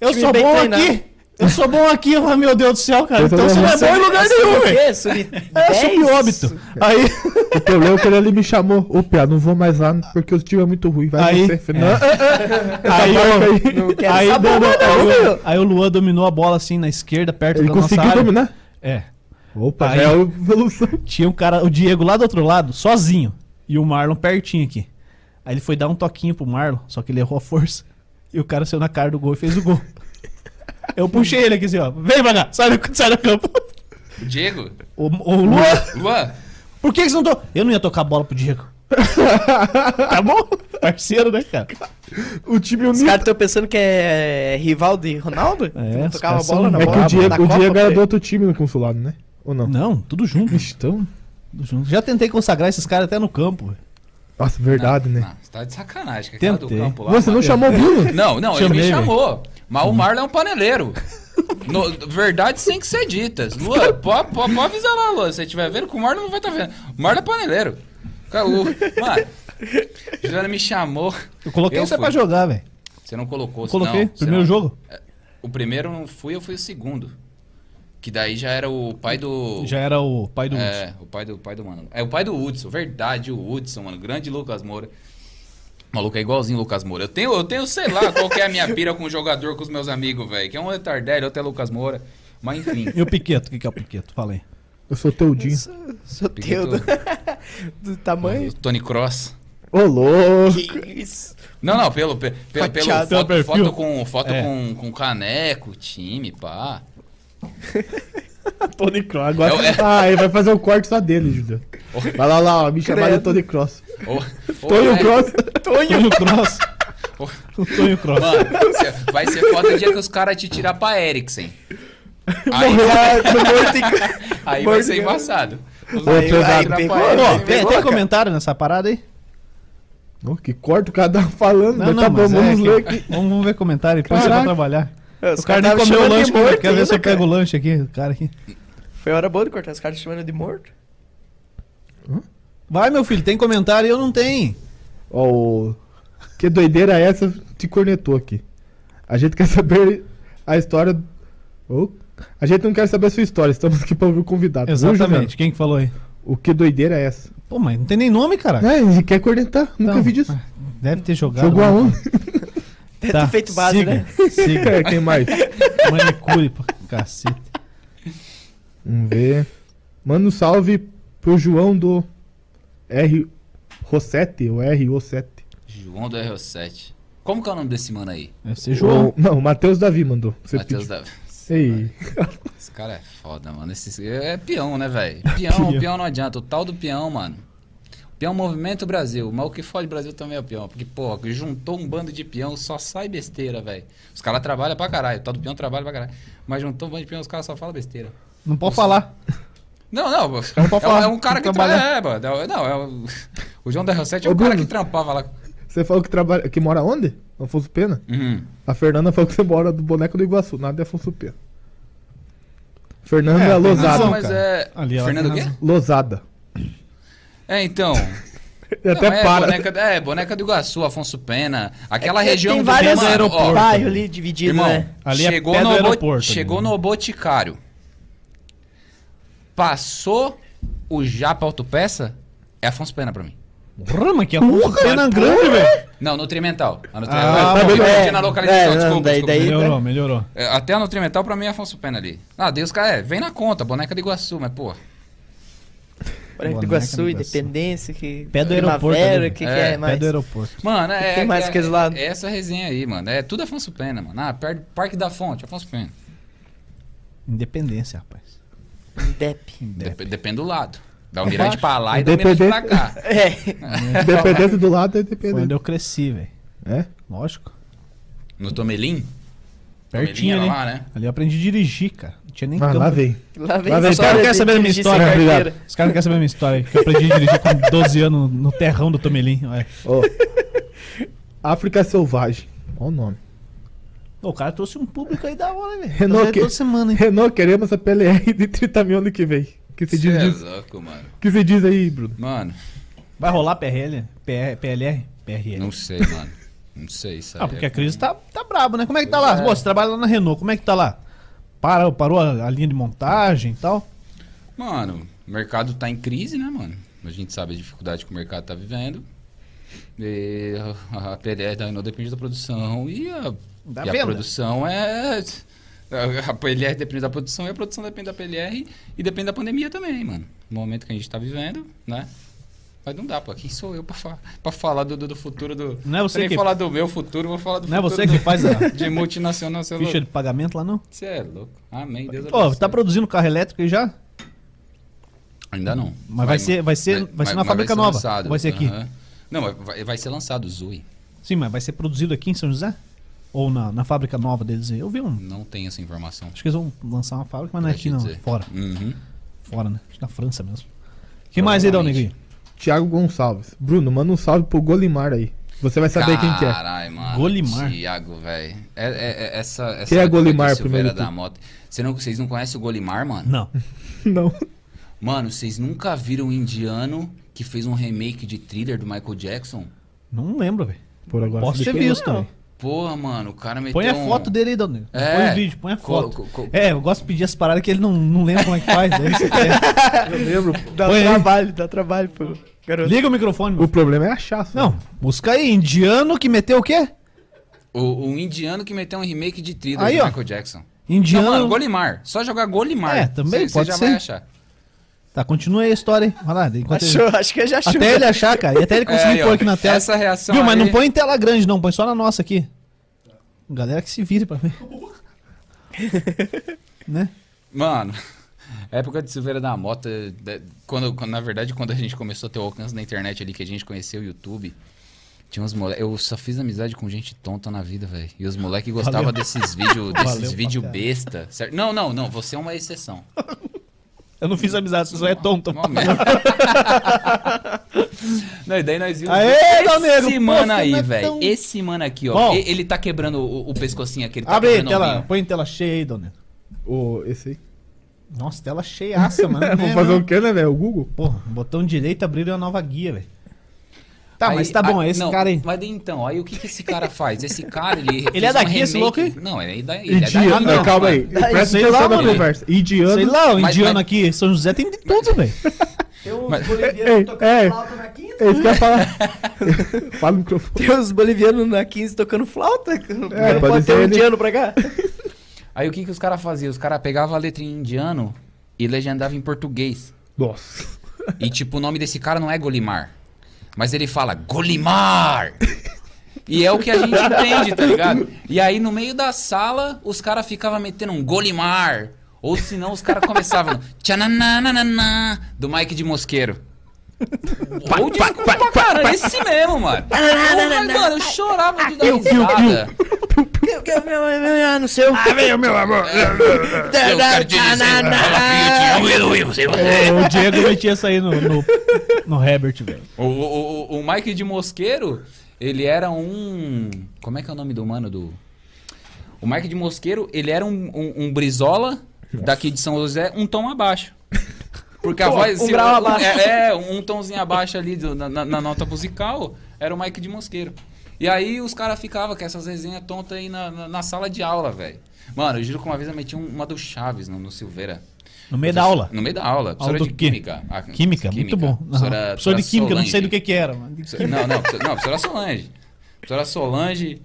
Eu Time sou bom treinado. aqui. Eu sou bom aqui. Eu meu Deus do céu, cara. Então você não é bom em lugar nenhum, velho. Sub É, subóbito. Aí. O problema é que ele me chamou. Ô, Pia, não vou mais lá porque o time é muito ruim. Vai Aí- você. Aí, eu- Não quero aí, saber, dando- não, aí, o- aí o Luan dominou a bola assim na esquerda, perto ele da nossa conseguiu área. dominar. É. Opa, Aí- é a evolução. Tinha um cara, o Diego lá do outro lado, sozinho. E o Marlon pertinho aqui. Aí ele foi dar um toquinho pro Marlon, só que ele errou a força. E o cara saiu na cara do gol e fez o gol. Eu puxei ele aqui assim, ó. Vem, Maga, sai do, sai do campo. O Diego? O, o Luan, Luan? por que, que você não tô. Eu não ia tocar a bola pro Diego. tá bom? Parceiro, né, cara? O time Os unido. caras estão pensando que é rival de Ronaldo? É, não os tocava bola na É bola. que o Diego, o Copa, Diego era foi. do outro time no consulado, né? Ou não? Não, tudo junto. Então. tudo junto. Já tentei consagrar esses caras até no campo. velho. Nossa, verdade, né? Não, você tá de sacanagem. Que aquela do Tentei. campo lá. Você não chamou o Bruno? Não, não, ele Chamei, me velho. chamou. Mas o Marlon é um paneleiro. No- verdade sem que ser ditas. Luan, pode, pode, pode avisar lá, Luan. Se você estiver vendo, que o Marlon não vai estar vendo. O Marlon é paneleiro. O- Mano, Juliana me chamou. Eu coloquei Eu você fui. pra jogar, velho. Você não colocou, Coloquei. não, Primeiro não- jogo. O primeiro não fui, eu fui o segundo. Que daí já era o pai do. Já era o pai do Hudson. É, o pai do, pai do mano. É o pai do Hudson, verdade, o Hudson, mano. Grande Lucas Moura. O maluco é igualzinho o Lucas Moura. Eu tenho, eu tenho, sei lá, qual que é a minha pira com o jogador, com os meus amigos, velho. Que é um retardelho, outro é Lucas Moura. Mas enfim. E o Piqueto? O que, que é o Piqueto? Fala aí. Eu sou Teudinho. Sou Piqueto- teu do, do tamanho. o Tony Cross. Ô, louco. Que isso. Não, não, pelo, pe- pelo, pelo Fatiado. foto, Pelo perfil. foto com, foto É. com, com caneco, time, pá. Tony Cross. Agora... É é- Ah, ele vai fazer o corte só dele, Júlio. Vai lá, lá, ó. Me chamaram de Tony Cross. É, Cross. Tonho Cross. O Tonho Cross. Mano, vai ser foda o dia que os caras te tirar pra Eriksen. Aí, aí vai ser embaçado. Ô, Ó, Eriksen. tem, pegou, tem cara. comentário nessa parada aí? Ô, que corte o cara tá falando. Não, mas não, tá bom, é vamos que- ler aqui. Vamos, vamos ver comentário, depois você vai Caraca. trabalhar. Os o cara caras nem comeu o lanche, morto quer ver se eu cara. pego o lanche aqui, cara aqui. Foi hora boa de cortar os caras chamando de morto. Vai, meu filho, tem comentário e eu não tenho. Ó, o... que doideira é essa? Te cornetou aqui. A gente quer saber a história. Ô, A gente não quer saber a sua história, estamos aqui pra ouvir o convidado. Viu, Exatamente, quem que falou aí? O que doideira é essa? Pô, mas não tem nem nome, cara. É, ele quer cornetar, nunca Não, vi disso. Deve ter jogado. Jogou aonde? Deve Tá, ter feito base, siga, né? Siga. É, Quem mais? Manicure, pô, cacete. Vamos ver. Manda um salve pro João do R. Rossetti, ou RO7. João do RO7. Como que é o nome desse mano aí? Deve ser João. O- Não, o Matheus Davi mandou. Matheus pediu. da... Ei. Esse cara é foda, mano. Esse... É peão, né, velho? Peão, Peão. peão não adianta. O tal do peão, mano. Peão movimento Brasil. Mas o que fode Brasil também é o peão. Porque, porra, juntou um bando de peão, só sai besteira, velho. Os caras trabalham pra caralho. O tal do peão trabalha pra caralho. Mas juntou um bando de peão, os caras só falam besteira. Não pode falar. Não, não. não É, um- falar, é um cara que que trabalha. É, mano. é- Não, é o... o João da RO7 é o cara que trampava lá. Você falou que trabalha. que mora onde? Afonso Pena? Uhum. A Fernanda falou que você mora do boneco do Iguaçu, nada de Afonso Pena. Fernanda É, tem Losada. Não, mas cara. é. Ali, ó, Fernando o quê? Losada. É, então. E até Não, é, para. Boneca, é, boneca do Iguaçu, Afonso Pena. Aquela É que região tem do vários aeroportos. bairros ali divididos, Irmão, né? Ali é chegou, pé do no, aeroporto, chegou né? no Boticário. Passou o Japa Autopeça, é Afonso Pena pra mim. Rama, que é um pena grande, velho. Não, Nutrimental. A Ah, Nutrimental. eu bem. confundi É, na localização, é, desculpa, daí- desculpa. daí- Melhorou, melhorou. É, Até a Nutrimental pra mim é Afonso Pena ali. Ah, Deus, cara, é, vem na conta, boneca do Iguaçu, mas pô. Boneco Boneca do Iguaçu. Independência, que... Pé do aeroporto Primavera, que, que É, é, pé mais? Pé do aeroporto. Mano, é. tem mais é, aqueles lados? é essa resenha aí, mano. É tudo Afonso Pena, mano. Ah, perto do Parque da Fonte, Afonso Pena. Independência, rapaz. Indep. Dep- depende do lado. Da Almirante pra lá e da Almirante pra cá. É. Independente do lado é onde independente. eu cresci, velho. É? Lógico. No Tomelim? Pertinho ali. Lá, né? Ali eu aprendi a dirigir, cara. Não tinha nem Ah, campo. lá vem. Lá vem Lá vem. Os caras não querem saber da minha história. carteira. Os caras não querem saber da minha história. Que eu aprendi a dirigir com 12 anos no terrão do Tomelim. Olha. Ó. África Selvagem. Olha o nome. O cara trouxe um público aí da hora, velho. Renault que- toda semana, hein? Renault, queremos a PLR de 30 mil ano que vem. O que você Cê diz, é disso? louco, mano. O que você diz aí, Bruno? Mano, Vai rolar PRL? PR, PLR? PRL. não sei, mano. Não sei, sabe? Ah, porque a crise tá, tá brabo, né? Como é que tá lá? Pô, você trabalha lá na Renault, como é que tá lá? Parou, parou a, a linha de montagem e tal? Mano, o mercado tá em crise, né, mano? A gente sabe a dificuldade que o mercado tá vivendo. E a, a PLR da Renault depende da produção. E a, Da e a venda. produção é. A, a PLR depende da produção e a produção depende da PLR e depende da pandemia também, mano. No momento que a gente tá vivendo, né? Mas não dá, pô. Quem sou eu pra, fa pra falar do, do, do futuro do. Não é você nem que- falar do meu futuro, vou falar do Não é futuro você do- que faz a de multinacional. Você é ficha louco. de pagamento lá, não? Você é louco. Amém. Deus Pô, abençoe. tá produzindo carro elétrico aí já? Ainda não. Mas vai ser- vai ser- vai ser na fábrica ser nova, lançado. vai ser aqui? Não, mas vai, vai ser lançado o Zui. Sim, mas vai ser produzido aqui em São José? Ou na, na fábrica nova deles aí? Eu vi um. Não tem essa informação. Acho que eles vão lançar uma fábrica, mas não é aqui não. dizer. Fora. Uhum. Fora, né? Acho que na França mesmo. que mais aí, Provavelmente. Negrinho? Thiago Gonçalves. Bruno, manda um salve pro Golimar aí. Você vai saber quem que é. Caralho, mano. Golimar. Thiago, velho. É, é- é- essa, essa Quem é Golimar, primeiro da moto. Você não, vocês não conhecem o Golimar, mano? Não. Não. Mano, vocês nunca viram um indiano que fez um remake de thriller do Michael Jackson? Não lembro, velho. Por agora. Posso ter visto também. Porra, mano, o cara meteu Põe a um- foto dele aí, Dal Negro. É. Põe o vídeo, põe a foto. co- co- É, eu gosto de pedir as paradas que ele não, não lembra como é que faz. Daí você quer. Eu lembro. pô. Dá Põe aí. trabalho, dá trabalho, pô. Garoto. Liga o microfone. O problema é achar. só. Não, busca aí. Indiano que meteu o quê? O, o indiano que meteu um remake de thriller Aí. Michael Jackson. Indiano. Não, mano, Golimar. Só jogar Golimar. É, também Cê- pode cê já ser. vai achar. Tá, continua aí a história, hein? Vai lá. enquanto ele- Achou, acho que já achou. Até ele achar, cara. E até ele conseguir É, aí, pôr aqui na tela. Essa reação Viu, mas aí- não põe em tela grande, não. Põe só na nossa aqui. Galera que se vire pra mim. né? Mano, época de Silveira da Mota, quando, quando- na verdade, quando a gente começou a ter o alcance na internet ali, que a gente conheceu o YouTube, tinha uns moleques. Eu só fiz amizade com gente tonta na vida, velho. E os moleques gostavam desses vídeos desses vídeo besta. certo? Não, não, não. Você é uma exceção. Eu não fiz amizade, você só é tonto. Não, e daí nós vimos. Aê, esse pô, mano aí, é velho. tão- Esse mano aqui, ó. Bom. Ele tá quebrando o, o pescocinho aqui. Ele tá Abre tela. Põe em tela cheia aí, dona. O, esse aí. Nossa, tela cheiaça, mano. Vamos É, fazer o quê, né, velho? O Google? Porra, botão direito abriu a nova guia, velho. Tá, Aí- mas tá bom, é esse não, cara aí. Mas daí, então, aí o que, que esse cara faz? Esse cara, ele. Ele é um daqui, esse louco aí? Não, ele é da, ele é Não, calma aí. Presta sei atenção lá, na mano. conversa. Indiano. Sei lá, o indiano mas- aqui, São José tem de tudo, velho. Tem uns Mas- bolivianos Ei, tocando flauta na 15. É isso que eu ia falar. Fala no microfone. Tem uns bolivianos na 15 tocando flauta. É, Não pode ter ser um indiano pra cá. Aí o que, que os caras faziam? Os caras pegavam a letra em indiano e legendavam em português. Nossa. E tipo, o nome desse cara não é Golimar. Mas ele fala Golimar! E é o que a gente entende, tá ligado? E aí no meio da sala, os caras ficavam metendo um Golimar. Ou senão os caras começavam tchananana do Mike de Mosqueiro. Ou de pra caramba, esse mesmo, mano. Mano, eu chorava de dar risada. Eu quero meu, meu, meu, no seu. Ah, veio, meu amor. Eu quero te dizer, você. o Diego metia essa aí no, no, no Herbert, velho. O, o, o, o Mike de Mosqueiro, ele era um. Como é que é o nome do mano do. O Mike de Mosqueiro, ele era um, um, um brisola daqui de São José, um tom abaixo. Porque a voz. um se- grau abaixo. É, é, um tomzinho abaixo ali do- na, na- nota musical, era o Mike de Mosqueiro. E aí os caras ficavam com essas resenhas tontas aí na, na, na sala de aula, velho. Mano, eu juro que uma vez eu meti um- uma do Chaves no, no Silveira. No meio da aula. No meio da aula. Professora do de química. Ah, Química, muito bom. Professora, Professor de química, eu não sei Solange. do que que era, mano. Não, não, professora- não, professora Solange. Professora Solange.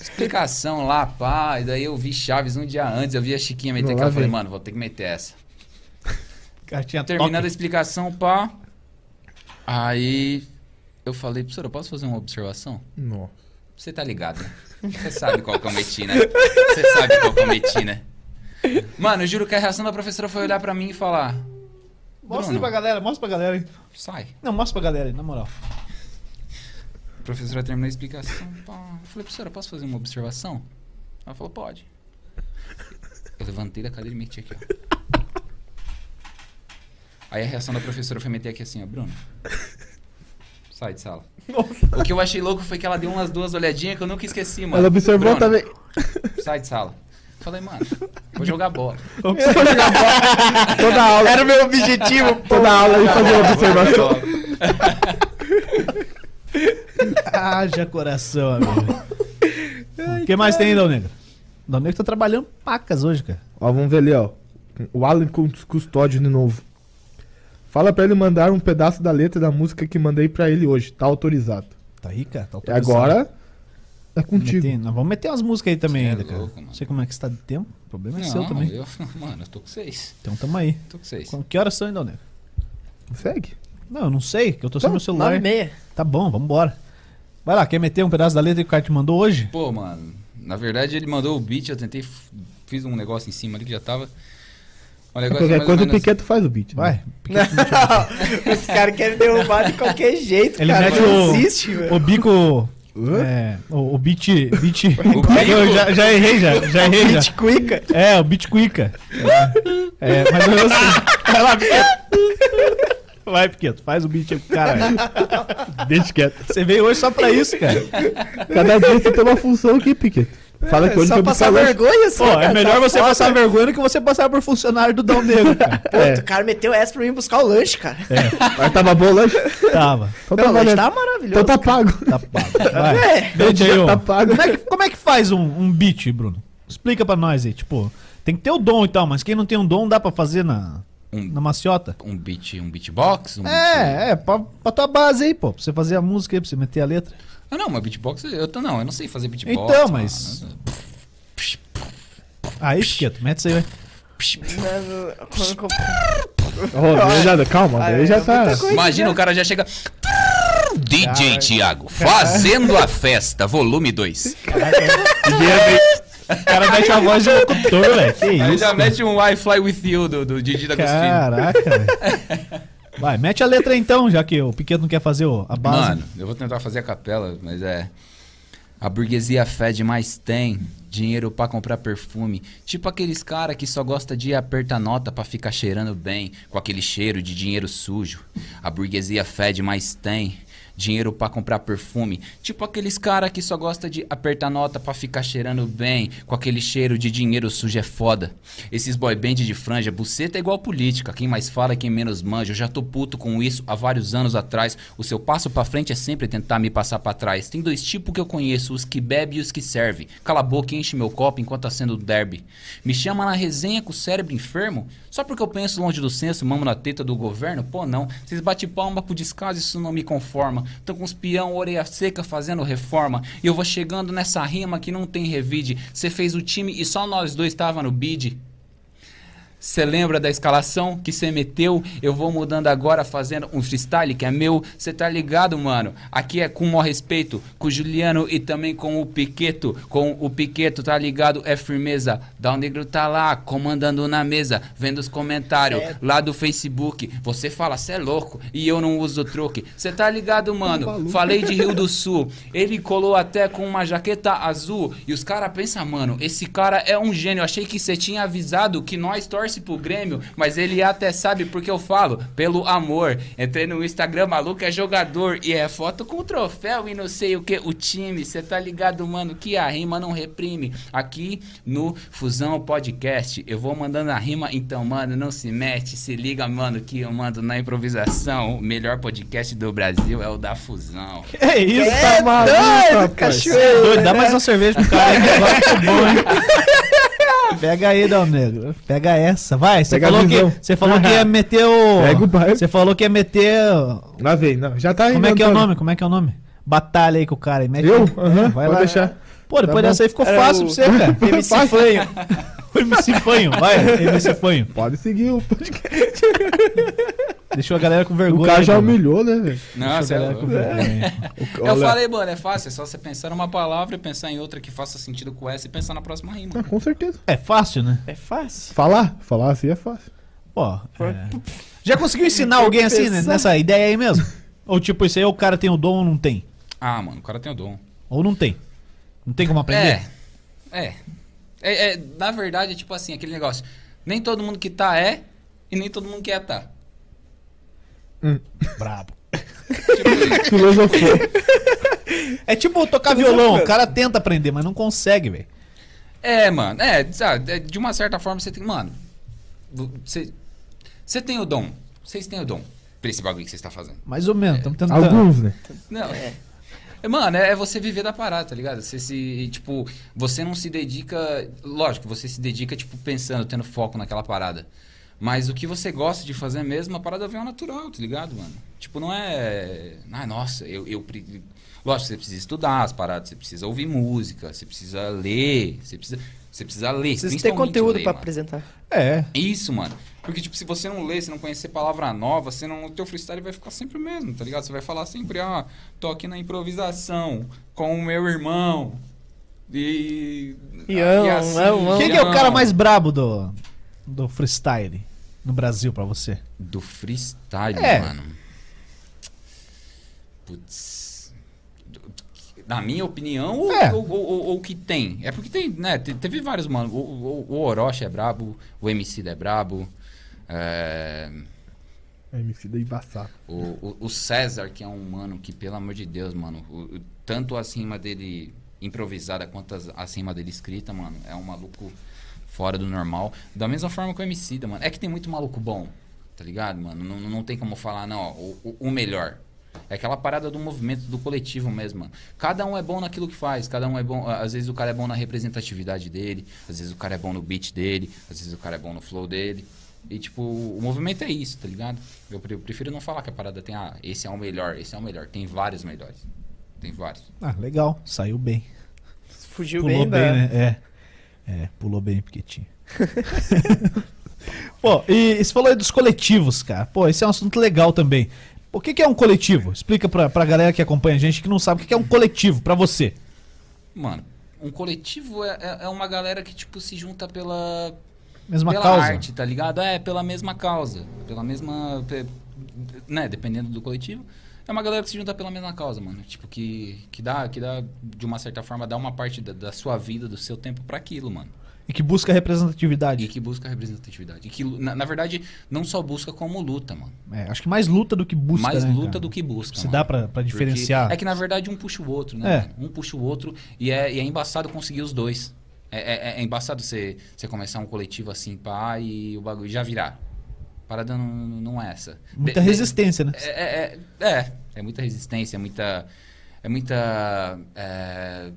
Explicação lá, pá. E daí eu vi Chaves um dia antes, eu vi a Chiquinha meter aquela. Eu falei, mano, vou ter que meter essa. Cara, tinha Terminando a explicação, pá. Aí eu falei, professora, eu posso fazer uma observação? Nossa. Você tá ligado, né? Você sabe qual que eu meti, né? Você sabe qual que eu meti, né? Mano, eu juro que a reação da professora foi olhar pra mim e falar: Mostra aí Bruno. pra galera, mostra pra galera aí. sai. Não, mostra pra galera aí, na moral. A professora terminou a explicação. pá. Eu falei, professora, posso fazer uma observação? Ela falou, pode. Eu levantei da cadeira e meti aqui, ó. Aí a reação da professora foi meter aqui assim, ó, Bruno. Sai de sala. O que eu achei louco foi que ela deu umas duas olhadinhas que eu nunca esqueci, mano. Ela observou Bruno, também. Sai de sala. Falei, mano, vou jogar bola. Toda aula. Era o meu objetivo. Toda aula e fazer uma Vou jogar observação. bola. Haja coração, amigo. O que mais tem Dal Negro? Negro tá trabalhando pacas hoje, cara. Ó, vamos ver ali, ó. O Alan Cus- Custódio de novo. Fala pra ele mandar um pedaço da letra da música que mandei pra ele hoje. Tá autorizado. Tá aí, cara. Tá E agora é contigo. Meter- nós vamos meter umas músicas aí também é ainda, cara. louco, Não sei como é que está de tempo. O problema é Não, seu também. eu, mano, eu tô com seis. Então tamo aí. Tô com seis. Com- Que horas são, hein, Dal Negro? Segue. Não, eu não sei, que eu tô sem meu celular. 9 e meia. Tá bom, vambora. Vai lá, quer meter um pedaço da letra que o cara te mandou hoje? Pô, mano, na verdade ele mandou o beat, eu tentei, fiz um negócio em cima ali que já tava. Um negócio Qualquer coisa o Piqueto faz o beat. né? Vai. Não, os caras querem derrubar de qualquer jeito, Ele cara. mete não o, existe, velho. o bico. É, o, o beat. beat bico? eu já, já errei, já. Já errei, já. Beat cuica. É, o beat cuica. É, é mas eu assim. Vai lá, Piqueto. Vai, Piqueto, faz o beat aí pro cara. Deixa quieto. Você veio hoje só pra isso, cara. Cada dia você tem uma função aqui, Piqueto. Fala que hoje Só passar vergonha, só. Pô, é cara, melhor tá você foda. passar vergonha do que você passar por funcionário do Dão Negro, cara. Pô, É. o cara meteu essa pra mim buscar o lanche, cara. Mas tava bom o lanche? Tava. Então Não, tá o lanche tá maravilhoso. Então tá pago. Tá pago. Vai. É. Aí. Tá pago. Como é que, como é que faz um, um beat, Bruno? Explica pra nós aí. Tipo, tem que ter o dom e tal, mas quem não tem um dom dá pra fazer na, Um, na maciota? um beat, um beatbox? Um beat- É, é, pra, pra tua base aí, pô. Pra você fazer a música aí, pra você meter a letra. Ah, não, mas beatbox, eu tô, não, eu não sei fazer beatbox. Então, mano. mas- Aí, Piqueto, mete isso aí, vai. Já, calma, Ah, daí é já tá. Imagina o cara já chega. DJ Thiago, fazendo a festa, volume 2. O cara mete a voz de locutor, velho. Que Aí isso? já mete um I Fly With You do, do Didi D'Agostino. Caraca, velho. Vai, mete a letra então, já que o Piqueto não quer fazer a base. Mano, eu vou tentar fazer a capela, mas é. A burguesia fede, mas tem dinheiro pra comprar perfume. Tipo aqueles cara que só gosta de apertar nota pra ficar cheirando bem, com aquele cheiro de dinheiro sujo. A burguesia fede, mas tem dinheiro pra comprar perfume. Tipo aqueles cara que só gosta de apertar nota pra ficar cheirando bem, com aquele cheiro de dinheiro sujo é foda. Esses boy band de franja, buceta é igual política. Quem mais fala é quem menos manja. Eu já tô puto com isso há vários anos atrás. O seu passo pra frente é sempre tentar me passar pra trás. Tem dois tipos que eu conheço, os que bebe e os que serve. Cala a boca e enche meu copo enquanto tá sendo derby. Me chama na resenha com o cérebro enfermo? Só porque eu penso longe do senso, mamo na teta do governo? Pô, não. Vocês bate palma pro descaso, isso não me conforma. Tão com os peão, orelha seca, fazendo reforma. E eu vou chegando nessa rima que não tem revide. Cê fez o time e só nós dois tava no bid. Cê lembra da escalação que cê meteu? Eu vou mudando agora, fazendo um freestyle que é meu. Cê tá ligado, mano? Aqui é com o maior respeito, com o Juliano e também com o Piqueto. Com o Piqueto, tá ligado? É firmeza. Dá o negro tá lá, comandando na mesa, vendo os comentários lá do Facebook. Você fala, cê é louco, e eu não uso truque. Cê tá ligado, mano? Falei de Rio do Sul. Ele colou até com uma jaqueta azul. E os caras pensam, mano, esse cara é um gênio. Achei que você tinha avisado que nós torce pro Grêmio, mas ele até sabe porque eu falo, pelo amor. Entrei no Instagram, maluco é jogador. E é foto com troféu e não sei o que. O time, cê tá ligado, mano? Que a rima não reprime. Aqui no Fusão Podcast, eu vou mandando a rima, então, mano, não se mete. Se liga, mano, que eu mando na improvisação. O melhor podcast do Brasil é o da Fusão. É isso, É tá maluco, doido, doido, dá né? mais uma cerveja pro cara agora ficou bom, hein? Pega aí, Dal Negro. Pega essa. Vai, você Pega falou, que, você falou que ia meter o. Pega o bairro. Você falou que ia meter. Lá vem, não. Já tá Como é que é o nome? Como é que é o nome? Batalha aí com o cara aí. Mete Eu? aí. Aham, vai pode lá. deixar. Pô, depois Tá dessa aí ficou Era fácil o- pra você, cara. MC Fanho. O MC Fanho, vai, MC Fanho. Pode seguir o podcast. Deixou a galera com O vergonha. cara já mano. humilhou, né, velho? Não, Deixou a cê é galera com louco. vergonha. Eu Olha, falei, mano, é fácil, é só você pensar numa palavra e pensar em outra que faça sentido com essa e pensar na próxima rima. ah, com certeza. É fácil, né? É fácil. Falar? Falar assim é fácil. Pô, é. Já conseguiu ensinar alguém assim, né, nessa ideia aí mesmo? Ou tipo, isso aí o cara tem o dom ou não tem? Ah, mano, o cara tem o dom. Ou não tem? Não tem como aprender? É, é. É, é, Na verdade, é tipo assim, aquele negócio. Nem todo mundo que tá é e nem todo mundo quer tá. Brabo. Filosofou. É tipo tocar violão, o cara tenta aprender, mas não consegue, velho. É, mano, é, sabe, é, de uma certa forma você tem. Mano, você. Você tem o dom. Vocês têm o dom pra esse bagulho que você está fazendo. Mais ou menos, estamos tentando. Alguns, né? Não, é. Mano, é você viver da parada, tá ligado? Você se, tipo, você não se dedica, lógico, você se dedica, tipo, pensando, tendo foco naquela parada. Mas o que você gosta de fazer mesmo, a parada vem ao natural, tá ligado, mano? Tipo, não é. Ah, nossa, eu. eu pre- Lógico, você precisa estudar as paradas, você precisa ouvir música, você precisa ler, você precisa. Você precisa ler, Precisa ter conteúdo mano. apresentar. É. Isso, mano. Porque, tipo, se você não ler, se não conhecer palavra nova, você não, o teu freestyle vai ficar sempre o mesmo, tá ligado? Você vai falar sempre, ah, tô aqui na improvisação com o meu irmão. E. E amo, amo, amo. Quem que é o cara mais brabo do, do freestyle no Brasil pra você? Do freestyle, É. mano. Putz. Na minha opinião, ou, É. ou, ou- ou- ou que tem? É porque tem, né? te- Teve vários, mano. O, o, o Orochi é brabo, o MC é brabo. É. MC da. O, o, o César, que é um mano que, pelo amor de Deus, mano, o- tanto acima dele improvisada quanto as- acima dele escrita, mano, é um maluco fora do normal. Da mesma forma que o MC, mano. É que tem muito maluco bom, tá ligado, mano? Não, não tem como falar, não, ó, o- o melhor. É aquela parada do movimento, do coletivo mesmo, mano. Cada um é bom naquilo que faz, cada um é bom. Às vezes o cara é bom na representatividade dele, às vezes o cara é bom no beat dele, às vezes o cara é bom no flow dele. E, tipo, o movimento é isso, tá ligado? Eu pre- eu prefiro não falar que a parada tem, ah, esse é o melhor, esse é o melhor. Tem vários melhores. Tem vários. Ah, legal. Saiu bem. Fugiu pulou bem, bem, da... né? É. É, pulou bem porque tinha. Pô, e você falou aí dos coletivos, cara. Pô, esse é um assunto legal também. O que, que é um coletivo? Explica pra, pra galera que acompanha a gente que não sabe o que, que é um coletivo pra você. Mano, um coletivo é, é- é uma galera que, tipo, se junta pela, Mesma pela causa. arte, tá ligado? É, pela mesma causa. Pela mesma. Né, dependendo do coletivo. É uma galera que se junta pela mesma causa, mano. Tipo, que, que dá, que dá, de uma certa forma, dá uma parte da, da sua vida, do seu tempo pra aquilo, mano. E que busca representatividade. E que busca representatividade. E que, na, na verdade, não só busca como luta, mano. É, acho que mais luta do que busca. Mais né, luta cara? do que busca. Se mano. dá pra, pra Porque diferenciar. É que na verdade um puxa o outro, né? É. Um puxa o outro e é, e é embaçado conseguir os dois. É, é- é embaçado você, você começar um coletivo assim, pá, e o bagulho já virar. Parada não, não é essa. Muita De- de- resistência, né? É, é, é, é, é muita resistência, é muita. É muita. É,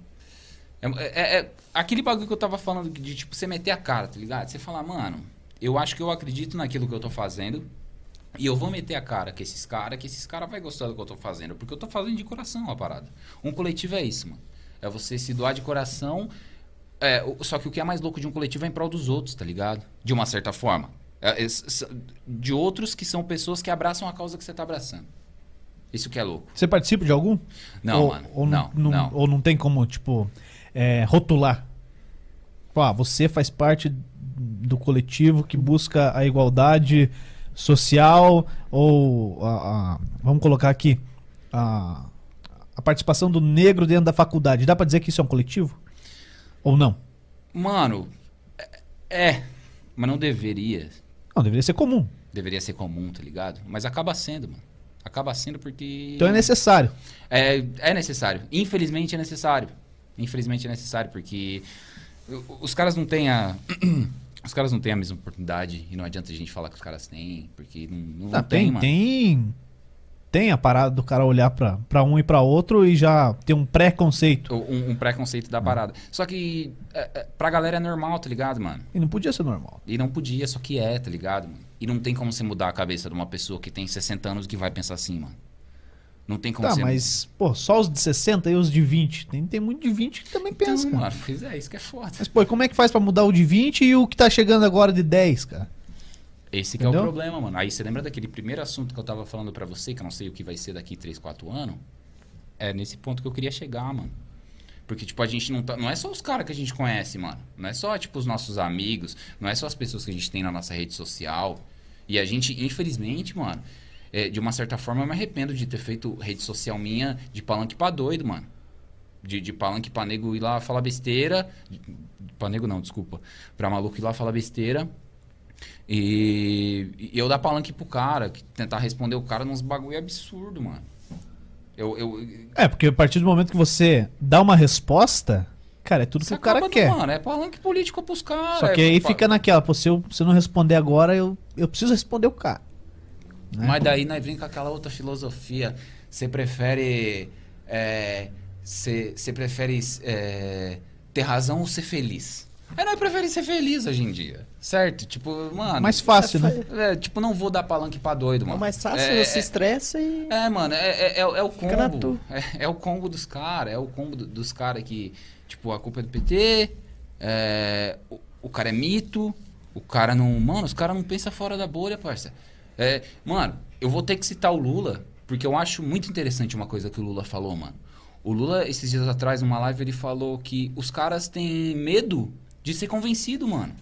é, é- é aquele bagulho que eu tava falando de, tipo, você meter a cara, tá ligado? Você falar, mano, eu acho que eu acredito naquilo que eu tô fazendo. E eu vou meter a cara com esses caras, que esses caras vão gostar do que eu tô fazendo. Porque eu tô fazendo de coração a parada. Um coletivo é isso, mano. É você se doar de coração. É, só que o que é mais louco de um coletivo é em prol dos outros, tá ligado? De uma certa forma. É, é, de outros que são pessoas que abraçam a causa que você tá abraçando. Isso que é louco. Você participa de algum? Não, ou, mano. Ou não, não, não. Ou não tem como, tipo, é, rotular. Tipo, ah, você faz parte do coletivo que busca a igualdade social ou a, a- vamos colocar aqui a, a participação do negro dentro da faculdade. Dá pra dizer que isso é um coletivo? Ou não? Mano, é, é, mas não deveria. Não, deveria ser comum. Deveria ser comum, tá ligado? Mas acaba sendo, mano. Acaba sendo porque. Então é necessário. É, é necessário. Infelizmente é necessário. Infelizmente é necessário, porque os caras não têm a. Os caras não têm a mesma oportunidade e não adianta a gente falar que os caras têm, porque não, não Ah, tem, tem, mano. tem, tem a parada do cara olhar pra, pra um e pra outro e já ter um preconceito. Um, um preconceito da parada. Só que é, é, pra galera é normal, tá ligado, mano? E não podia ser normal. E não podia, só que é, tá ligado, mano? E não tem como você mudar a cabeça de uma pessoa que tem 60 anos que vai pensar assim, mano. Não tem como Tá, você. mas, pô, só os de 60 e os de 20. Tem, tem muito de 20 que também pensa, Então, cara. mano, pois é, isso que é foda. Mas, pô, como é que faz pra mudar o de 20 e o que tá chegando agora de 10, cara? Esse que é o Entendeu? problema, mano. Aí você lembra daquele primeiro assunto que eu tava falando pra você, que eu não sei o que vai ser daqui 3, 4 anos? É nesse ponto que eu queria chegar, mano. Porque, tipo, a gente não tá. Não é só os caras que a gente conhece, mano. Não é só, tipo, os nossos amigos. Não é só as pessoas que a gente tem na nossa rede social. E a gente, infelizmente, mano, é, de uma certa forma, eu me arrependo de ter feito rede social minha de palanque pra doido, mano. De, de palanque pra nego ir lá falar besteira. De, pra nego não, desculpa. Pra maluco ir lá falar besteira. E, e eu dar palanque pro cara, que tentar responder o cara nos bagulho absurdo, mano. Eu, eu, É, porque a partir do momento que você dá uma resposta, cara, é tudo que Você o cara acaba, quer. Mano, é palanque político pros caras. Só que é aí fica naquela, pô, se eu, se eu não responder agora, eu, eu preciso responder o cara. né? Mas daí nós vem com aquela outra filosofia. Você prefere. é, Você você prefere é, ter razão ou ser feliz? É, nós preferimos ser feliz hoje em dia. Certo? Tipo, mano. Mais fácil, né? É, tipo, não vou dar palanque pra doido, É mano. mais fácil, é, você se estressa e. É, mano, é, é, é, é o combo. É, é o combo dos caras, é o combo do- dos caras que, tipo, a culpa é do PT, é, o, o cara é mito, o cara não. Mano, os caras não pensam fora da bolha, parça. É, mano, eu vou ter que citar o Lula, porque eu acho muito interessante uma coisa que o Lula falou, mano. O Lula, esses dias atrás, numa live, ele falou que os caras têm medo de ser convencido, mano.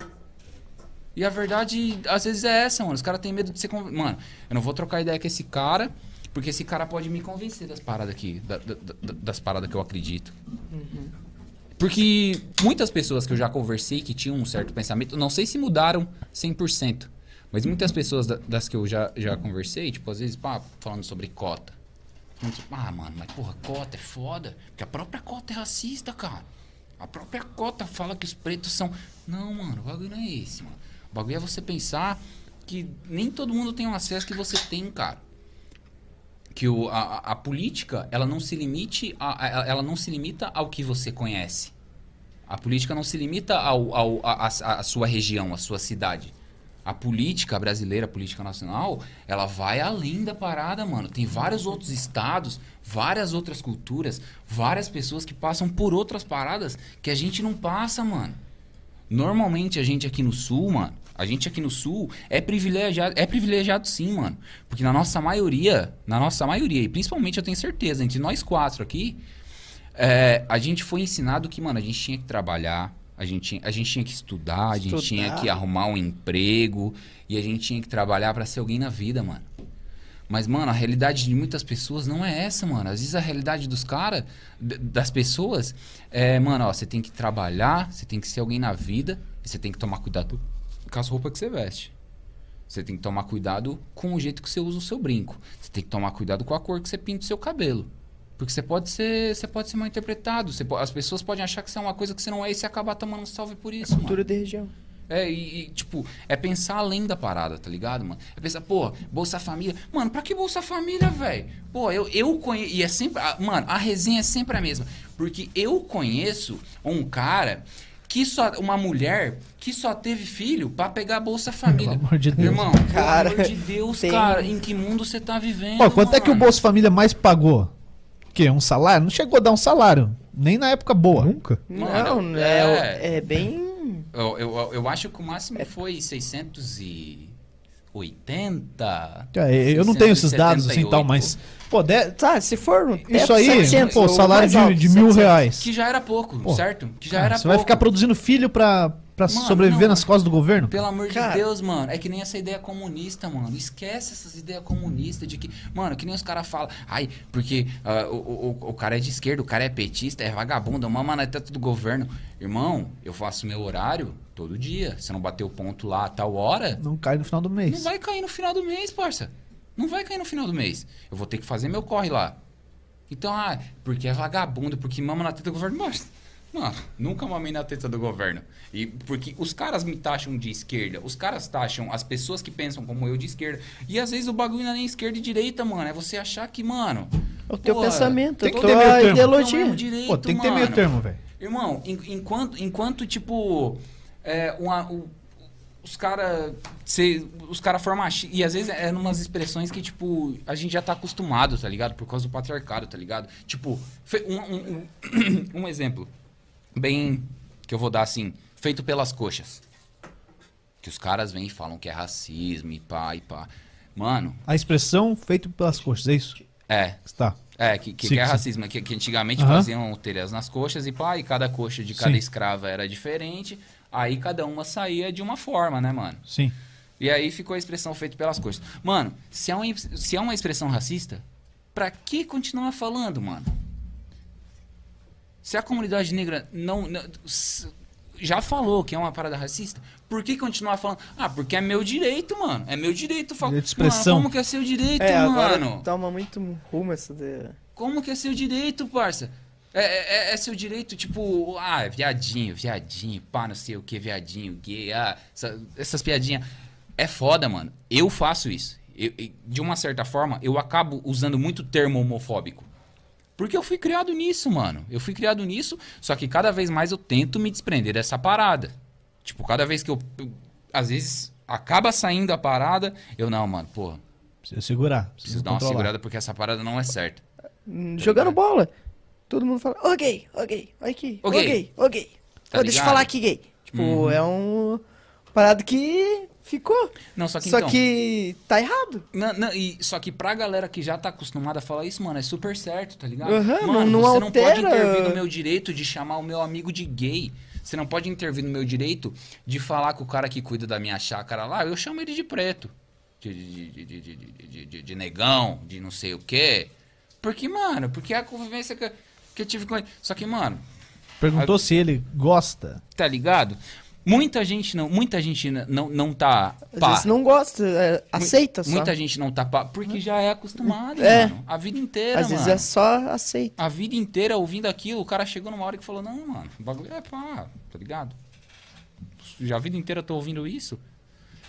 E a verdade, às vezes, é essa, mano. Os caras têm medo de ser convencido. Mano, eu não vou trocar ideia com esse cara, porque esse cara pode me convencer das paradas aqui, da- da- da- das paradas que eu acredito. Porque muitas pessoas que eu já conversei que tinham um certo pensamento, não sei se mudaram 100%, mas muitas pessoas da- das que eu já, já conversei, tipo, às vezes, pá, falando sobre cota. Falando tipo, ah, mano, mas porra, cota é foda. Porque a própria cota é racista, cara. A própria cota fala que os pretos são. Não, mano, o bagulho não é esse, mano. O bagulho é você pensar que nem todo mundo tem o acesso que você tem, cara que o, a, a- política ela não se limite a, a- ela não se limita ao que você conhece. A política não se limita ao, ao a, a- a sua região, a sua cidade. A política brasileira, a política nacional, ela vai além da parada, mano. Tem vários outros estados, várias outras culturas, várias pessoas que passam por outras paradas que a gente não passa, mano. Normalmente a gente aqui no sul, mano, a gente aqui no sul é privilegiado, é privilegiado sim, mano. Porque na nossa maioria, na nossa maioria, e principalmente eu tenho certeza, entre nós quatro aqui, é, a gente foi ensinado que, mano, a gente tinha que trabalhar, a gente, tinha- a gente tinha que estudar, a gente Estudar. tinha que arrumar um emprego e a gente tinha que trabalhar pra ser alguém na vida, mano. Mas, mano, a realidade de muitas pessoas não é essa, mano. Às vezes a realidade dos caras, das pessoas, é, mano, ó, você tem que trabalhar, você tem que ser alguém na vida, e você tem que tomar cuidado com as roupas que você veste. Você tem que tomar cuidado com o jeito que você usa o seu brinco. Você tem que tomar cuidado com a cor que você pinta o seu cabelo. Porque você pode ser, você pode ser mal interpretado. Você po- as pessoas podem achar que você é uma coisa que você não é e você acabar tomando um salve por isso, mano. Cultura de região. É, e, e, tipo, é pensar além da parada, tá ligado, mano? É pensar, pô, Bolsa Família. Mano, pra que Bolsa Família, velho? Pô, eu, eu conheço. E é sempre. a- mano, a resenha é sempre a mesma. Porque eu conheço um cara que só. Uma mulher que só teve filho pra pegar a Bolsa Família. Pelo amor de Deus. Irmão, Cara, pelo amor de Deus, tem- cara, em que mundo você tá vivendo? Pô, quanto é que o mano? Bolsa Família mais pagou? Quê? Um salário? Não chegou a dar um salário. Nem na época boa. Nunca? Mano, não, é- é, é bem. Eu, eu, eu acho que o máximo foi 680. É, eu não tenho esses dados assim e tal, 678. mas. Pô, de- Tá, se for no isso aí, 700, pô, salário de, alto, de mil 700. reais. Que já era pouco, Pô, certo? Que já Cara, era você vai pouco. ficar produzindo filho pra, pra Mano, sobreviver não. nas costas do governo? Pelo amor Cara. de Deus, mano. É que nem essa ideia comunista, mano. Esquece essas ideias comunistas de que. Mano, que nem os caras falam. Ai, porque ah, o, o, o cara é de esquerda, o cara é petista, é vagabundo, mama na teta do governo. Irmão, eu faço meu horário todo dia. Se não bater o ponto lá a tal hora, Não cai no final do Não mês. vai cair no final do mês, parça. Não vai cair no final do mês. Eu vou ter que fazer meu corre lá. Então, ah, porque é vagabundo, porque mama na teta do governo. Mas, mano, nunca mamei na teta do governo. E porque os caras me taxam de esquerda. Os caras taxam as pessoas que pensam como eu de esquerda. E às vezes o bagulho não é nem esquerda e direita, mano. É você achar que, mano. O teu porra, pensamento, tem que ter meio termo. não é o ideologia. direito, Pô, tem que ter meio mano. termo, velho. Irmão, en- enquanto, enquanto tipo, é, uma- o- os caras. Os caras formam. E às vezes é numas expressões que, tipo, a gente já tá acostumado, tá ligado? Por causa do patriarcado, tá ligado? Tipo, fe- um, um- um- um exemplo. Bem. Que eu vou dar assim. Feito pelas coxas. Que os caras vêm e falam que é racismo e pá e pá. Mano, A expressão feito pelas coxas, é isso? é. Tá. É, que, que, Sim, que é sim. racismo, que, que antigamente Aham. faziam telhas nas coxas e pá, e cada coxa de cada Sim. escrava era diferente, aí cada uma saía de uma forma, né, mano? Sim. E aí ficou a expressão feita pelas coxas. Mano, se é, uma, se é uma expressão racista, pra que continuar falando, mano? Se a comunidade negra não, não- já falou que é uma parada racista, por que continuar falando? Ah, porque é meu direito, mano. É meu direito falar. Direito de expressão. Mano, como que é seu direito, É, agora mano? toma muito rumo essa ideia. Como que é seu direito, parça? É, é- é seu direito, tipo, ah, viadinho, viadinho, pá, não sei o que, viadinho, gay, ah, essa- essas piadinhas. É foda, mano. Eu faço isso. Eu- eu- de uma certa forma, eu acabo usando muito termo homofóbico. Porque eu fui criado nisso, mano. Eu fui criado nisso, só que cada vez mais eu tento me desprender dessa parada. Tipo, cada vez que eu. eu- às vezes acaba saindo a parada, eu não, mano, porra, Precisa segurar. preciso dar uma controlar. segurada porque essa parada não é certa. Hum, Jogando bola. Todo mundo fala, ô gay, ô gay, olha aqui, Ô ô gay. gay, ô gay. Tá deixa eu falar aqui, gay. Tipo, Uhum. é um parado que ficou. Não, só que Só então... que tá errado. Não, não, e, só que pra galera que já tá acostumada a falar isso, mano, é super certo, tá ligado? Aham, mano, não- não você não pode altera- intervir no meu direito de chamar o meu amigo de gay. Você não pode intervir no meu direito de falar com o cara que cuida da minha chácara lá, eu chamo ele de preto. De, de, de, de, de, de, de- de negão, de não sei o quê. Porque, mano, porque é a convivência que, que eu tive com ele. Só que, mano, Perguntou se ele gosta. tá ligado? Muita gente não, muita gente não, não tá. Às pá. vezes não gosta, é, aceita só. Muita gente não tá pá, porque já é acostumado, É. mano. A vida inteira, Às vezes mano. é só aceita. A vida inteira ouvindo aquilo, o cara chegou numa hora que falou, não, mano, o bagulho é pá, tá ligado? Já a vida inteira eu tô ouvindo isso.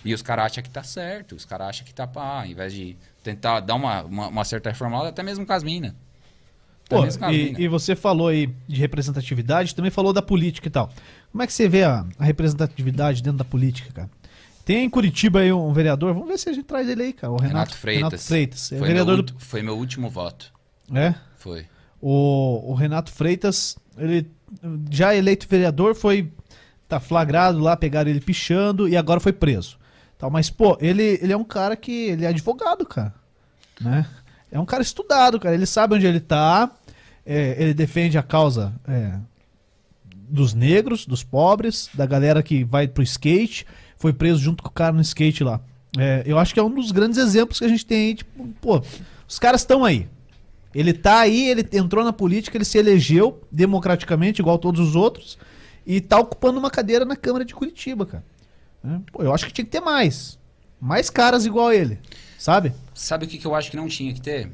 E os caras acham que tá certo, os caras acham que tá pá, ao invés de tentar dar uma, uma, uma certa reformada, até mesmo com as minas. Até Pô, as e, e você falou aí de representatividade, também falou da política e tal. Como é que você vê a, a representatividade dentro da política, cara? Tem em Curitiba aí um vereador, vamos ver se a gente traz ele aí, cara. O Renato, Renato Freitas. Renato Freitas. É Foi, vereador meu, do. foi meu último voto. É? Foi. O, o Renato Freitas, ele já eleito vereador, foi tá flagrado lá, pegaram ele pichando e agora foi preso. Tal, mas, pô, ele, ele é um cara que. Ele é advogado, cara. Né? É um cara estudado, cara. Ele sabe onde ele tá. É, ele defende a causa é, dos negros, dos pobres, da galera que vai pro skate. Foi preso junto com o cara no skate lá. É, eu acho que é um dos grandes exemplos que a gente tem aí. Tipo, pô, os caras estão aí. Ele tá aí, ele entrou na política, ele se elegeu democraticamente, igual todos os outros, e tá ocupando uma cadeira na Câmara de Curitiba, cara. É, Pô, eu acho que tinha que ter mais. Mais caras igual ele, sabe? Sabe o que, que eu acho que não tinha que ter?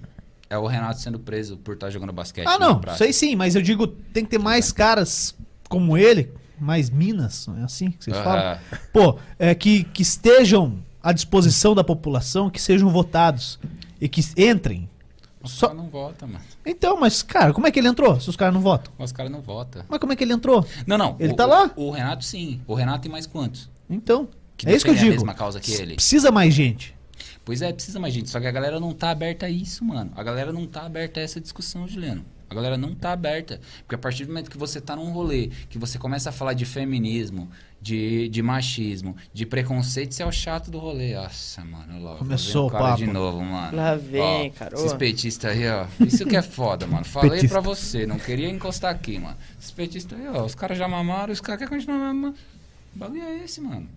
É o Renato sendo preso por estar jogando basquete. Ah, não, sei sim, mas eu digo, tem que ter mais caras como ele, mais minas, é assim que vocês falam? Aham. Pô, é, que, que estejam à disposição da população, que sejam votados e que entrem. Os Só- caras não votam, mano. Então, mas, cara, como é que ele entrou se os caras não votam? Os caras não votam. Mas como é que ele entrou? Não, não. Ele o- tá lá? O, o Renato, sim. O Renato tem mais quantos? Então, Que é isso que eu digo. a mesma causa que ele. Precisa mais gente. Pois é, precisa mais gente. Só que a galera não tá aberta a isso, mano. A galera não tá aberta a essa discussão, Juliano. A galera não tá aberta. Porque a partir do momento que você tá num rolê, que você começa a falar de feminismo, de, de machismo, de preconceito, você é o chato do rolê. Nossa, mano. Logo, Começou o cara papo. de novo, mano. Lá vem, cara. Esses petistas aí, ó. Isso que é foda, mano. Falei Petista. pra você, não queria encostar aqui, mano. Esses petistas aí, ó. Os caras já mamaram, os caras querem continuar mamando. O bagulho é esse, mano.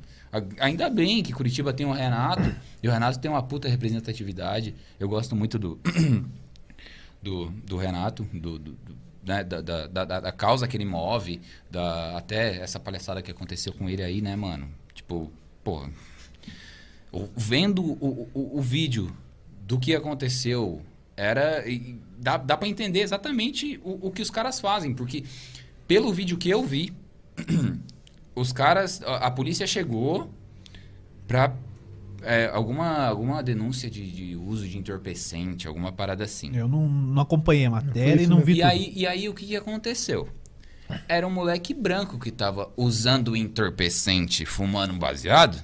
Ainda bem que Curitiba tem o Renato, e o Renato tem uma puta representatividade. Eu gosto muito do, do, do Renato, do, do- do- né, da, da, da, da causa que ele move, da, até essa palhaçada que aconteceu com ele aí, né, mano? Tipo, o- Vendo o, o, o vídeo do que aconteceu, era. Dá, dá para entender exatamente o, o que os caras fazem, porque pelo vídeo que eu vi, os caras. A, a polícia chegou pra. é, alguma, alguma denúncia de, de uso de entorpecente, alguma parada assim. Eu não, não acompanhei a matéria e não vi E tudo. aí, e aí o que, que aconteceu? Era um moleque branco que tava usando entorpecente, fumando um baseado.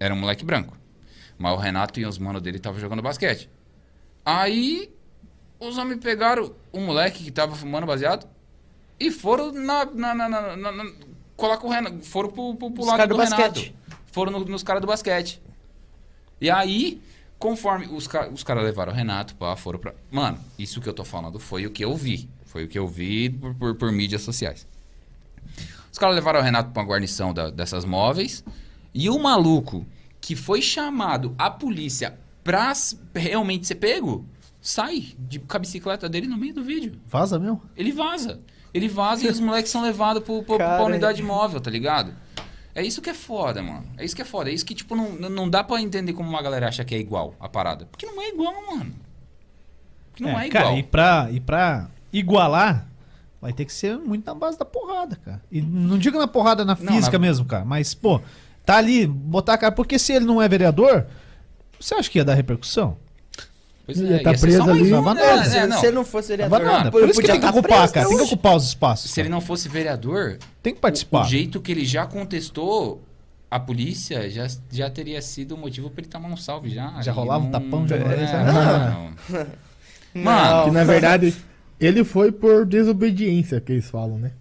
Era um moleque branco. Mas o Renato e os manos dele estavam jogando basquete. Aí os homens pegaram o moleque que tava fumando baseado e foram na. na, na, na, com o Renato. Foram pro, pro, pro Os lado do, do Renato. basquete. Foram no- nos caras do basquete. E aí, conforme os, ca os caras levaram o Renato, pá, foram pra. Mano, isso que eu tô falando foi o que eu vi. Foi o que eu vi por, por, por mídias sociais. Os caras levaram o Renato pra uma guarnição da- dessas móveis. E o maluco que foi chamado a polícia pra realmente ser pego, sai de, com a bicicleta dele no meio do vídeo. Vaza mesmo? Ele vaza. Ele vaza e os moleques são levados pro, pro, pra unidade móvel, tá ligado? É isso que é foda, mano. É isso que é foda. É isso que, tipo, não, não- dá pra entender como uma galera acha que é igual a parada. Porque não é igual, mano. Porque não é, igual. Cara, e pra, e pra igualar, vai ter que ser muito na base da porrada, cara. E não digo na porrada na Não, física na- mesmo, cara. Mas, pô, tá ali, botar a cara. Porque se ele não é vereador, você acha que ia dar repercussão? Pois Ele é, tá ser preso ali. um, né? nada. É, se, não. se ele não fosse vereador, nada. pô, Por isso que tem que tá ocupar, preso cara. Tem que ocupar os espaços. Se ele cara. não fosse vereador, Tem que o, participar. o jeito que ele já contestou a polícia já, já teria sido o motivo pra ele tomar um salve já. Já rolava um não- tapão, já é, já- não. Não. Mano, Que na verdade, ele foi por desobediência, que eles falam, né?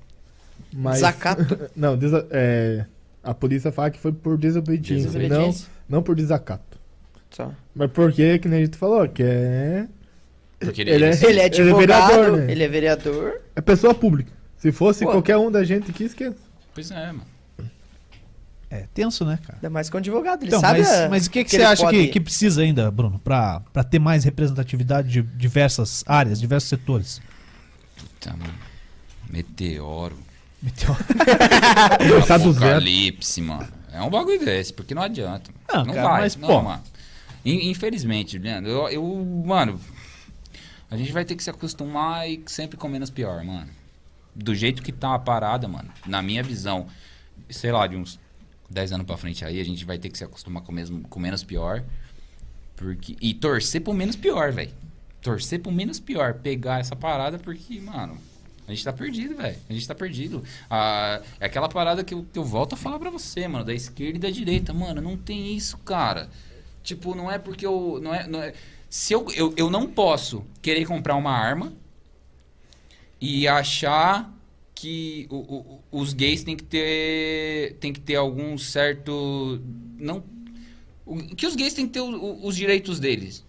Mas... Desacato. Não, desa- é, a polícia fala que foi por desobediência, não, Desobediência. não por desacato. Só. Mas porque, que nem a gente falou, que é... Porque Ele é- Ele é advogado, vereador, né? ele é vereador. É pessoa pública. Se fosse Pô. qualquer um da gente aqui, esquece. Pois é, mano. É tenso, né, cara? Ainda mais que é um advogado. Ele Então, sabe mas, a- mas o que, que, você ele acha pode- que, que precisa ainda, Bruno, pra, pra ter mais representatividade de diversas áreas, diversos setores? Puta, mano. Meteoro. Meteoro. Zero. Apocalipse, mano. É um bagulho desse, porque não adianta. Não, Não, cara, vai, mas, não, pô. mano. In- Infelizmente, Leandro, eu, eu- mano, a gente vai ter que se acostumar e sempre com menos pior, mano. Do jeito que tá a parada, mano, na minha visão, sei lá, de uns 10 anos pra frente aí, a gente vai ter que se acostumar com, mesmo, com menos pior. Porque, e torcer pro menos pior, velho. Torcer pro menos pior. Pegar essa parada porque, mano, a gente tá perdido, velho. A gente tá perdido. Ah, é aquela parada que eu, que eu volto a falar pra você, mano, da esquerda e da direita. Mano, não tem isso, cara. Tipo, não é porque eu. Não é, não é, se eu, eu, eu não posso querer comprar uma arma e achar que o- o- os gays têm que ter tem que ter algum certo não o- que os gays têm que ter os direitos deles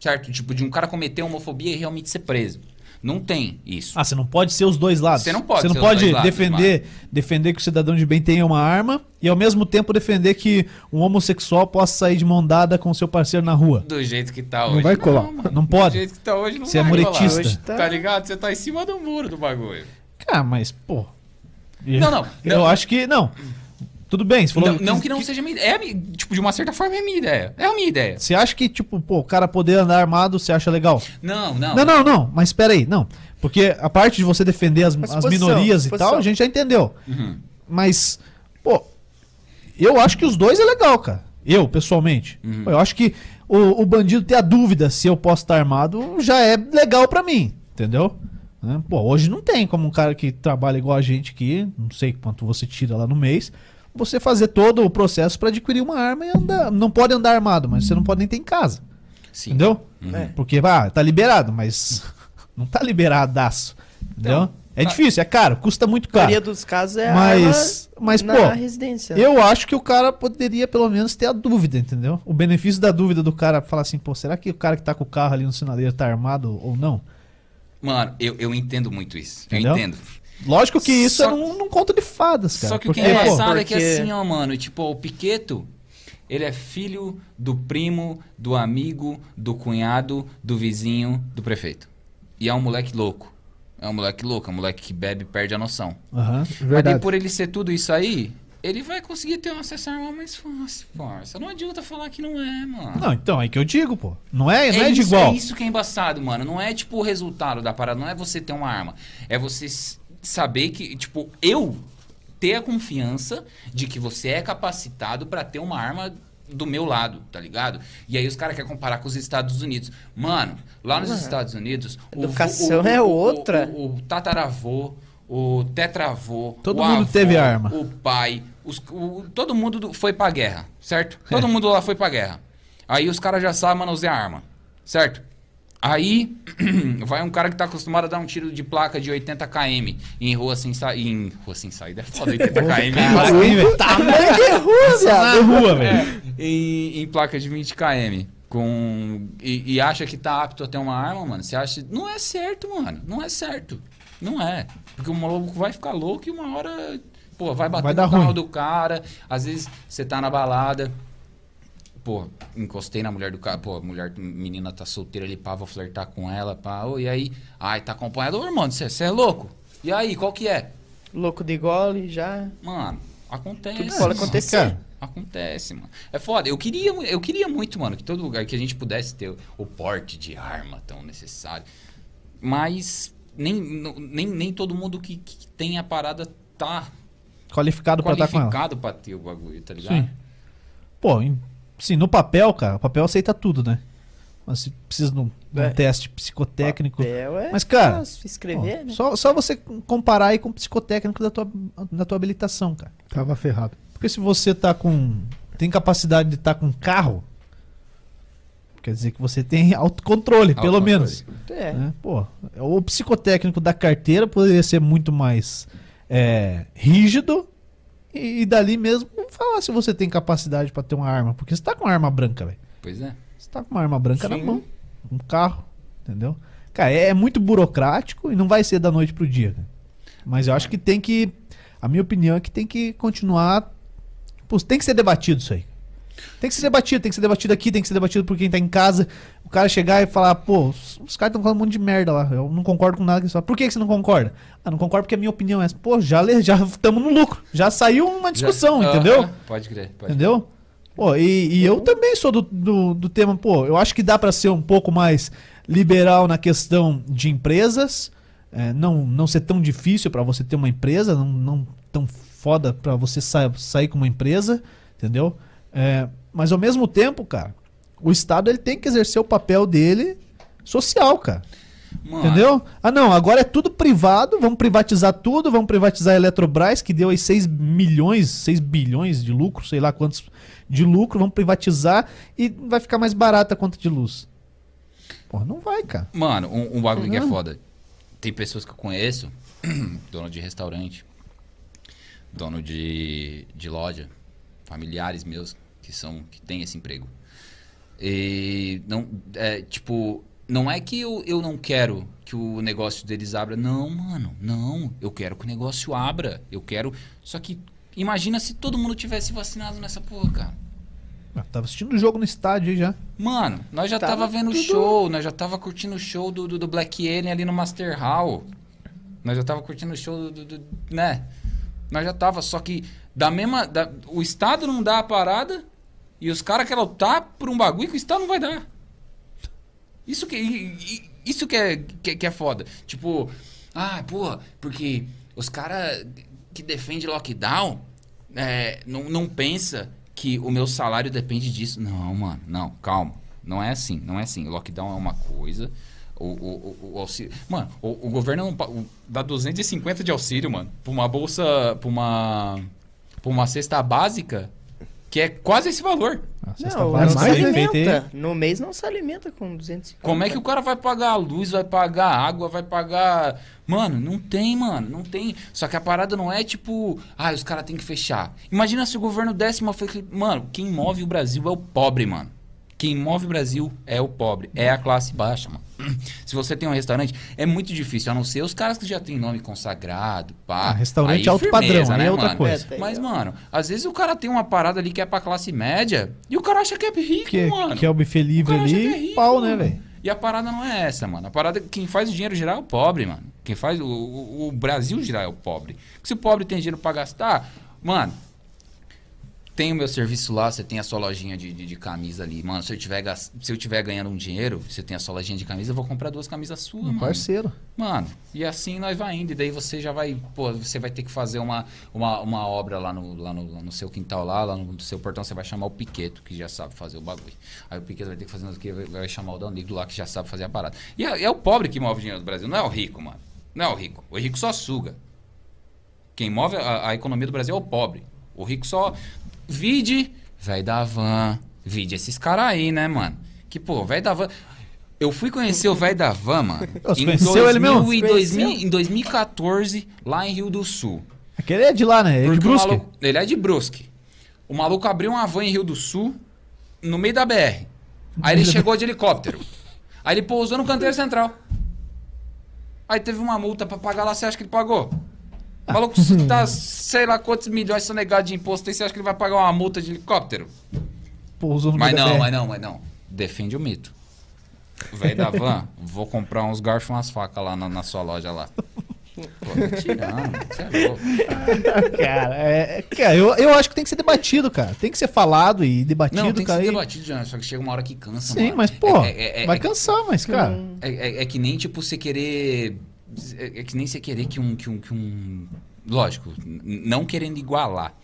certo tipo de um cara cometer homofobia e realmente ser preso não tem isso Ah, você não pode ser os dois lados. Você não pode Você não ser os pode dois lados, defender, defender que o cidadão de bem tenha uma arma e ao mesmo tempo defender que um homossexual possa sair de mão dada com seu parceiro na rua. do jeito que tá Não hoje vai colar. mano. Não pode. do jeito que tá hoje não Você é muretista. Hoje tá... tá- ligado você tá em cima do muro do bagulho Cara, mas, pô. Não, não, Eu não. acho que. Não. Tudo bem, você falou. não, não que não seja minha ideia é, tipo de uma certa forma é a minha ideia é a minha ideia Você acha que, tipo, pô, o cara poder andar armado, você acha legal? não não Não, não, não, mas espera aí, não. Porque a parte de você defender as, as minorias e tal, a gente já entendeu. Uhum. Mas, pô, eu acho que os dois é legal, cara. Eu, pessoalmente. Uhum. Pô, Eu acho que o, o bandido ter a dúvida se eu posso estar armado já é legal pra mim, entendeu? Né? Pô, hoje não tem como um cara que trabalha igual a gente aqui, não sei quanto você tira lá no mês, você fazer todo o processo pra adquirir uma arma e andar. Não pode andar armado, mas você não pode nem ter em casa. Sim. Entendeu? Uhum. É. Porque, ah, tá liberado, mas não tá liberadaço. Entendeu? Então, é difícil, é caro, custa muito A maioria caro. dos casos é Mas, arma mas na pô, residência. eu acho que o cara poderia pelo menos ter a dúvida, entendeu? O benefício da dúvida do cara falar assim, pô, será que o cara que tá com o carro ali no sinaleiro tá armado ou não? Mano, eu, eu entendo muito isso. Entendeu? Eu entendo. Lógico que isso Só- é num, num conto de fadas, cara. Só que o que é engraçado é que porque- assim, ó, mano, tipo, o Piqueto, ele é filho do primo, do amigo, do cunhado, do vizinho, do prefeito. E é um moleque louco. É um moleque louco, é um moleque que bebe e perde a noção. aham. Mas daí, por ele ser tudo isso aí, ele vai conseguir ter um acesso à arma mais fácil, parça. Não adianta falar que não é, mano. Não, então, é que eu digo, pô. Não é, não é, de isso, igual. é isso que é embaçado, mano. Não é tipo o resultado da parada, não é você ter uma arma. É você saber que, tipo, eu ter a confiança de que você é capacitado pra ter uma arma do meu lado, tá ligado? E aí os caras querem comparar com os Estados Unidos. Mano, lá nos Mano, Estados Unidos. o educação é o- outra. O, o tataravô, o tetravô. Todo o mundo avô, teve arma. O pai. os- o- todo mundo do- foi pra guerra, certo? Todo mundo lá foi pra guerra. Aí os caras já sabem manusear arma, certo? Aí vai um cara que tá acostumado a dar um tiro de placa de 80 km em rua sem saída. Em rua sem saída é foda, 80 km. velho? Tamanho de rua. Na rua, velho. em, placa de 20 km. Com, e, e acha que tá apto a ter uma arma, mano. Você acha. Não é certo, mano. Não é certo. Não é. Porque o maluco vai ficar louco e uma hora. Pô, vai bater Vai no carro ruim. do cara. Às vezes você tá na balada. Pô, encostei na mulher do cara. Pô, a mulher, menina tá solteira ali, pá, vou flertar com ela, pá. Ô, e aí? Ai, tá acompanhado. Ô, irmão, você é louco? E aí, qual que é? Louco de gole já. Mano, acontece. Tudo pode mano. acontecer. cara. Acontece, mano. É foda. Eu queria, eu queria muito, mano, que todo lugar que a gente pudesse ter o porte de arma tão necessário. Mas nem, nem, nem todo mundo que, que tem a parada tá Qualificado pra estar com ela. qualificado pra ter o bagulho, tá ligado? Sim. Pô, em- sim, no papel, cara, o papel aceita tudo, né? Mas se precisa de um, de um É. teste psicotécnico. Papel é Mas, cara, escrever, Ó, né? só, só você comparar aí com o psicotécnico da tua, da tua habilitação, cara. Tava ferrado. Porque se você tá com. tem capacidade de estar com carro, quer dizer que você tem autocontrole, pelo Autocontrole. menos. É. né? Pô, o psicotécnico da carteira poderia ser muito mais é, rígido e, e dali mesmo falar se você tem capacidade pra ter uma arma. Porque você tá com uma arma branca, velho. Pois é. Você tá com uma arma branca na Sim. mão, um carro, entendeu? Cara, é, é muito burocrático e não vai ser da noite pro dia. cara. Mas eu acho que tem que. A minha opinião é que tem que continuar. Pô, tem que ser debatido isso aí. Tem que ser debatido, tem que ser debatido aqui, tem que ser debatido por quem tá em casa. O cara chegar e falar, pô, os, caras estão falando um monte de merda lá. Eu não concordo com nada que eles falam. Por que, que você não concorda? Ah, não concordo porque a minha opinião é essa. Pô, já estamos no lucro. Já saiu uma discussão, Já- entendeu? Aham, pode crer. Pode Entendeu? Pô, e, e eu também sou do, do, do tema, pô, eu acho que dá pra ser um pouco mais liberal na questão de empresas, é, não, não ser tão difícil pra você ter uma empresa, não, não tão foda pra você sa sair com uma empresa, entendeu? É, mas ao mesmo tempo, cara, o Estado ele tem que exercer o papel dele social, cara. Mano, Entendeu? Ah, não, agora é tudo privado, vamos privatizar tudo, vamos privatizar a Eletrobras, que deu aí 6 milhões, 6 bilhões de lucro, sei lá quantos de lucro, vamos privatizar e vai ficar mais barata a conta de luz. Porra, não vai, cara. Mano, um, um bagulho que é Uhum. foda. Tem pessoas que eu conheço, dono de restaurante, dono de, de loja, familiares meus que são que têm esse emprego. E não, é, tipo, não é que eu, eu não quero que o negócio deles abra, não, mano, não. Eu quero que o negócio abra. Eu quero. Só que imagina se todo mundo tivesse vacinado nessa porra, cara. Eu tava assistindo o jogo no estádio aí já. Mano, nós já Tava tava, vendo o tudo- show, nós já tava curtindo o show do, do, do Black Alien ali no Master Hall. Nós já tava curtindo o show do, do- do- né? Nós já tava, só que da mesma, da- o Estado não dá a parada e os caras querem lutar por um bagulho que o Estado não vai dar. Isso que, isso que é, que, que é foda. Tipo, ah, porra, porque os caras que defendem lockdown é, não, não pensa que o meu salário depende disso. Não, mano, não, calma. Não é assim, não é assim. Lockdown é uma coisa. O, o, o, o auxílio. Mano, o, o governo não pa- o- dá 250 de auxílio, mano, pra uma bolsa. pra uma. pra uma cesta básica que é quase esse valor. A Não, não se alimenta. No mês não se alimenta com 250. Como é que o cara vai pagar a luz, vai pagar a água, vai pagar. Mano, não tem, mano, não tem. Só que a parada não é tipo, ah, os caras têm que fechar. Imagina se o governo desse uma. Mano, quem move o Brasil é o pobre, mano. Quem move o Brasil é o pobre, é a classe baixa, mano. Se você tem um restaurante, é muito difícil, a não ser os caras que já têm nome consagrado, pá. Ah, restaurante Aí alto firmeza, padrão, aí é outra mano? coisa. É, Mas, mano, às vezes o cara tem uma parada ali que é pra classe média e o cara acha que é rico, Que, mano. que é o buffet livre O cara acha ali, que é rico, pau, né, velho? E a parada não é essa, mano. A parada, quem faz o dinheiro girar é o pobre, mano. Quem faz o, o, o Brasil girar é o pobre. Porque se o pobre tem dinheiro pra gastar, mano, tem o meu serviço lá, você tem a sua lojinha de, de, de camisa ali. Mano, se eu, tiver, se eu tiver ganhando um dinheiro, você tem a sua lojinha de camisa, eu vou comprar duas camisas suas, Um mano. parceiro. Mano, e assim nós vai indo. E daí você já vai, pô, você vai ter que fazer uma, uma, uma obra lá no, lá, no, lá no seu quintal, lá, lá no seu portão, você vai chamar o Piqueto, que já sabe fazer o bagulho. Aí o Piqueto vai ter que fazer o que vai, vai chamar o Danilo lá, que já sabe fazer a parada. E é, é o pobre que move o dinheiro do Brasil, não é o rico, mano. Não é o rico. O rico só suga. Quem move a, a economia do Brasil é o pobre. O rico só. Vide, velho da van. Vide esses caras aí, né, mano? Que, pô, velho da van. Eu fui conhecer o velho da van, mano. Você em conheceu ele mesmo? e Conheceu? 2000 em 2014, lá em Rio do Sul. Aquele é de lá, né? É de Brusque. maluco- ele é de Brusque. O maluco abriu uma van em Rio do Sul, no meio da BR. Aí ele chegou de helicóptero. Aí ele pousou no canteiro central. Aí teve uma multa pra pagar lá, você acha que ele pagou? O maluco tá, sei lá quantos milhões sonegados de imposto aí, você acha que ele vai pagar uma multa de helicóptero? Pousou no Mas não, mas não, mas não. Defende o mito. Velho da van, vou comprar uns garfos e umas facas lá na, na sua loja lá. Pô, tirando, você é louco. Cara, é, cara eu, eu acho que tem que ser debatido, cara. Tem que ser falado e debatido, Não, tem que cara. ser e- debatido, já, só que chega uma hora que cansa, Sim, mano. mas, pô, É- é- é- vai é- cansar, mas, cara. É, é- é que nem, tipo, você querer... É, é que nem você querer que um... Que um, que um lógico, não querendo igualar.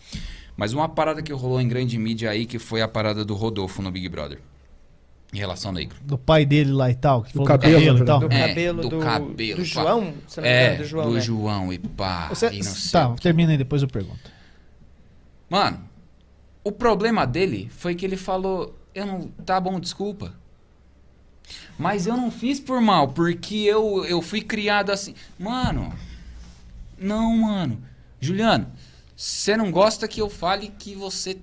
Mas uma parada que rolou em grande mídia aí, que foi a parada do Rodolfo no Big Brother. Em relação ao negro. Do pai dele lá e tal, que falou do cabelo, cabelo, e tal. Do É, cabelo do do, cabelo, do. João? Se não É, do João, né? João e pá, Você- e não sei tá, termina aí, depois eu pergunto. Mano, o problema dele foi que ele falou: eu não. Tá bom, desculpa. Mas eu não fiz por mal, porque eu, eu fui criado assim. Mano, não, mano. Juliano, você não gosta que eu fale que você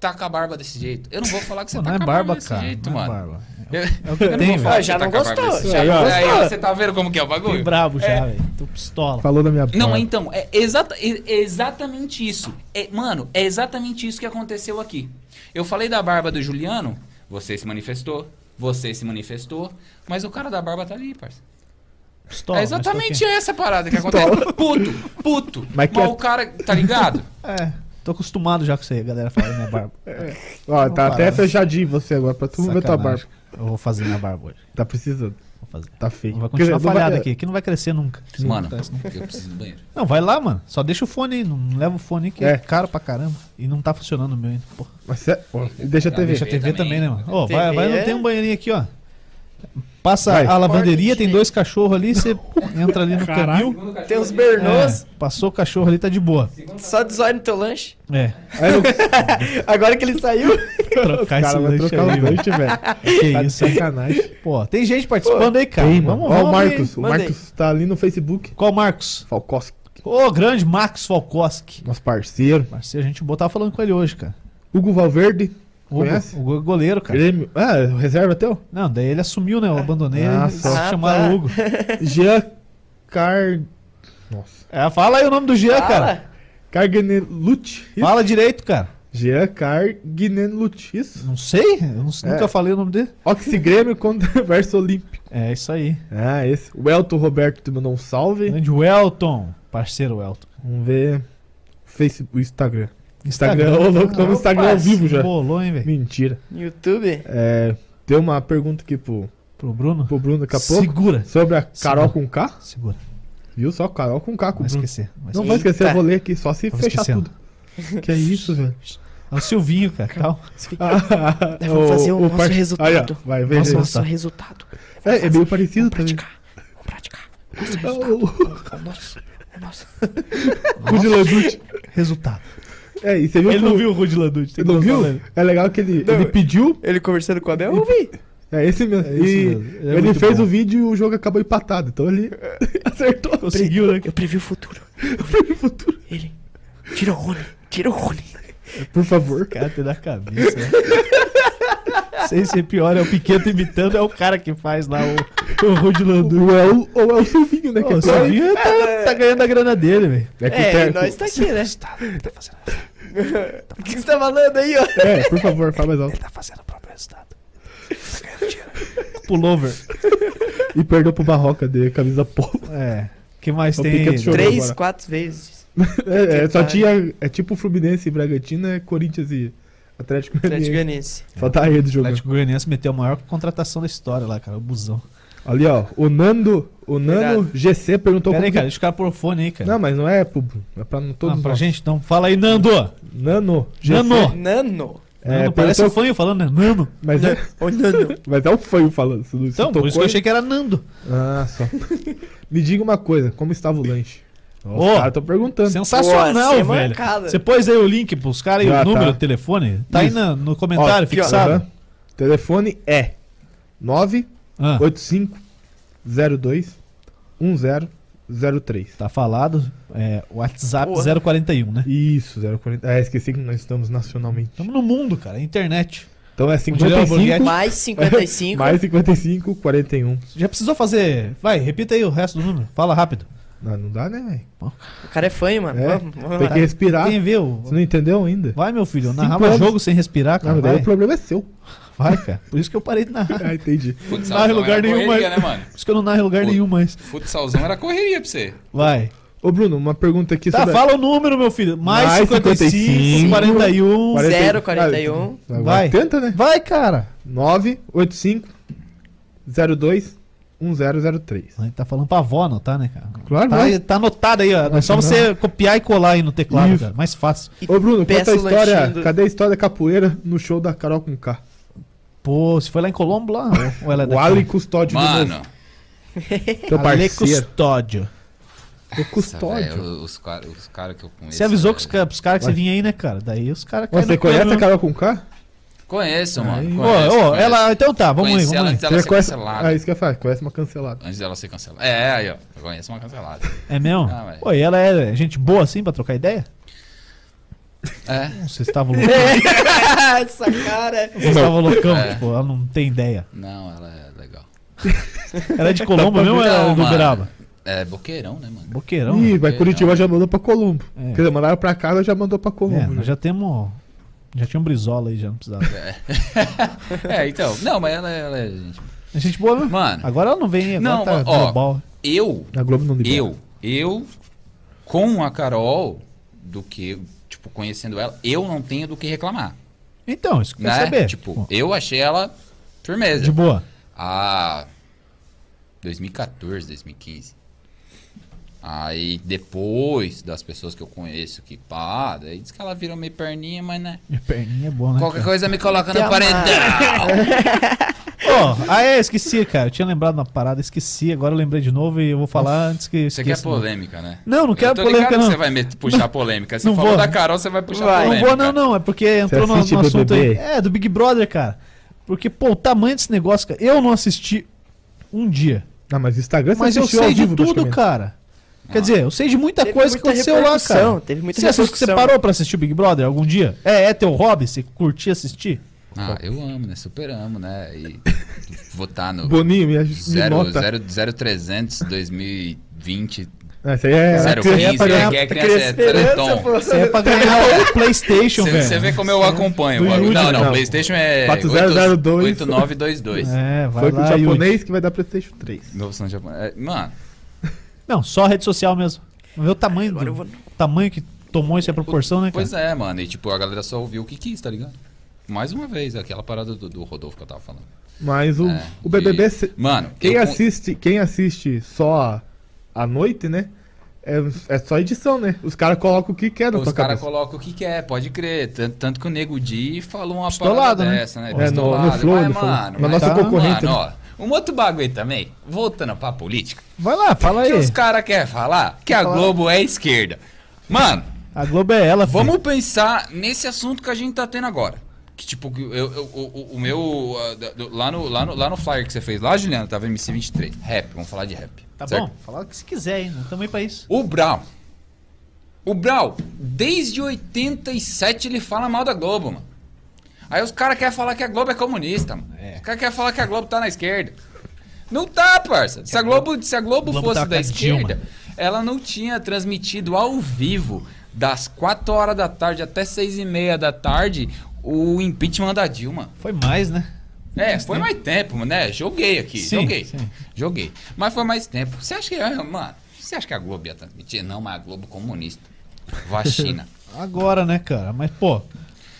tá com a barba desse jeito. Eu não vou falar que você tá não é com a barba barba, desse cara. jeito, não é mano. barba. Eu, É o que eu não vou já você tá não gostou, já não Aí, gostou. você tá vendo como que é o bagulho? Fiquei bravo já, É. velho. Tô pistola. Falou da minha Não, então, é, exata, é exatamente isso. É, mano, é exatamente isso que aconteceu aqui. Eu falei da barba do Juliano, você se manifestou, você se manifestou, mas o cara da barba tá ali, parça. Pistola, é exatamente essa parada que acontece. Puto, puto. Mas que é- o cara, tá ligado? É, tô acostumado já com isso aí, a galera fala da minha barba. Ó, tá Vamos até parar. fechadinho você agora, pra tu ver tua barba. Eu vou fazer minha barba hoje. Tá precisando. Fazer. Tá feio. Vai Quer dizer, continuar não vai- falhado aqui, que não vai crescer nunca. Não Mano, acontece nunca. eu preciso do banheiro. Não, vai lá, mano. Só deixa o fone aí. Não não leva o fone aí, que é, É. caro pra caramba. E não tá funcionando o meu ainda. Porra. Mas ó, e deixa a TV. Deixa a TV também. também, né, mano? Ó, vai, TV vai, não é- tem um banheirinho aqui, ó. Passa Vai. a lavanderia, tem dois cachorros ali, você entra ali no Caralho. canil. Tem É, Bernos, passou o cachorro ali, tá de boa. só de zóio no teu lanche. É, Aí eu- Agora que ele saiu. trocar esse cara vai lanche trocar aí, lanche, velho. Que Tá isso, sacanagem. Pô, tem gente participando aí, cara. Tem. Vamos, Ó, o Marcos. O Marcos tá ali no Facebook. Qual Marcos? Falkowski, Ô, grande Marcos Falkowski. nosso parceiro. Parceiro, a gente botar falando com ele hoje, cara. Hugo Valverde. O, Conhece? o go- goleiro, cara. Grêmio. Ah, reserva teu? Não, daí ele assumiu, né? Eu abandonei Ah, ele só. se Ah, chamaram tá. Hugo. Jean Car... Nossa. É, fala aí o nome do Jean, cara. Fala. Cargnelut. Isso? Fala direito, cara. Jean Cargnelut. Isso? Não sei, eu não- É. nunca falei o nome dele. Oxy Grêmio contra Verso Olímpico. É isso aí. Ah, esse. O Elton Roberto te mandou um salve. Grande Welton, parceiro Welton. Vamos ver. Facebook, o Instagram. Instagram, ô louco, estamos no Instagram ao vivo já. Bolou, hein, velho? Mentira. YouTube. É, tem uma pergunta aqui pro, Pro Bruno. pro Bruno daqui a pouco. Segura. Sobre a Carol Segura. com K. Segura. Viu só? Carol com K com Vai o Bruno. esquecer. Vai Não vai esquecer, eu Eita. vou ler aqui, só se Tava fechar esquecendo. tudo. que é isso, velho? É o Silvinho, cara. Calma. Ah, Vamos fazer o nosso par- resultado. Aí, ó, vai, veja Nossa, aí. nossa. resultado. É, é meio parecido também. Praticar. Vamos praticar. O O nosso. O nosso. Landucci. Resultado. É, e você viu Ele que não o- viu o Rudy Landucci. Ele não viu? É legal que ele, Não. ele pediu. Ele conversando com o Abel, eu vi. É esse mesmo. É esse e mesmo. Ele é ele fez bom. o vídeo e o jogo acabou empatado. Então ele acertou. Conseguiu, né? Eu previ o futuro. no futuro. Ele. Tira o Rony. Tira o Rony. Por favor. Cara, tem na cabeça. né? Sem ser pior, é o Piqueto imitando, é o cara que faz lá o, o Rudy Landucci. Ou é o, ou é o Silvinho, né? que é o. Silvinho tá, tá ganhando a grana dele, velho. É, que É, técnico- nós tá aqui, né? Resultado. Ele tá fazendo, O que você tá falando aí, ó? É, por favor, fala mais alto. ele tá fazendo o próprio resultado. Tá ganhando dinheiro. Pullover. E perdeu pro Barroca de camisa polo. É. que mais O tem? Três, agora. quatro vezes. É, é, só Cara. tinha. É tipo Fluminense e Bragantino, é Corinthians e Atlético Atlético Goianiense. Só tá aí do jogo. Atlético Goianiense meteu a maior contratação da história lá, cara. O busão. Ali, ó. O Nando. O Nano. GC perguntou Pera aí, como cara. que- Deixa o cara pôr o fone aí, cara. Não, mas não é pro. É pra todos Ah, pra nós. gente, então. Fala aí, Nando. Nano. GC. Nano. Nano. É, Nando, parece perguntou- o fanho falando, né? Nando. Mas é, Ô, Nano. mas é o fanho falando. Se, se Então, por isso que eu achei que era Nando. Ah, só. Me diga uma coisa, como estava o lanche? Os Ô, caras estão perguntando. Sensacional, Pô, é velho. mancada. Você pôs aí o link pros caras e Já o número, tá. o telefone? Tá aí Isso. na- no comentário Ó, aqui, fixado. aham. Telefone é 985 Ah, 02 1003. tá falado. É, WhatsApp Porra. 041, né? Isso, 040. É, esqueci que nós estamos nacionalmente. Estamos no mundo, cara. Internet. Então é Guilherme 55 Borghetti. Mais 55. mais 55 41. Já precisou fazer. Vai, repita aí o resto do número. Fala rápido. Não, não dá, né, velho? O cara é fã, mano. É, Vamos, vamos Tem lá. que respirar. Quem viu? Você não entendeu ainda? Vai, meu filho. Eu narrava anos. jogo sem respirar, Não, cara. daí Vai, o problema é seu. vai, cara. Por isso que eu parei de narrar. Ah, entendi. Futsalzão Não, em lugar era nenhum, correria, mas- né, mano? Por isso que eu não narro em lugar Pô. nenhum mais. Futsalzão era correria pra você. Vai. Ô, Bruno, uma pergunta aqui Tá, sobre. fala o número, meu filho. Mais, Mais 55, 55, 41. 40. 041. Ah, Vai. Tenta, né? Vai, cara. 985 02 1003. A gente tá falando pra avó anotar, né, cara? Claro, Tá, vai. aí- tá anotado aí, ó. É só você copiar e colar aí no teclado, Isso. cara. Mais fácil. Ô, Bruno, conta a história. do- Cadê a história da capoeira no show da Carol com K? Pô, você foi lá em Colombo lá? Ou- ela é O? Ali Custódio de Mano, novo. Teu Ale parceiro. Custódio. O Custódio. velho, os caras os cara que eu conheço. Você avisou pros, ca- pros caras que você vinha aí, né, cara? Daí os caras Você conhece a. Carol com K? Conheço, mano. Aí. Conheço, conheço. ela. Então tá, vamos aí, Conheci vamos ela aí. antes dela ser conhece... cancelada. Ah, isso que eu falo, conhece uma cancelada. Antes dela ser cancelada. É, aí, ó. Eu conheço uma cancelada. É mesmo? Ah, mas- Pô, e ela é gente boa assim pra trocar ideia? É. Você estava loucão. Essa cara. Você estava loucão, É. tipo, ela não tem ideia. Não, ela é legal. Ela é de Colombo mesmo ou ela é do. Uberaba? É boqueirão, né, mano? Boqueirão. Ih, vai É, Curitiba já mandou pra Colombo. É. Quer dizer, mandaram pra cá, ela já mandou pra Colombo. É, né? nós já temos. Já tinha um brisola aí, já não precisava. É, então. Não, mas ela, ela é gente. É gente boa, né? Mano, Agora ela não vem, agora Não, tá ó, global. eu, Na Globo não libera. eu, eu, com a Carol, do que, tipo, conhecendo ela, eu não tenho do que reclamar. Então, isso que eu Né? saber. Tipo, Pô, eu achei ela firmeza. de boa. Ah, 2014, 2015. Aí depois das pessoas que eu conheço que pá, daí diz que ela virou meio perninha, mas né. Minha perninha é boa, né? Qualquer cara? coisa me coloca no paredão. Ó, ah, é, esqueci, cara. Eu tinha lembrado na parada, esqueci. Agora eu lembrei de novo e eu vou falar antes que. Você quer esqueça. polêmica, né? Não, não quero eu tô polêmica, não. que você vai puxar polêmica. Se não falou vou. da Carol, você vai puxar Vai. Não polêmica. vou, não, não. É porque entrou no, no assunto aí. É, do Big Brother, cara. Porque, pô, o tamanho desse negócio, cara. Eu não assisti um dia. Ah, mas o Instagram você Mas eu sei de tudo, cara. Quer dizer, eu sei de muita Teve coisa que muita aconteceu lá, cara. teve muita você, assiste, você parou pra assistir o Big Brother algum dia? É, é teu hobby? Você curtia assistir? Ah, eu amo, né? Super amo, né? E votar no Boninho, me, aj- me 0, nota. 0, 0300 2020. Ah, Isso aí é... Zero criança- é 15, pra ganhar- é, que é Cria criança, é Teleton. Isso aí é pra ganhar o Playstation, Você velho. você vê como eu acompanho. O bagulho. Yudi, não, não, não. PlayStation é 4002. 8922. É, vai Foi lá, Yuri. japonês que vai dar Playstation 3. Novo São Japonês. É, Mano, Não, só rede social mesmo. Vê o tamanho, do, vou- tamanho que tomou essa proporção, né, cara? pois é, mano. E tipo, a galera só ouviu o que quis, tá ligado? Mais uma vez, aquela parada do, do Rodolfo que eu tava falando. Mas o, É, o BBB... e- se- Mano, Quem eu assiste, quem assiste só à noite, né? É, é só edição, né? Os caras colocam o que quer na Os caras colocam o que quer, pode crer. Tanto, tanto que o Nego Di falou uma Pistolado, parada né? dessa, né? É, no- Pistolado. no Flow Mas, falou. mano, Na mas- nossa tá, concorrente. Mano, né? ó, um outro bagulho também, voltando pra política, Vai lá, fala que aí. os caras querem falar que a Fala. Globo é esquerda. Mano, A Globo é ela, filho. vamos pensar nesse assunto que a gente tá tendo agora. Que tipo, que eu, eu- o, o- meu. lá, no, lá, no, lá no flyer que você fez lá, Juliano, tava MC23. Rap, vamos falar de rap. Tá certo? bom, fala o que você quiser, hein? Não também pra isso. O Brau. O Brau, desde 87 ele fala mal da Globo, mano. Aí os caras querem falar que a Globo é comunista, mano. É. Os caras querem falar que a Globo tá na esquerda. Não tá, parça. Se a Globo, se a Globo, Globo fosse tá da esquerda, Dilma. ela não tinha transmitido ao vivo, das 4 horas da tarde até 6 e meia da tarde, o impeachment da Dilma. Foi mais, né? É, Mais foi tempo. mais tempo, né? Joguei aqui, Sim, joguei. sim. Joguei. Mas foi mais tempo. Você acha que, ah, mano, você acha que a Globo ia transmitir? Não, mas a Globo comunista. Vacina. Agora, né, cara? Mas, pô,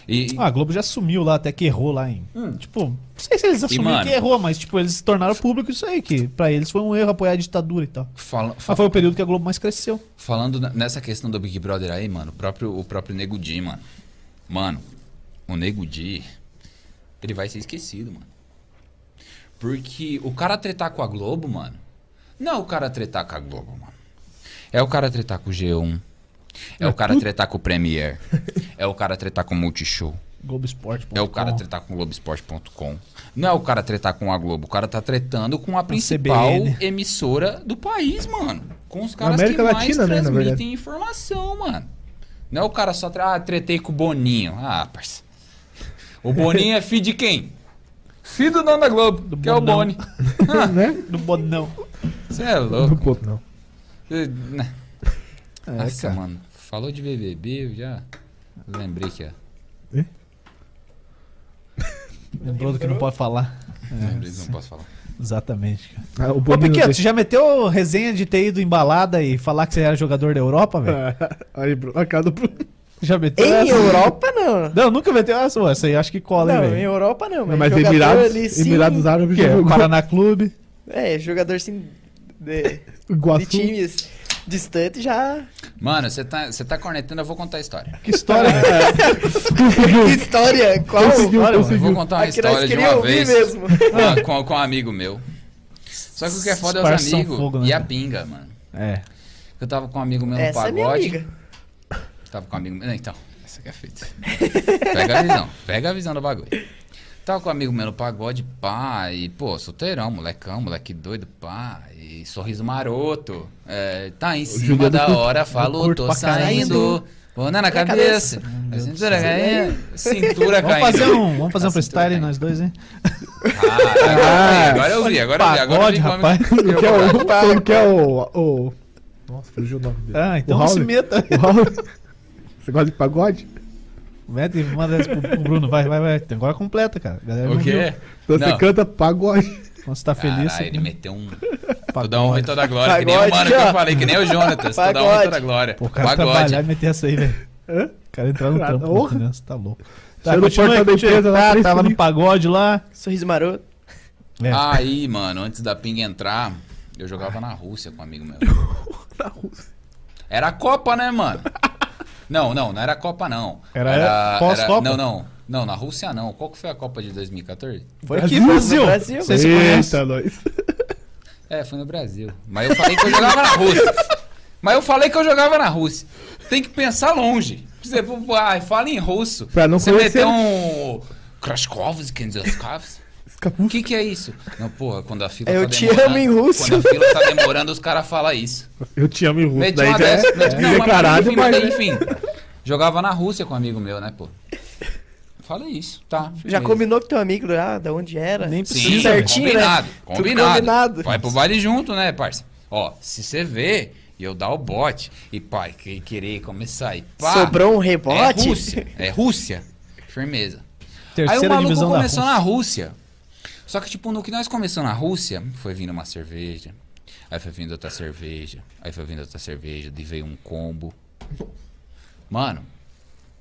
E, ah, a Globo já assumiu lá, até que errou lá em. Tipo, não sei se eles assumiram mano- que errou, mas, tipo, eles se tornaram público isso aí, que pra eles foi um erro apoiar a ditadura e tal. fala- Mas fa- foi o período que a Globo mais cresceu. falando nessa questão do Big Brother aí, mano, o próprio, o próprio Nego Di, mano. Mano, o Nego Di, ele vai ser esquecido, mano. Porque o cara tretar com a Globo, mano, não é o cara tretar com a Globo, mano. É o cara tretar com o G1. É o cara tretar com o Premiere. É o cara tretar com o Multishow. Globo Esporte. É o cara tretar com o Globoesporte.com. Não é o cara tretar com a Globo. O cara tá tretando com a principal CBN. emissora do país, mano. Com os caras América que mais Latina, né, na transmitem verdade. informação, mano. Não é o cara só... Ah, tretei com o Boninho. Ah, parça. O Boninho é filho de quem? Filho do dono da Globo, Do que é o Bonão. Boni. Ah, né? Do Bonão. Você é louco. pô, não. Eh, né. É, Nossa, cara. mano. Falou de BBB, eu já lembrei que é. Lembrou do que não pode falar. Lembrei que não posso falar. Exatamente, cara. Ah, o Ô, não você já meteu resenha de ter ido embalada e falar que você era jogador da Europa, velho? Aí, Bruno, a cara do Bruno. Já meteu Em essa? Europa, não. Não, nunca meteu essa, ué, essa aí acho que cola, hein, Não, em velho. Europa não. Mas, mas jogador Emirados, ali, sim. Emirados Árabes Que é o. Paraná Clube. É, jogador sim de, de Iguaçu. times distantes já. Mano, você tá, você tá cornetando, eu vou contar a história. Que história. Que história? Qual? Conseguiu, Olha, conseguiu. vou contar uma Aqui história de uma vez mesmo. com, com, com um amigo meu. Só que o que é foda é os amigos fogo, né, e a cara? pinga, mano. é. Eu tava com um amigo meu no Essa é minha pagode. amiga. Tava com um amigo meu. Então, essa aqui é fita. Pega a visão. Pega a visão do bagulho. Tava com um amigo meu no pagode, pá, e, pô, solteirão, molecão, moleque doido, pá, e sorriso maroto. É, tá em cima Juliano da curto- hora, eu falou, tô pra caralho. saindo. Bona na cabeça. A cintura caindo. Cintura Vamos caindo. fazer um, vamos fazer um freestyle cintura nós dois, hein? Ah, agora eu vi, agora eu vi, agora eu vi. Pagode, Agora eu vi como- rapaz. Como que é o. Como que é o. o... Nossa, fugiu o nome dele. Ah, então o não se Raul. meta. O Raul. Você gosta de pagode? Mete e manda essa pro, pro Bruno, vai, vai, vai. Agora completa, cara. A galera O quê? Então você Não. canta pagode. Quando você tá feliz, Caralho, ele meteu um. Pagode. Toda honra e toda glória. Que nem o Pagode, mano que eu falei, que nem o Jonatas. Toda honra e Pagode. toda glória. Pô, o cara Pagode. trabalhar e meter essa aí, velho. O cara entrar no Ah, trampo, porra. né? Você tá louco. Tá, Saiu continua da empresa lá, Tá, três tava no pagode lá. Sorriso maroto. É. Aí, mano, antes da Ping entrar, eu jogava na Rússia com um amigo meu. Na Rússia. Era a Copa, né, mano? Não, não, não era a Copa, não. Era pós-Copa? Não, não. Não, na Rússia não. Qual que foi a Copa de 2014? Foi Brasil, aqui, Brasil. no Brasil. Você se conhece? Nós. É, foi no Brasil. Mas eu falei que eu jogava na Rússia. Mas eu falei que eu jogava na Rússia. Tem que pensar longe. Você fala em russo. Pra não Você conhecer. meteu um. Krashkovs, Kenzaskavs. O que, que é isso? Não, porra, quando a fila Eu tá te demorando. amo em russo. Quando a fila tá demorando, os caras falam isso. Eu te amo em russo. Meti Daí uma já dessa, é, meti- é não, mas declarado, enfim, mas... mas enfim. Jogava na Rússia com um amigo meu, né, pô? Fala isso, tá. Já beleza. combinou com teu amigo lá, da onde era? Nem Sim, precisa. certinho, né? combinado, Tudo combinado. combinado. Vai pro baile junto, né, parça? Ó, se você vê e eu dar o bote e pai, que querer começar e pá. Sobrou um É rebote? Rússia, é Rússia. Firmeza. Aí o Terceira maluco começou Rússia. na Rússia. Só que, tipo, no que nós começamos na Rússia, foi vindo uma cerveja. Aí foi vindo outra cerveja. Aí foi vindo outra cerveja. Daí veio um combo. Mano,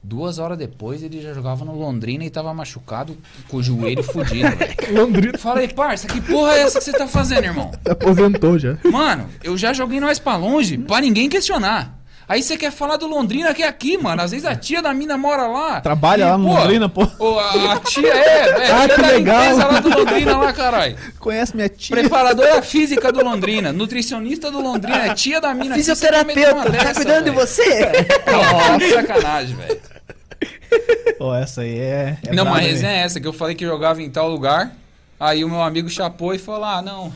duas horas depois ele já jogava no Londrina e tava machucado com o joelho fudido. Londrina Falei, parça, que porra é essa que você tá fazendo, irmão? se aposentou já. Mano, eu já joguei nós pra longe pra ninguém questionar. Aí você quer falar do Londrina que é aqui, mano. Às vezes a tia da mina mora lá. Trabalha E, lá no pô, Londrina, pô. A, a tia é, é Ah, tia que da legal. empresa lá do Londrina lá, caralho. Conhece minha tia? Preparadora física do Londrina, nutricionista do Londrina, é tia da mina. Fisioterapeuta, tá dessa, cuidando de velho? você? Que sacanagem, velho. Pô, essa aí é. é não, mas né? resenha é essa, que eu falei que jogava em tal lugar, aí o meu amigo chapou e falou, ah, não,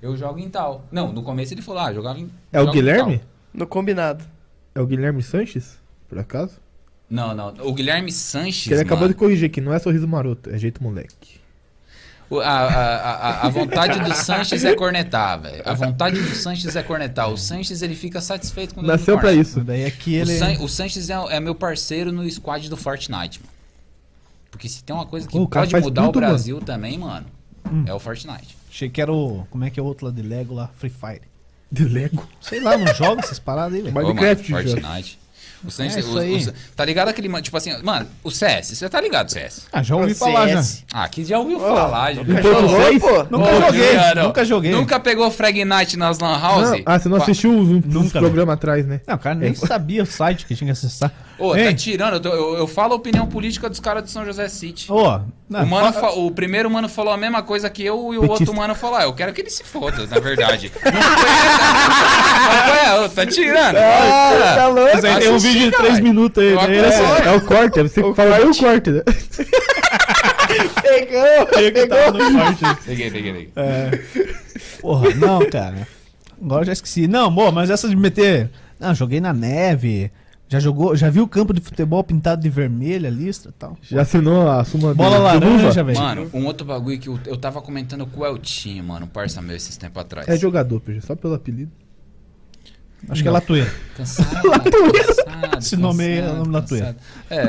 eu jogo em tal. Não, no começo ele falou, ah, jogava em É o Guilherme? tal. No combinado. É o Guilherme Sanches? Por acaso? Não, não, o Guilherme Sanches, Que ele acabou mano, de corrigir que não é sorriso maroto, é jeito moleque. o- a, a, a, a vontade do Sanches é cornetar, velho. A vontade do Sanches é cornetar. O Sanches, ele fica satisfeito quando Nasceu ele pra corneta. isso. Daí aqui O, ele. San, o Sanches é, é meu parceiro no squad do Fortnite, mano. Porque se tem uma coisa que Ô, o pode mudar tudo, o Brasil também, mano, é o Fortnite. Achei que era o. Como é que é o outro lá de Lego lá? Free Fire. De Lego. Sei lá, não joga essas paradas aí, velho. Ô, mano, Minecraft, já. Fortnite. O Sanches, É isso o- o- aí. tá ligado aquele, mano, tipo assim, mano, o CS, você tá ligado, CS? Ah, já ouvi O falar já. Ah, que já ouviu falar, já. Um ponto seis? Nunca joguei, nunca joguei. Nunca pegou Frag Night nas Lan House? Não, ah, você não assistiu os, os Nunca, programas atrás, né? Não, o cara nem sabia o site que tinha que acessar. Ô, Ei, tá tirando, eu, tô- eu- eu falo a opinião política dos caras de São José City. Ô, não, o, mano fa- o primeiro mano falou a mesma coisa que eu e o Petista. outro mano falou, ah, eu quero que ele se foda, na verdade. Não foi essa. Não foi, tá tirando. Ah, tá louco? Mas aí tem um vídeo de caralho. 3 minutos aí. Era só- É o corte, é você que fala bem o corte, né? Pegou, que tava pegou. no corte. Peguei, peguei, peguei. É. Porra, não, cara. Agora eu já esqueci. Não, boa, mas essa de meter. Não, joguei na neve. Já jogou, já viu o campo de futebol pintado de vermelho, a listra e tal. Já assinou a suma Bola do laranja, velho. Mano, um outro bagulho que eu, eu tava comentando com o Eltinho, mano, um parça meu esses tempos atrás. É jogador, PG, só pelo apelido. Acho que é Latueira. Cansado, cansado, Esse nome é o nome da cansado. É.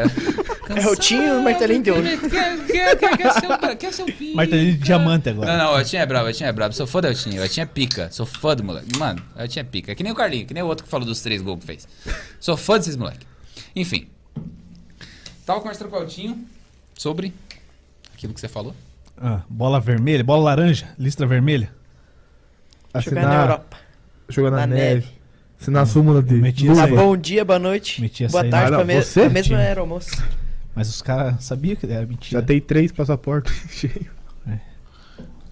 É o Tinho e o Martelinho de ouro. Quer, quer, quer, quer, ser o, quer ser o pica. Martelinho de diamante agora. Não, não, o Eltinho é brabo, o Eltinho é brabo. Sou fã do Eltinho, o Eltinho é pica. Sou fã do moleque. Mano, o Eltinho é pica. É que nem o Carlinho, que nem o outro que falou dos três gols que fez. Sou fã desses moleque. Enfim. Tava conversando com o Eltinho sobre aquilo que você falou. Ah, bola vermelha, bola laranja, listra vermelha. Jogar na Assinar, Europa. jogar na, Na neve. neve. Assinar a súmula de. Bom dia, boa noite. Meti Boa tarde não. pra, me... Você? pra mesma era almoço. Mas os caras sabiam que era mentira. Já tem três passaportes cheios.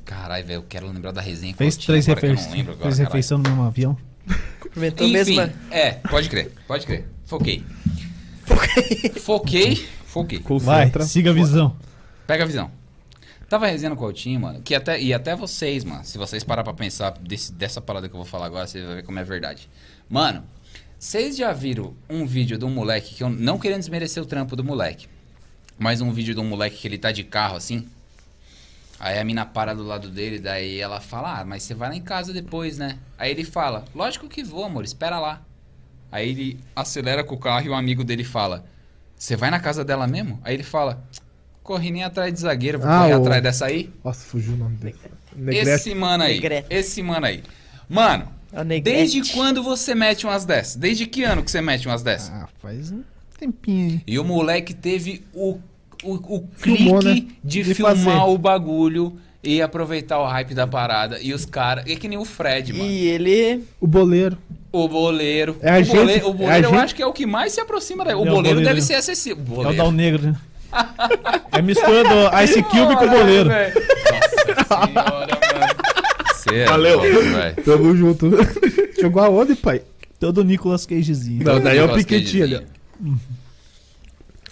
Caralho, velho, eu quero lembrar da resenha. Fez três, agora que eu refe... não lembro agora, três caralho. refeições no mesmo avião. Cumprimentou Enfim, mesmo. é, pode crer, pode crer. Foquei. Foquei. Foquei. Vai, Concentra. siga a visão. Pega a visão. Tava resenhando com o Altinho, mano. Que até, e até vocês, mano. Se vocês parar pra pensar desse- dessa parada que eu vou falar agora, vocês vão ver como é verdade. Mano, vocês já viram um vídeo de um moleque que eu não querendo desmerecer o trampo do moleque. Mas um vídeo de um moleque que ele tá de carro assim. Aí a mina para do lado dele, daí ela fala: Ah, mas você vai lá em casa depois, né? Aí ele fala: Lógico que vou, amor, espera lá. Aí ele acelera com o carro e o amigo dele fala: Você vai na casa dela mesmo? Aí ele fala: Corri nem atrás de zagueiro, vou Ah, correr o- atrás dessa aí. Nossa, fugiu o nome dele. Negrete. Esse mano aí. Negrete. Esse mano aí. Mano. Desde quando você mete umas dessas? Desde que ano que você mete umas dessas? Ah, faz um tempinho, hein? E o moleque teve o, o, o Filmou, clique né? de, De filmar fazer. o bagulho e aproveitar o hype da parada. E os caras. É que nem o Fred, mano. E ele. O boleiro. O boleiro. É a o gente- boleiro, o é a boleiro eu gente- acho que é o que mais se aproxima da. O É o boleiro boleiro. deve ser acessível. É o Boleiro. Dal Negro, né? É a mistura do Ice Cube com o goleiro. velho. Nossa senhora, mano. Cê é Valeu. velho. Tamo junto. Jogou aonde, pai? Todo Nicolas Cagezinho. Não, daí é o Piquetinho.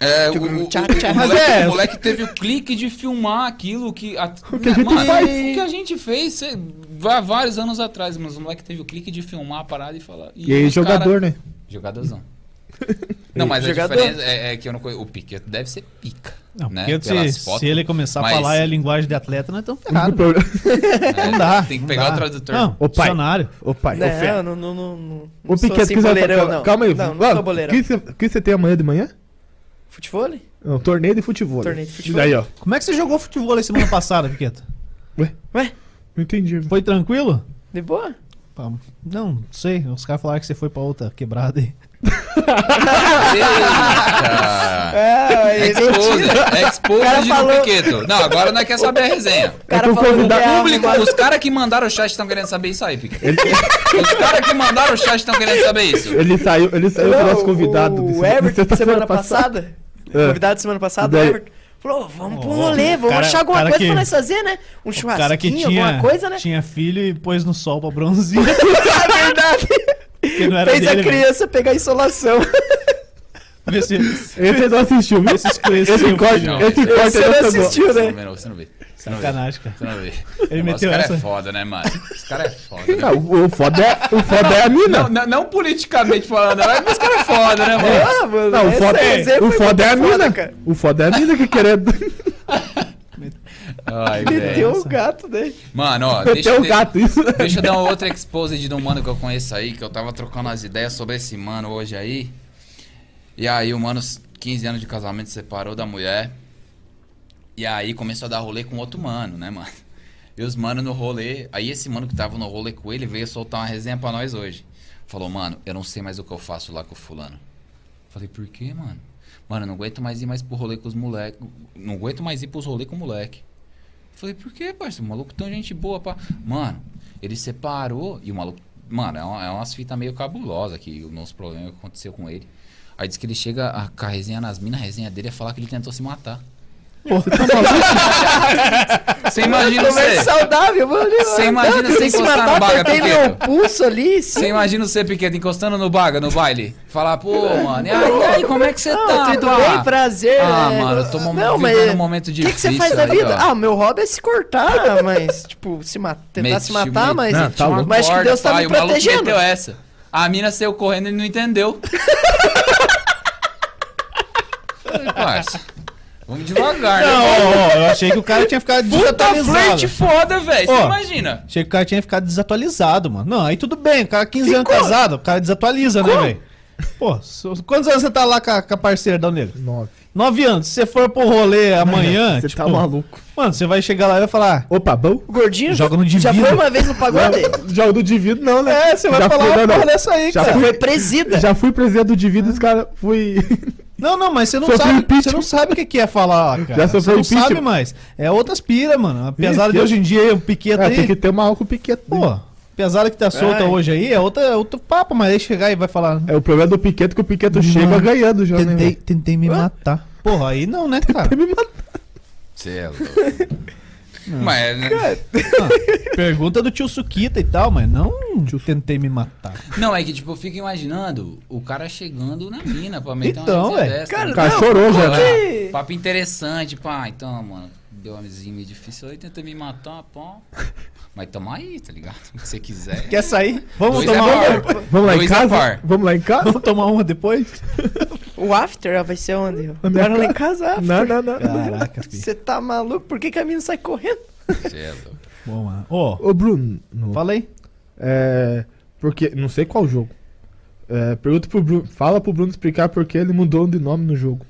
É, o, o, Tchá, o- tchá. o Mas moleque, é- o moleque teve o clique de filmar aquilo que. A, que a gente mano, faz. O que a gente fez cê, vá- vários anos atrás, mas o moleque teve o clique de filmar a parada e falar. E aí, os cara- jogador, né? Jogadorzão. Não, mas Jogador. a diferença é, é que eu não conheço. O Piquet deve ser pica. Não, né? se, se ele começar Mas- a falar a linguagem de atleta, nós estamos O único ferrados. problema- É, Não dá. Tem que não pegar dá. o tradutor. Não, Ô, pai. dicionário. Ô, pai. Não, não, não, não, não. Não sou Piquet, assim que você boleirão, calma, não. calma aí. Não, não sou boleirão. O que você- o tem amanhã de manhã? Futebol? Não, torneio de futebol. Torneio de futebol. Daí, ó. Como é que você jogou futebol aí semana passada, Piqueta? Ué? Ué? Não entendi. Foi tranquilo? De boa? Pá, Não, sei. Os caras falaram que você foi pra outra quebrada aí. Eita! É, Expose, expose cara de falou- Piqueto. Não, agora não quer saber a resenha. O cara É que o convidado- é Público, os caras que mandaram o chat estão querendo saber isso aí, Piquet. Os caras que mandaram o chat estão querendo saber isso. Ele saiu, ele saiu com o nosso convidado. O Everton, de semana passada. É. Convidado de semana passada, o? Everton. Falou, vamos pro Ó, rolê, vamos cara- achar alguma coisa que- pra nós fazer, né? Um O cara que churrasquinho, tinha, alguma coisa, né? tinha filho e pôs no sol pra bronzear. É verdade. Não Fez dele, a criança pegar insolação. Vê se, Esse você não assistiu, viu? Esse Esse corte, esse corte não não assistiu, né? não não, você não vê. Você não vê. Sacanagem, cara. Você não vê. Ele meteu Os caras essa. é foda, né, mano? Os caras é foda. né? Não, o, foda é, o foda é a mina. Não, não, não politicamente falando, mas os caras é foda, né, mano? Ah, mano, Não, o foda, resenha o foda é a foda, mina. cara. O foda é a mina que querendo. Ai, Meteu o gato, né? Mano, ó, deixa, Meteu o de- gato, isso. deixa eu dar uma outra exposed de um mano que eu conheço aí, que eu tava trocando as ideias sobre esse mano hoje aí. E aí o mano, 15 anos de casamento, separou da mulher. E aí começou a dar rolê com outro mano, né, mano? E os mano no rolê. Aí esse mano que tava no rolê com ele veio soltar uma resenha pra nós hoje. Falou, mano, eu não sei mais o que eu faço lá com o fulano. Falei, por quê, mano? Mano, eu não aguento mais ir mais pro rolê com os moleques. Não aguento mais ir pros rolê com o moleque. Falei, por quê, parceiro? O maluco tão gente boa, pá. Mano, ele separou e o maluco. Mano, é, uma, é umas fitas meio cabulosas que o nosso problema aconteceu com ele. Aí diz que ele chega a, com a resenha nas minas, a resenha dele é falar que ele tentou se matar. Você imagina você. saudável, mano. Você imagina você matar, no baga, meu pulso ali. Você imagina você, Piquet, encostando no baga, no baile. Falar, pô, mano, e aí, e aí, como é que você Não, tá? tudo pá? bem, prazer. Ah, é, mano, eu tô não, vivendo mas um momento O que, que você difícil faz da aí, vida? ó. Ah, o meu hobby é se cortar, mas, tipo, se ma- tentar Meti- se matar, mas. Não, tá mas acho que Deus tá pai, me o maluco protegendo. meteu essa. A mina saiu correndo e não entendeu. Falei, parça, Vamos devagar, Não, né? ó, ó, eu achei que o cara tinha ficado Puta desatualizado. flerte foda, velho. Você imagina? Achei que o cara tinha ficado desatualizado, mano. Não, aí tudo bem, o cara 15 anos casado, o cara desatualiza, né, velho? Pô, quantos anos você tá lá com a, com a parceira da? Nove. Nove anos. Se você for pro rolê amanhã, Você tipo, tá maluco. mano, você vai chegar lá e vai falar. Opa, bom? O gordinho Joga no já divino. foi uma vez no pagode? Jogo do Divido não, né? É, você vai Já falar fui, uma não, porra não. dessa aí, Já cara. fui- Foi presida. Já fui presidente do Divido, os caras fui. Não, não, mas você não Sofreu sabe. Você não sabe o que é falar, cara. Já você não impeachment. sabe mais. É outras pira, mano. Apesar Ih, de que- hoje em dia o Piqueta É, aí. tem que ter uma álcool piquete. Pô, apesar de que tá solta Ai. hoje aí, é, outra, é outro papo, mas aí chegar e vai falar. É o problema do Piquete que o Piquete Mano, chega ganhando já, né? Tentei, velho? tentei me matar. Porra, aí não, né, cara? Tentei me matar. É louco. Mas, né? Ah, pergunta do tio Suquita e tal, mas não tentei me matar. Não, é que tipo, eu fico imaginando o cara chegando na mina pra meter Então, uma velho, dessa. cara, né? O cara Não, chorou já, né? é, Papo interessante, pá. Então, mano, deu uma mesinha meio difícil aí, tenta me matar, pá. Mas tamo aí, tá ligado? Se você quiser. Quer sair? Vamos Dois tomar é uma. Vamos lá em Dois é casa? par. Vamos lá em casa? Vamos tomar uma depois? O after vai ser onde? Na lá em casa, after. Não, não, não. Caraca. Você tá maluco? Por que, que a mina sai correndo? Cê é louco. Bom, mano. Ô, Ô, Bruno, no- fala aí. é, porque, não sei qual jogo. É, pergunta pro Bruno, fala pro Bruno explicar por que ele mudou de nome no jogo.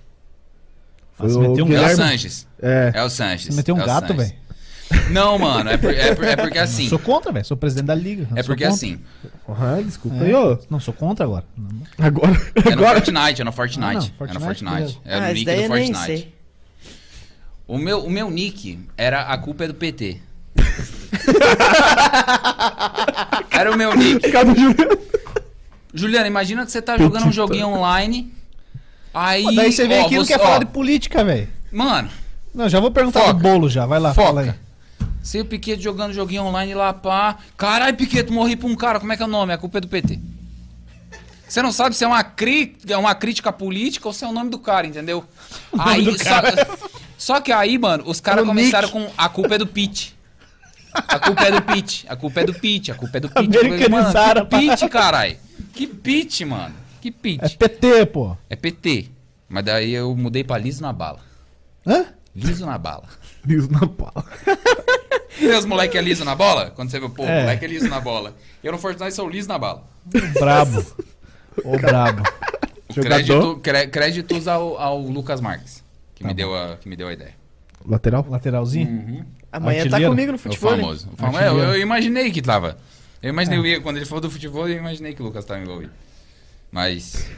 Ah, o meteu um É o Guilherme- Sanches. É, É o Sanches. Você meteu um é gato, velho. Não, mano, é, por- é por- é porque assim. Sou contra, velho. Sou presidente da liga. É porque contra. assim. ah, desculpa É. aí, ô. Não, sou contra agora. Agora, É no agora. Fortnite, é no Fortnite. Ah, não, é no Fortnite, Fortnite. beleza. É no ah, nick do eu Fortnite. O meu, o meu nick era A Culpa é do PT. era o meu nick. Juliano. Juliana, imagina que você tá jogando um joguinho online. Aí. Pô, daí você vem ó, aqui e não quer falar ó, de política, velho. Mano, Não, já vou perguntar Foca. do bolo já. Vai lá, fala aí. foca. Se o Piquet jogando joguinho online lá, pá. Caralho, Piquet, morri pra um cara. Como é que é o nome? A culpa é do PT. Você não sabe se é uma, cri... é uma crítica política ou se é o nome do cara, entendeu? Aí, só... só que aí, mano, os caras O começaram com a culpa é do Pete. A culpa é do Pete. A culpa é do Pete. A culpa é do Pete. Americanizaram, Mano, que Pete, caralho. Que Pete, mano. Que É Pete. PT, pô. É PT. Mas daí eu mudei pra liso na bala. Hã? Liso na bala. Liso na pala. Tem os moleque é liso na bola? Quando você vê, pô, o É. moleque é liso na bola. Eu no Fortnite sou liso na bala. Brabo. Ô, brabo. Jogador. Crédito, cré- créditos ao, ao Lucas Marques, que, Tá me deu a, que me deu a ideia. Lateral? Lateralzinho. Uhum. Amanhã tá Artilheiro. comigo no O futebol. hein? famoso. O famo- é, Artilheiro. eu, eu imaginei que tava. Eu imaginei, É. eu ia- quando ele falou do futebol, eu imaginei que o Lucas tava envolvido. Mas.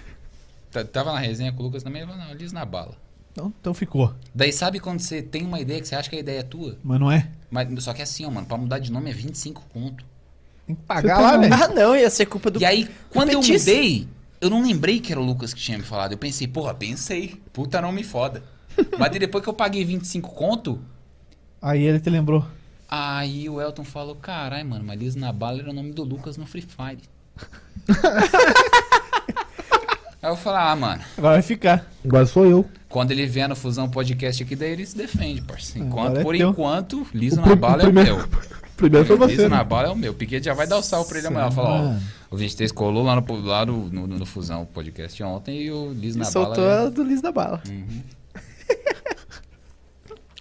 Tava na resenha com o Lucas também, eu falei, não, liso na bala. Então, então ficou. Daí sabe quando você tem uma ideia que você acha que a ideia é tua? Mas não é? Mas só que assim, ó, mano, pra mudar de nome é 25 conto. Tem que pagar lá, tá velho. Ah, não, ia ser culpa do. E aí, quando eu mudei, eu não lembrei que era o Lucas que tinha me falado. Eu pensei, porra, pensei. Puta, não me foda. Mas depois que eu paguei 25 conto, Aí ele te lembrou. aí o Elton falou, carai, mano, mas Liso na bala era o nome do Lucas no Free Fire. Aí eu falei, ah, mano, Agora vai ficar. Agora sou eu. quando ele vier no Fusão Podcast aqui, daí ele se defende, parceiro. Enquanto, Agora é por teu. enquanto, Liso O na bala é o meu. Primeiro foi você. Liso na né? bala é o meu. Piquet já vai dar o sal pra ele amanhã. Fala, ó, Mano. o 23 colou lá no, lá no, no, no Fusão Podcast ontem e o Liso E na soltou bala... é- a do Liz da Bala.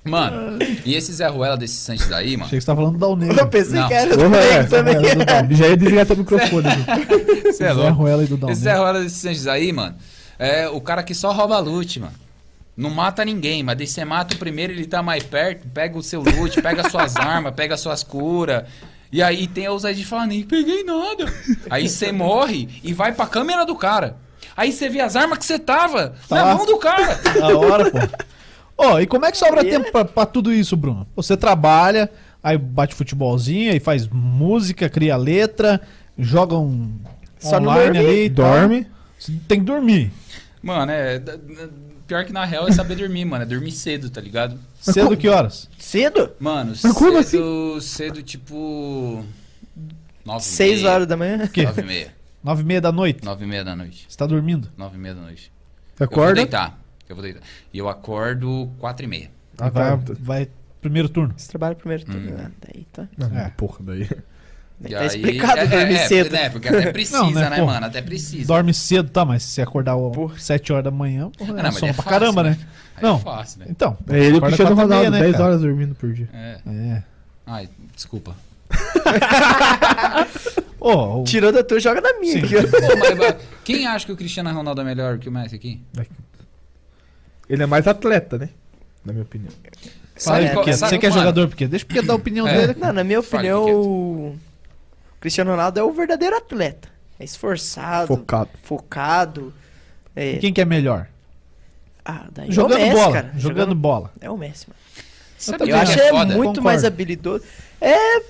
Mano, e esse Zé Ruela desse Sanches aí, mano? Achei que você tava falando do Dal Eu pensei Não. que era é. também. Era do Dal. Já ia desligar teu microfone. aqui. Você é Zé louco. Ruela e do Dal Esse Zé. Ruela desse Sanches aí, mano, é o cara que só rouba loot, mano. Não mata ninguém, mas daí você mata o primeiro, ele tá mais perto, pega o seu loot, pega suas armas, pega suas curas. E aí tem a ousadia de falar, nem peguei nada. Aí você morre e vai pra câmera do cara. Aí você vê as armas que você tava Tá na lá. mão do cara. Da hora, pô. Ó, e como é que sobra tempo pra, pra tudo isso, Bruno? Você trabalha, aí bate futebolzinho, aí faz música, cria letra, joga um Só online ali. Dorme. Você Tem que dormir. Mano, é. Pior que na real é saber dormir, mano. É dormir cedo, tá ligado? Cedo como- que horas? Cedo? Mano, Mas cedo, cedo, tipo. Nove e Seis meia, horas da manhã. Nove e meia. Nove e meia da noite. Nove e meia da noite. Você tá dormindo? Nove e meia da noite. Você Eu vou acorda. deitar. Eu vou deitar. E eu acordo quatro e meia. Ah, vai, tá. vai primeiro turno. Você trabalha primeiro tudo. Hum. Ah, daí tá. É. Porra, daí. Daí E tá aí- explicado é, dormir é, cedo. É, porque até precisa, Não, né, né, pô? mano? Até precisa. Dorme cedo, tá, mas se acordar Porra. sete horas da manhã, porra, Ah, é não, mas sono é pra fácil, caramba, né? Aí Não. É fácil, né? Então. É ele e o acorda Cristiano e meia, Ronaldo, né, 10 cara? horas dormindo por dia. É. É. Ai, desculpa. Ô, o- Tirou da tua, joga na minha. Pô, mas- mas quem acha que o Cristiano Ronaldo é melhor que o Messi aqui? Ele é mais atleta, né? Na minha opinião. fala aí, É, Piquet. Você que é jogador, Piquet. Deixa o Piquet dar a opinião É. dele. Não, na minha opinião, o Cristiano Ronaldo é o verdadeiro atleta. É esforçado, Focado. focado. É... Quem que é melhor? Ah, daí Jogando é o Messi, bola. cara. Jogando bola. É o Messi, mano. Sabe Eu acho é que é foda? muito Concordo. mais habilidoso. É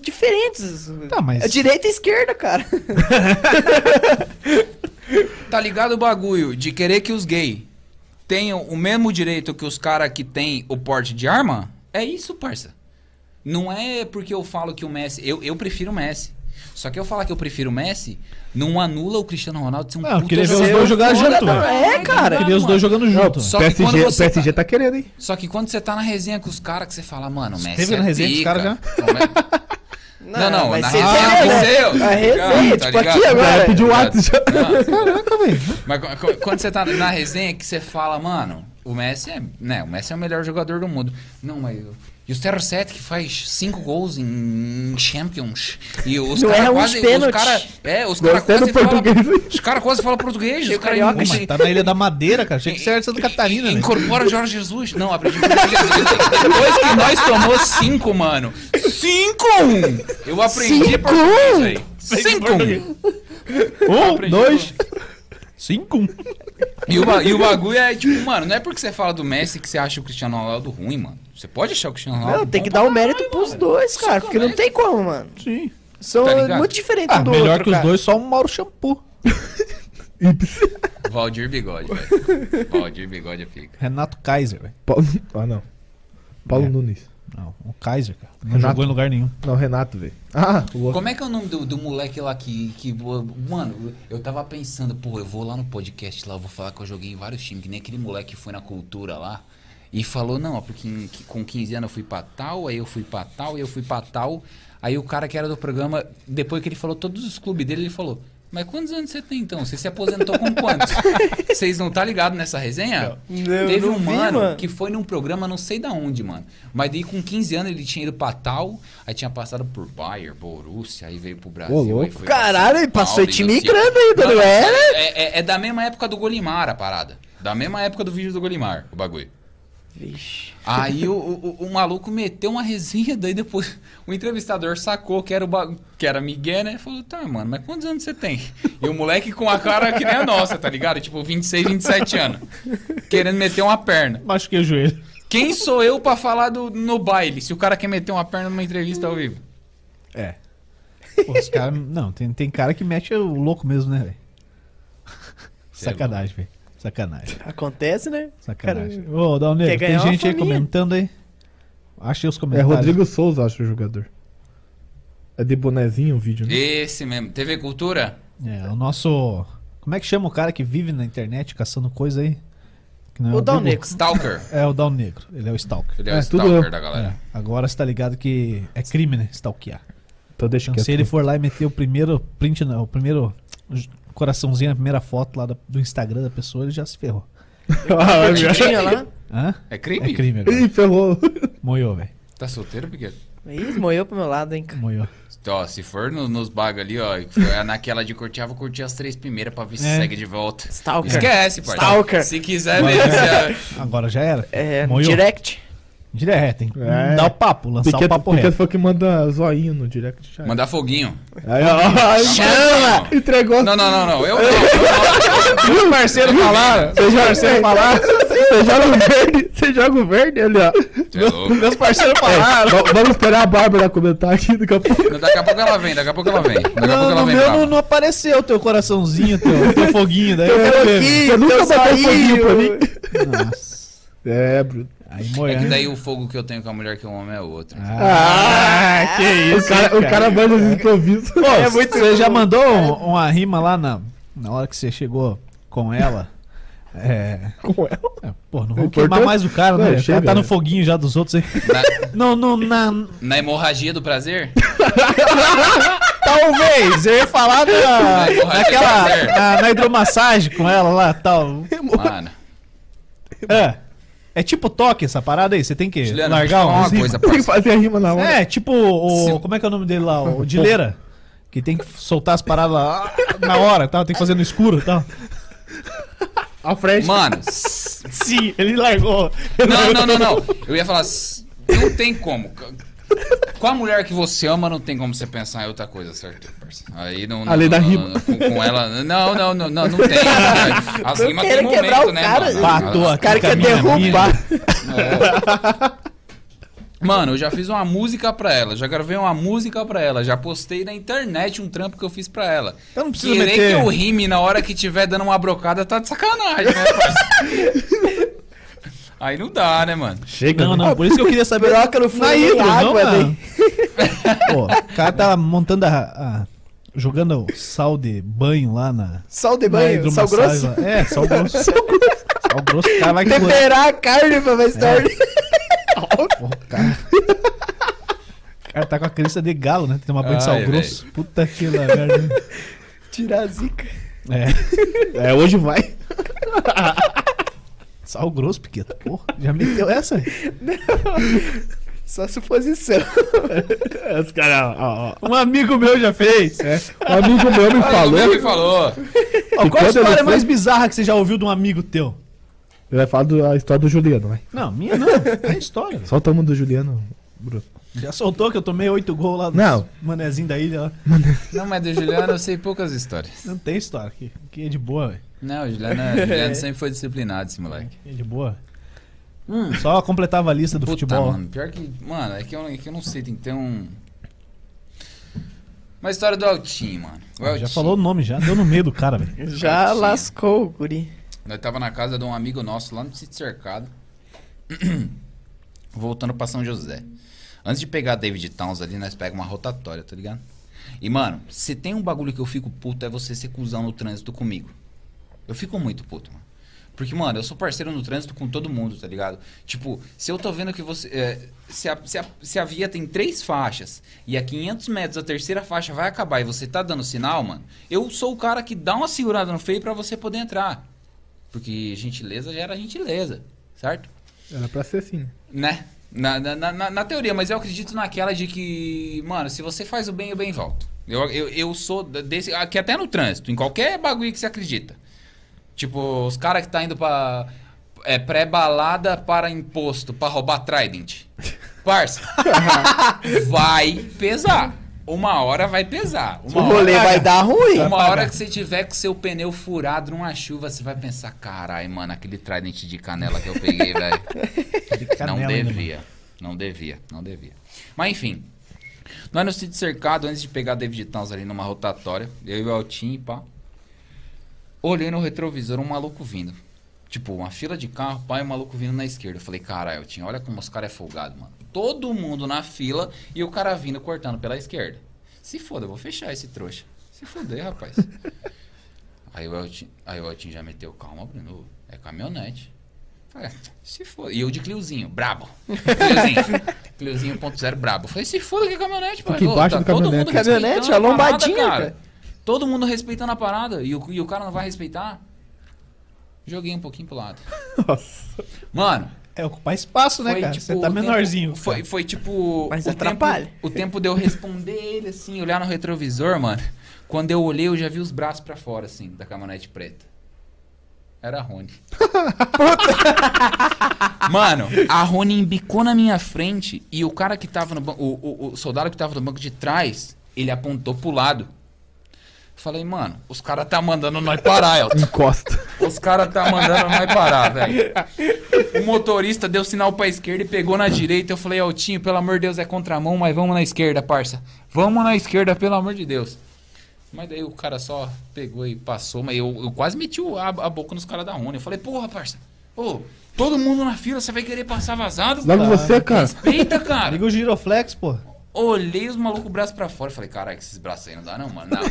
diferentes. Tá, mas- É direita e esquerda, cara. Tá ligado o bagulho de querer que os gays tenham o mesmo direito que os caras que têm o porte de arma? É isso, parça. não é porque eu falo que o Messi. Eu, eu prefiro o Messi. Só que eu falar que eu prefiro o Messi não anula o Cristiano Ronaldo ser um Não, eu puta queria ver os jogador. dois jogar junto. É, cara. Queria os dois jogando junto. Só que quando PSG, você PSG tá- tá querendo, hein? Só que quando você tá na resenha com os caras que você fala, mano, o Messi teve é na resenha com os caras já? Não, não, vai na resenha resenha, com né? seu. A resenha, Tá tipo ligado? aqui agora. Tá WhatsApp. Caraca, velho. Mas qu- qu- quando você tá na resenha que você fala, mano, o Messi é, né, o Messi é o melhor jogador do mundo. Não, mas e o CR7 que faz cinco gols em Champions e os caras erra uns quase, os cara, é, os caras do quase falam, português. os cara quase falam português, os caras Pô, mas tá na Ilha da Madeira, cara. Tinha que ser de Santa Catarina, né? Incorpora Jorge Jesus. Não, aprendi português. Depois que nós tomou cinco, mano. Cinco! Eu aprendi Cinco? português aí. Cinco! Um, dois, cinco. E o, e o bagulho é tipo, mano, não é porque você fala do Messi que você acha o Cristiano Ronaldo ruim, mano. Você pode achar o Cristiano Ronaldo Não, tem que dar o mérito caralho, pros mano. dois, cara. Porque não tem como, mano. Sim. São Tá ligado? muito diferentes Ah, um do melhor outro, que os cara. dois, só um Mauro Shampoo. Valdir Bigode, velho. Valdir Bigode é pica. Renato Kaiser, velho. Paulo... Ah, não. Paulo É. Nunes. Não, o Kaiser, cara. Não Renato. jogou em lugar nenhum. Não, Renato, velho. Ah, o outro. Como é que é o nome do, do moleque lá que, que. Mano, eu tava pensando, pô, eu vou lá no podcast lá, eu vou falar que eu joguei em vários times, que nem aquele moleque que foi na cultura lá. E falou, não, ó, porque em- que com 15 anos eu fui pra tal, aí eu fui pra tal, aí eu fui pra tal. Aí o cara que era do programa, depois que ele falou todos os clubes dele, ele falou. Mas quantos anos você tem então? Você se aposentou com quantos? Vocês não tá ligado nessa resenha? Não, Teve não um vi, mano, mano. que foi num programa, não sei da onde, mano. Mas daí com 15 anos ele tinha ido pra tal, aí tinha passado por Bayern, Borussia, aí veio pro Brasil. Ô, louco. aí Caralho, ele passou time e grande ainda, não é? É, é- é da mesma época do Golimar a parada. Da mesma época do vídeo do Golimar, o bagulho. Vixe. Aí o, o, o maluco meteu uma resenha, daí depois o entrevistador sacou que era, o ba- que era Miguel, né? Falou, tá, mano, mas quantos anos você tem? E o moleque com a cara que nem a nossa, tá ligado? Tipo, 26, 27 anos. Querendo meter uma perna. Machuquei o joelho. Quem sou eu pra falar do, no baile, se o cara quer meter uma perna numa entrevista ao vivo? É. Pô, os caras. Não, tem, tem cara que mete o louco mesmo, né, velho? É Sacanagem, velho. Sacanagem. Acontece, né? Sacanagem. Cara, Ô, Dal Negro, quer tem gente aí comentando aí. Achei os É comentários. Rodrigo Souza, acho, o jogador. É de bonezinho o vídeo, né? Esse mesmo. TV Cultura? É, o nosso. Como é que chama o cara que vive na internet caçando coisa aí? Que não é O Dal Google. Negro. Stalker. É o Dal Negro. Ele é o Stalker. Ele é, É, o Stalker da É, galera. agora você tá ligado que é crime, né? Stalkear. Então deixa Então, se ele for lá e meter o primeiro print, não, o primeiro coraçãozinho, a primeira foto lá do Instagram da pessoa, ele já se ferrou. Ah, já- Tinha lá. Hã? É crime? É crime agora. Ih, ferrou. Moiou, velho. Tá solteiro, porque Ih, moeu pro meu lado, hein, cara. Moiou. Ó, se for no- nos bagos ali, ó, naquela de curtir, eu vou curtir as três primeiras pra ver se É. segue de volta. Stalker. Esquece, pai. Stalker. Se quiser ver, se- Agora já era. É, Moiou. direct. Direto, tem que É. dar o papo, lançar o Piquet, papo Piquet reto. foi que manda zoinho no direct. Já. mandar foguinho. Aí, ó, Chama! Entregou. Não, não, não, não. Eu não. Os parceiros falaram. Você joga, você, você joga o verde, você joga o verde ali, ó. É. Meus parceiros falaram. Va- Vamos esperar a Bárbara comentar aqui daqui a pouco. Daqui a pouco ela vem, daqui a pouco ela vem. Daqui a pouco ela vem meu não, não apareceu o teu coraçãozinho, teu, teu foguinho. Daí eu quero ver. Ih, Você nunca teu bateu foguinho pra mim. Nossa. É, Bruno. Aí É moiando. que daí o fogo que eu tenho com a mulher que o homem é outro. Ah, que isso. O cara, o cara manda os improvisos. Pô, É muito você já bom. mandou um- uma rima lá na, na hora que você chegou com ela? É. Com ela. é, Pô, não O vamos queimar mais o cara, Não, né? Chega, cara tá no né? foguinho já dos outros aí. Na, Não, não, na. na hemorragia do prazer? Talvez, eu ia falar na, naquela. Na, na hidromassagem com ela lá tal. Mano. É. É tipo toque essa parada aí, você tem que Juliano, largar uma coisa, Tem que fazer a rima na hora. É, tipo o. Se- Como é que é o nome dele lá? O Dileira. Que tem que soltar as paradas lá ah, na hora, tal, tem que fazer no escuro e tal. A frente. Mano, Sim, ele largou. não, não, não, não. Eu ia falar, não tem como. Com a mulher que você ama, não tem como você pensar em outra coisa, certo? Aí não. não A lei da não- rima. não- Com, com ela. Não, não, não, não, não tem. As rimas quero tem quebrar momento, o né, cara. mano? Batou O cara quer derrubar. É. Mano, eu já fiz uma música pra ela, já gravei uma música pra ela, já postei na internet um trampo que eu fiz pra ela. Eu não preciso Querer meter- que eu rime na hora que tiver dando uma brocada tá de sacanagem, né, parceiro? Aí não dá, né, mano? Chega, Não, né? não, por isso que eu queria saber. Piroca no fundo, Na nem hidro, não, na- daí. Pô, o cara tá montando a. a- jogando sal de banho lá na. Sal de na banho, sal hidromassagem grosso. lá. É, sal grosso. sal grosso, o cara vai. Temperar a carne pra mais tarde. Pô, o cara. O cara tá com a crença de galo, né? Tem que tomar banho de sal Ai, grosso. Puta que lá, merda. Tirar a zica. É. É, hoje vai. Sal grosso, Piqueta. Porra, já meteu essa? Só suposição. Os caras, ó, ó. Um amigo meu já fez. É, um amigo meu me falou. Ele falou. Ó, qual a história foi- mais bizarra que você já ouviu de um amigo teu? Ele vai falar da história do Juliano, vai. Não, minha não. É história. Solta uma do Juliano, Bruno. Já soltou que eu tomei oito gols lá do Não. manezinho da ilha lá. Não, mas do Juliano eu sei poucas histórias. Não tem história aqui. Aqui é de boa, velho. Não, o Juliano, o Juliano sempre foi disciplinado, esse moleque. É de boa. Só completava a lista do Puta, futebol. mano, pior que. Mano, é que, eu, é que eu não sei, tem que ter um. Uma história do Altinho, mano. O já Altinho. falou o nome, já deu no meio do cara, velho. Já Tinha. lascou o guri. Nós tava na casa de um amigo nosso lá no sítio cercado. Voltando pra São José. Antes de pegar David Towns ali, nós pegamos uma rotatória, tá ligado? E, mano, se tem um bagulho que eu fico puto é você ser cuzão no trânsito comigo. Eu fico muito puto, mano. Porque, mano, eu sou parceiro no trânsito com todo mundo, tá ligado? Tipo, se eu tô vendo que você. é, se, a, se, a, se a via tem três faixas e a 500 metros a terceira faixa vai acabar e você tá dando sinal, mano, eu sou o cara que dá uma segurada no freio pra você poder entrar. Porque gentileza gera gentileza, certo? Era pra ser assim. Né? Na, na, na, na teoria, mas eu acredito naquela de que, mano, se você faz o bem, o bem volta. Eu, eu, eu sou desse. Aqui até no trânsito, em qualquer bagulho que você acredita. Tipo, os caras que tá indo pra. É, pré-balada para imposto, pra roubar Trident. Parça, vai pesar. Uma hora vai pesar. O Uma rolê hora, vai dar ruim. uma hora que você tiver com seu pneu furado numa chuva, você vai pensar, carai, mano, aquele Trident de canela que eu peguei, velho. Não ainda, devia. Não devia, não devia. Mas enfim. Nós no sítio cercado, antes de pegar David Towns ali numa rotatória, eu e o Altinho e pá. Olhei no retrovisor um maluco vindo. Tipo, uma fila de carro, pai, um maluco vindo na esquerda. Eu falei, caralho, Altinho, olha como os caras é folgado, mano. Todo mundo na fila e o cara vindo cortando pela esquerda. Se foda, eu vou fechar esse trouxa. Se foder, rapaz. aí, o Altinho, aí o Altinho já meteu, calma, Bruno, é caminhonete. Falei, "Ah, se foda. E eu de Cliozinho, brabo. Cliozinho. Cliozinho 1.0 brabo. Falei, se foda que é caminhonete, pai. Fica Ô, embaixo do todo caminhonete. mundo Caminhonete, a parada, lombadinha, cara. cara. Todo mundo respeitando a parada e o, e o cara não vai respeitar. Joguei um pouquinho pro lado. Nossa. Mano, É ocupar espaço, né, foi, cara? tipo, Você tá o tempo- menorzinho. foi, foi tipo. Mas o atrapalha. Tempo, o tempo de eu responder ele, assim, olhar no retrovisor, mano. Quando eu olhei, eu já vi os braços pra fora, assim, da caminhonete preta. Era a Rony. Mano, a Rony embicou na minha frente e o cara que tava no banco, o, o, o soldado que tava no banco de trás, ele apontou pro lado. Falei, mano, os caras tá mandando nós parar, Elton. Encosta. Os caras tá mandando nós parar, velho. O motorista deu sinal pra esquerda e pegou na direita. Eu falei, Altinho, pelo amor de Deus, é contramão, mas vamos na esquerda, parça. Vamos na esquerda, pelo amor de Deus. Mas daí o cara só pegou e passou, mas eu, eu quase meti o- a, a boca nos caras da Rony. Eu falei, porra, parça. Ô, todo mundo na fila, você vai querer passar vazado? Logo cara? você, cara. Respeita, cara. Liga o giroflex, pô. Olhei os malucos braço pra fora. Falei, caralho, esses braços aí não dá não, mano. Não,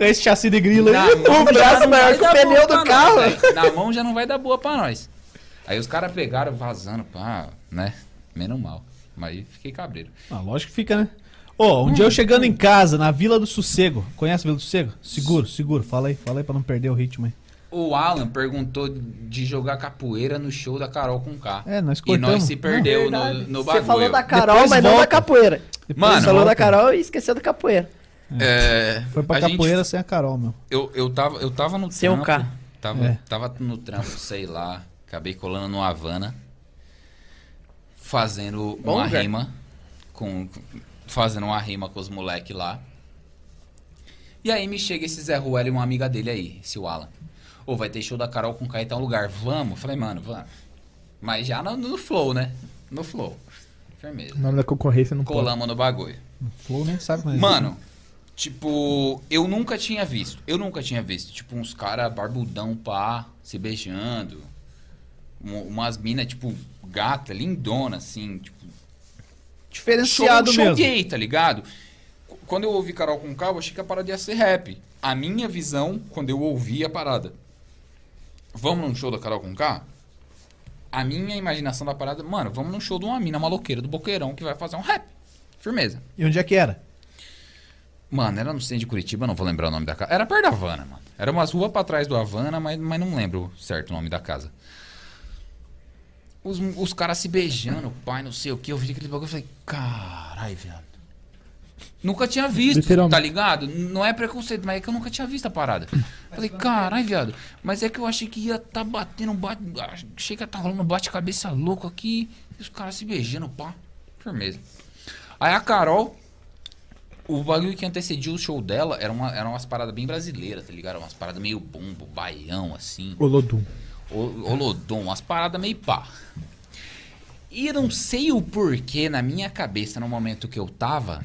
é, Esse chassi de grilo aí. O braço maior que o pneu do carro. nós. Na mão já não vai dar boa pra nós. Aí os caras pegaram vazando, pá, né? Menos mal. Mas aí fiquei cabreiro. Ah, lógico que fica, né? Ô, um dia eu chegando em casa, na Vila do Sossego. Conhece a Vila do Sossego? Seguro, seguro. Fala aí, fala aí pra não perder o ritmo aí. O Alan perguntou de jogar capoeira no show da Carol com K. É, nós E cortamos. nós se perdeu no, Verdade. no Você bagulho. falou da Carol, Depois mas não volta. da capoeira. Depois Mano, Você falou volta. da Carol e esqueceu da capoeira. É, Foi pra a gente- capoeira sem a Carol, meu. eu, eu, tava, eu tava no Sem o trampo. K. Tava, É. tava no trampo, sei lá. Acabei colando no Havana. Fazendo Bom uma lugar. rima. Com, fazendo uma rima com os moleques lá. E aí me chega esse Zé Ruel e uma amiga dele aí, esse o Ô, vai ter show da Carol com K em tal lugar. Vamos? Falei, mano, vamos. Mas já no, no flow, né? No flow. Firmeza. O nome da concorrência não pode. Colamos no bagulho. Flow nem sabe mais. Mano, tipo, eu nunca tinha visto. Eu nunca tinha visto. Tipo, uns caras barbudão, pá, se beijando. um- umas minas, tipo, gata, lindona, assim, tipo, Diferenciado show, show mesmo. gay, tá ligado? Qu- Quando eu ouvi Carol com K, eu achei que a parada ia ser rap. A minha visão, quando eu ouvi a parada, vamos num show da Carol com K? A minha imaginação da parada, mano, vamos num show de uma mina maloqueira do Boqueirão que vai fazer um rap. Firmeza. E onde é que era? Mano, era no centro de Curitiba, não vou lembrar o nome da casa. Era perto da Havana, mano. Era umas ruas pra trás do Havana, mas, mas não lembro certo o nome da casa. Os, os caras se beijando, pai, não sei o que. Eu vi aquele bagulho e falei, carai, viado. Nunca tinha visto, tá ligado? Não é preconceito, mas é que eu nunca tinha visto a parada. Falei, carai, viado. Mas é que eu achei que ia tá batendo bate. Achei que ia tá rolando um bate-cabeça louco aqui. E os caras se beijando, pá. Firmeza. Aí a Carol, o bagulho que antecedia o show dela era uma, eram umas paradas bem brasileiras, tá ligado? Umas paradas meio bumbo, baião, assim. Olodum. O- Olodum, umas paradas meio pá. E não sei o porquê, na minha cabeça, no momento que eu tava,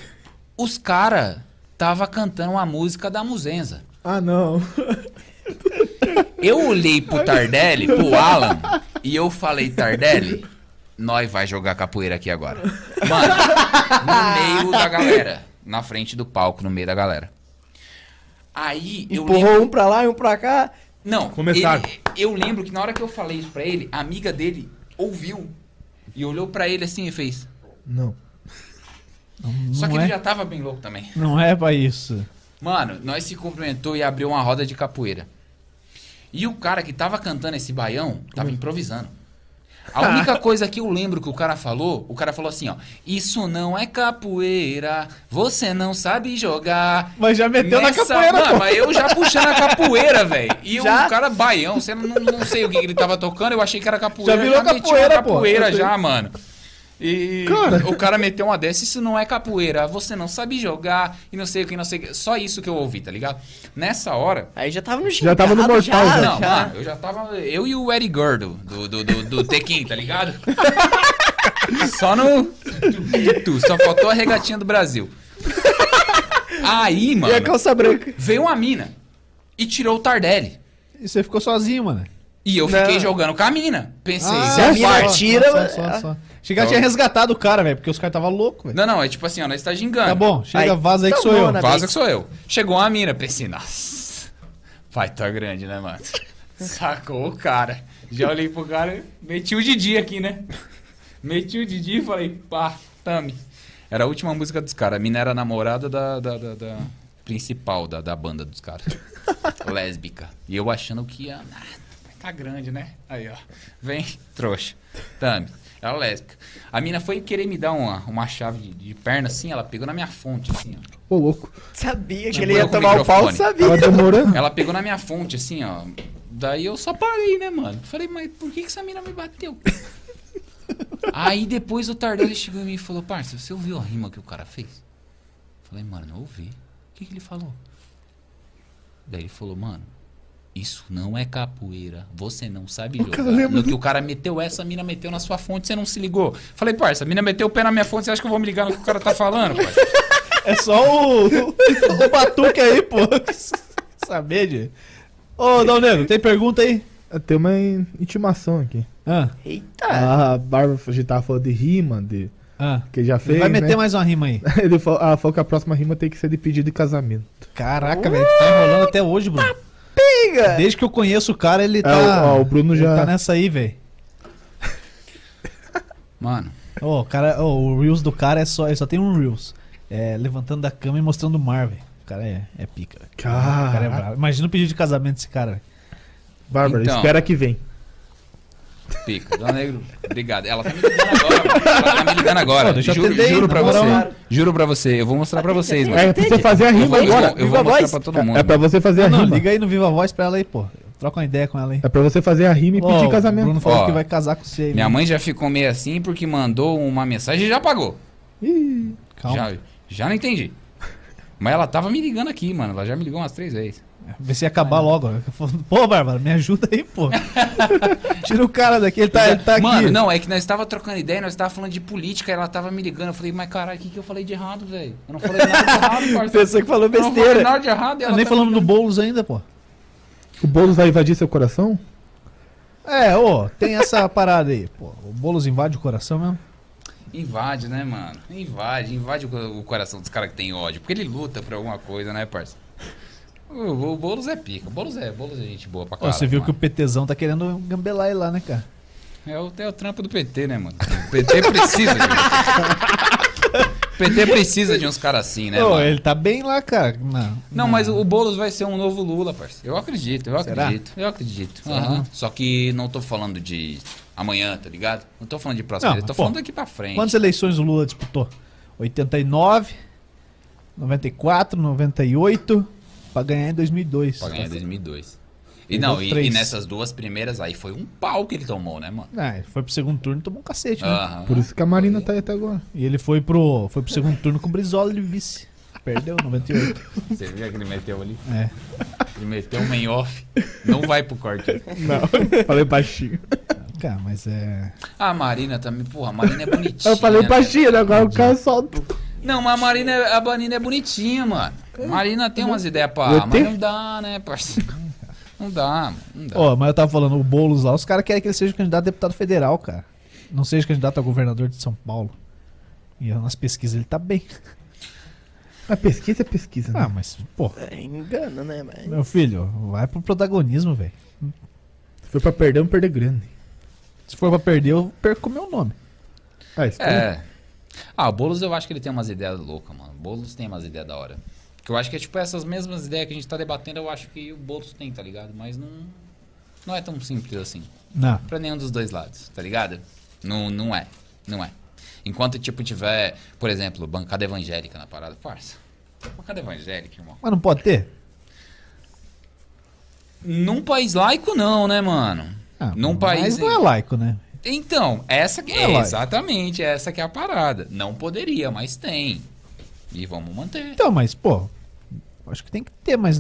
os cara tava cantando uma música da Muzenza. Ah, não. Eu olhei pro Tardelli, pro Alan, e eu falei, Tardelli, nós vai jogar capoeira aqui agora. Mano, no meio da galera. Na frente do palco, no meio da galera. Aí eu Empurrou lembro... um pra lá e um pra cá. Não, Começaram. ele- eu lembro que na hora que eu falei isso pra ele, a amiga dele ouviu e olhou pra ele assim e fez. Não. Não, Só que não ele é, já tava bem louco também. não é pra isso. Mano, nós se cumprimentou e abriu uma roda de capoeira. E o cara que tava cantando esse baião tava improvisando. A única coisa que eu lembro que o cara falou, o cara falou assim, ó. Isso não é capoeira, você não sabe jogar. Mas já meteu na Nessa- capoeira, Mano, pô. mas eu já puxando a capoeira, velho. E Já? o cara baião, você não, não sei o que, ele tava tocando, eu achei que era capoeira. Já virou uma capoeira, pô. capoeira sei. já, mano. E Cara. o cara meteu uma dessa, isso não é capoeira, você não sabe jogar e não sei o que, não sei o que. Só isso que eu ouvi, tá ligado? Nessa hora. Aí já tava no Já tava no gingado, mortal, já. não, mano, eu já tava. Eu e o Eric Gordo do, do, do, do Tekken, tá ligado? Só no. Tu, só faltou a regatinha do Brasil. Aí, E a mano, calça branca. veio uma mina e tirou o Tardelli. E você ficou sozinho, mano. E eu Não. fiquei jogando com a mina. Pensei, se a mina tira- Só, só, só. Chegar Então- tinha resgatado o cara, velho, porque os caras tava louco, velho. Não, não, é tipo assim, ó, nós tá gingando. Tá bom, chega, Aí, vaza aí que tá sou bom, eu. né? Vaza que sou eu. Chegou uma mina, pensei, nossa, vai tá grande, né, mano? Sacou o cara. Já olhei pro cara, meti o Didi aqui, né? Meti o Didi e falei, pá, tame. Era a última música dos caras. A mina era a namorada da, da, da- da principal da, da banda dos caras. Lésbica. E eu achando que ia. Ah, tá grande, né? Aí, ó. Vem, trouxa. Tame. Era lésbica. A mina foi querer me dar uma, uma chave de, de perna assim, ela pegou na minha fonte, assim, ó. Ô, louco. Sabia que ele ia tomar o pau, sabia. Tava demorando. Ela pegou na minha fonte, assim, ó. Daí eu só parei, né, mano? Falei, mas por que, que essa mina me bateu? Aí depois o Tardelli chegou em mim e falou, parça, você ouviu a rima que o cara fez? Falei, mano, não ouvi. O que, que ele falou? Daí ele falou, mano, isso não é capoeira. Você não sabe jogar. No que o cara meteu essa, a mina meteu na sua fonte, você não se ligou. Falei, parça, a mina meteu o pé na minha fonte, você acha que eu vou me ligar no que o cara tá falando, parça? É só o, o batuque aí, pô. Saber de. Ô, Dal Negro, tem pergunta aí? Tem uma in- intimação aqui. Ah, Eita. A Bárbara a gente tava falando de rima, de, ah. que ele já fez. Vai meter né? mais uma rima aí. Ele falou, ela falou que a próxima rima tem que ser de pedido de casamento. Caraca, velho, tá enrolando até hoje, Bruno. Pega. Desde que eu conheço o cara, ele É, tá. o- ó, o Bruno ele já- tá nessa aí, velho. Mano, Ô, o cara, ô, o Reels do cara é só. Ele só tem um Reels. É levantando da cama e mostrando o mar, velho. O cara é, é pica, velho. O cara é bravo. Imagina o pedido de casamento desse cara, velho. Bárbara, Então. espera que vem. Pica. Dona Negro, obrigado. Ela tá me ligando agora. mano. Ela tá me ligando agora. Pô, deixa eu juro, atender juro pra moral. você. Juro pra você. Eu vou mostrar pra vocês, mano. É pra você fazer a Eu rima vou, eu vou- agora. eu vou Viva mostrar voz. pra todo mundo. É pra você fazer a Não, rima. liga aí no Viva Voz pra ela aí, pô. Troca uma ideia com ela aí. É pra você fazer a rima e Ó, pedir casamento. Bruno falou Ó, que vai casar com você aí. Minha né? mãe já ficou meio assim porque mandou uma mensagem e já pagou. Ih, Calma. Já, já não entendi. Mas ela tava me ligando aqui, mano. Ela já me ligou umas três vezes. Vê se ia acabar logo. Pô, Bárbara, me ajuda aí, pô. Tira o cara daqui, ele tá, ele tá Mano, aqui. não, é que nós tava trocando ideia, nós tava falando de política, ela tava me ligando. Eu falei, mas caralho, o que, que eu falei de errado, velho? Eu não falei nada de errado, parceiro. Pensou que falou Eu não falei besteira. nada de errado. Eu ela nem tá falamos do. Boulos ainda, pô. o Boulos vai invadir seu coração? É, ô, tem essa parada aí. Pô, o Boulos invade o coração mesmo? Invade, né, mano? Invade, invade o, co- o coração dos caras que tem ódio. Porque ele luta por alguma coisa, né, parça? O, o Boulos é pica. O Boulos é, Boulos é gente boa pra caralho. você viu que o mano. PTzão tá querendo gambelar ele lá, né, cara? É o, é o trampo do PT, né, mano? O PT precisa de O PT precisa de uns caras assim, né, Ô, mano? ele tá bem lá, cara. Na- Não, na- mas o Boulos vai ser um novo Lula, parceiro. Eu acredito, eu Será? acredito. Eu acredito. Aham. Só que não tô falando de amanhã, tá ligado? Não tô falando de próximo, Não, eu tô pô, falando daqui pra frente. Quantas eleições o Lula disputou? 89, 94, 98, pra ganhar em 2002. Pra ganhar em 2002. E não, e, e nessas duas primeiras aí foi um pau que ele tomou, né, mano? Ele foi pro segundo turno e tomou um cacete, né? Aham. Por isso que a Marina tá aí até agora. E ele foi pro, foi pro segundo turno com o Brizola de vice. Perdeu, 98. Você viu que ele meteu ali? É. Ele meteu um main off. Não vai pro corte. Não, falei baixinho. Cara, mas é. Ah, a Marina também, porra, a Marina é bonitinha. Eu falei né? baixinho, né? agora o cara solta. Não, mas a Marina, é- a Marina é bonitinha, mano. A Marina tem umas ideias Eu pra. Mas não dá, né, parceiro? Não dá, mano. Não dá. Ó, mas eu tava falando, o Boulos lá, os caras querem que ele seja candidato a deputado federal, cara. Não seja candidato a governador de São Paulo. E nas pesquisas ele tá bem. Mas pesquisa é pesquisa, né? Ah, mas, pô, É, engana, né, mas... meu filho, vai pro protagonismo, velho. Se for pra perder, vamos perder grande. Se for pra perder, eu perco o meu nome. Ah, isso É. Ah, o Boulos eu acho que ele tem umas ideias loucas, mano. O Boulos tem umas ideias da hora. Que eu acho que é tipo essas mesmas ideias que a gente tá debatendo, eu acho que o Boulos tem, tá ligado? Mas não. Não é tão simples assim. Não. Pra nenhum dos dois lados, tá ligado? Não, não é. Não é. Enquanto, tipo, tiver, por exemplo, bancada evangélica na parada, farsa. Bancada evangélica, irmão. Mas não pode ter? Num país laico, não, né, mano? Ah, Num mas país. não é laico, né? Então, essa que é é, exatamente, essa que é a parada. Não poderia, mas tem. E vamos manter. Então, mas, pô, acho que tem que ter, mas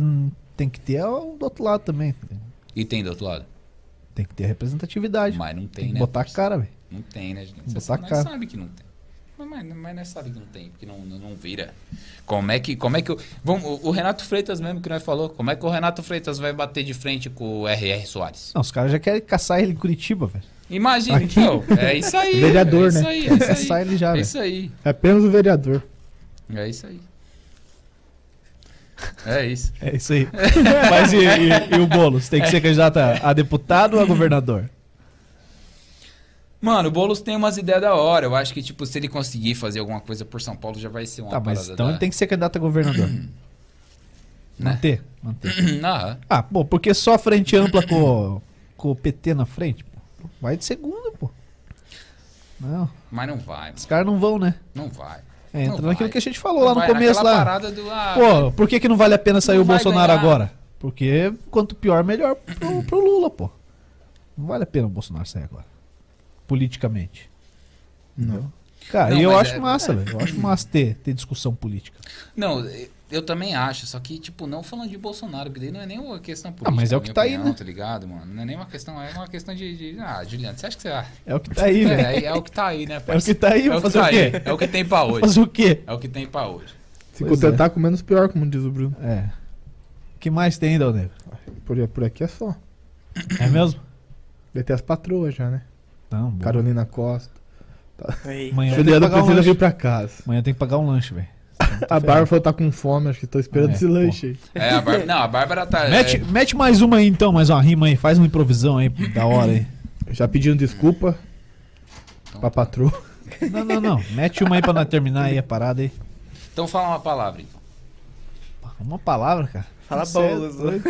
tem que ter do outro lado também. E tem do outro lado? Tem que ter representatividade. Mas não tem, tem né? botar a cara, velho. Não tem, né, gente? Botar Você a cara. sabe que não tem. Mas, mas, nós sabe que não tem, porque não, não, não vira. Como é que. Como é que o, vamos, o Renato Freitas mesmo que nós falou, como é que o Renato Freitas vai bater de frente com o R.R. Soares? Não, os caras já querem caçar ele em Curitiba, velho. Imagina, Aqui. então. É isso aí. Vereador, é isso né? Aí, é isso aí. Caçar ele já, É velho. isso aí. É apenas o vereador. É isso aí. É isso. É isso aí. Mas e, e- e o Boulos? Tem que ser candidato a, a deputado ou a governador? Mano, o Boulos tem umas ideias da hora. Eu acho que, tipo, se ele conseguir fazer alguma coisa por São Paulo, já vai ser uma Tá, mas então da... ele tem que ser candidato a governador. Manter, manter. Ah, Ah, pô, porque só frente ampla com, com o PT na frente, pô. Vai de segundo, pô. Não, mas não vai, mano. os caras não vão, né? Não vai. É, entra Não naquilo vai. que a gente falou lá no Vai começo lá. parada do... Ah, Pô, por que, que não vale a pena sair Não o Bolsonaro ganhar. agora? Porque quanto pior, melhor pro, pro Lula, pô. Não vale a pena o Bolsonaro sair agora. Politicamente. Não. Cara, Não, e eu acho é- massa, velho. Eu acho massa ter, ter discussão política. Não, eu também acho, só que, tipo, não falando de Bolsonaro, porque daí não é nem uma questão política. Ah, mas é o que tá aí, opinião, né? Tá ligado, mano? Não é nem uma questão, é uma questão de... de- Ah, Juliano, você acha que você... Ah, É o que tá aí, velho. é, é o que tá aí, né, É o que tá aí, É o que fazer tá o quê? aí. É o que tem pra hoje. Fazer o quê? É o que tem pra hoje. Se Pois contentar com menos pior, como diz o Bruno. É. O que mais tem, Dal Negro? Por, por aqui é só. É mesmo? Deve ter as patroas já, né? Não. Carolina Costa. Aí. Amanhã tem que Juliano pagar um precisa lanche. vir pra casa. Amanhã tem que pagar um lanche, velho. A Bárbara falou que tá com fome, acho que tô esperando é, esse lanche aí. É, a Bárbara... Não, a Bárbara tá... Mete, é- mete mais uma aí então, mais uma rima aí. Faz uma improvisão aí, da hora aí. Já pedindo desculpa Então pra tá. patroa. Não, não, não. Mete uma aí pra nós terminar aí a parada aí. Então fala uma palavra, então. Uma palavra, cara. Fala é bolos. doido.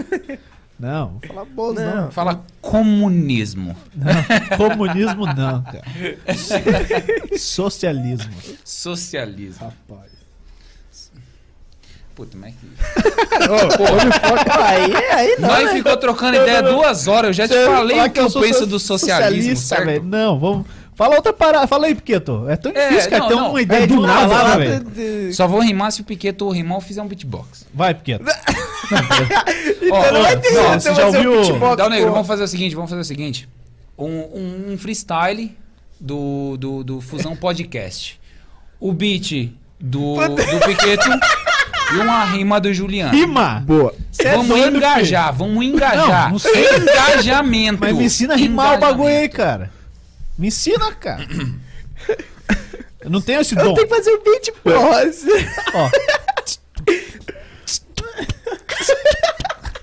Não, vou falar bolos não. Não. Fala comunismo. Não, Comunismo não, cara. Socialismo. Socialismo. Rapaz. Puta, mas que... aí, aí não, Nós né? ficou trocando ideia duas horas. Eu já te falei o que eu sou penso so- do socialismo, certo? velho. Não, vamos. Fala outra parada. Fala aí, Piqueto. É tão É, difícil, cara. não, Tem não. uma ideia É do nada, né, velho. Só vou rimar se o Piqueto rimar ou fizer um beatbox. Vai, Piqueto. Ó, não ó, vai ter não, você já ser um ouviu- beatbox, Dá o negro, vamos fazer o seguinte, vamos fazer o seguinte. Um, um- um freestyle do, do, do Fusão Podcast. O beat do, do Piqueto e uma rima do Juliano. Rima! Boa. Cê é vamos doido, engajar, vamos engajar. Não, não sei. Engajamento. Mas me ensina a rimar o bagulho aí, cara. Me ensina, cara. Eu não tenho esse Eu dom. tenho que fazer o beat, porra. Ó.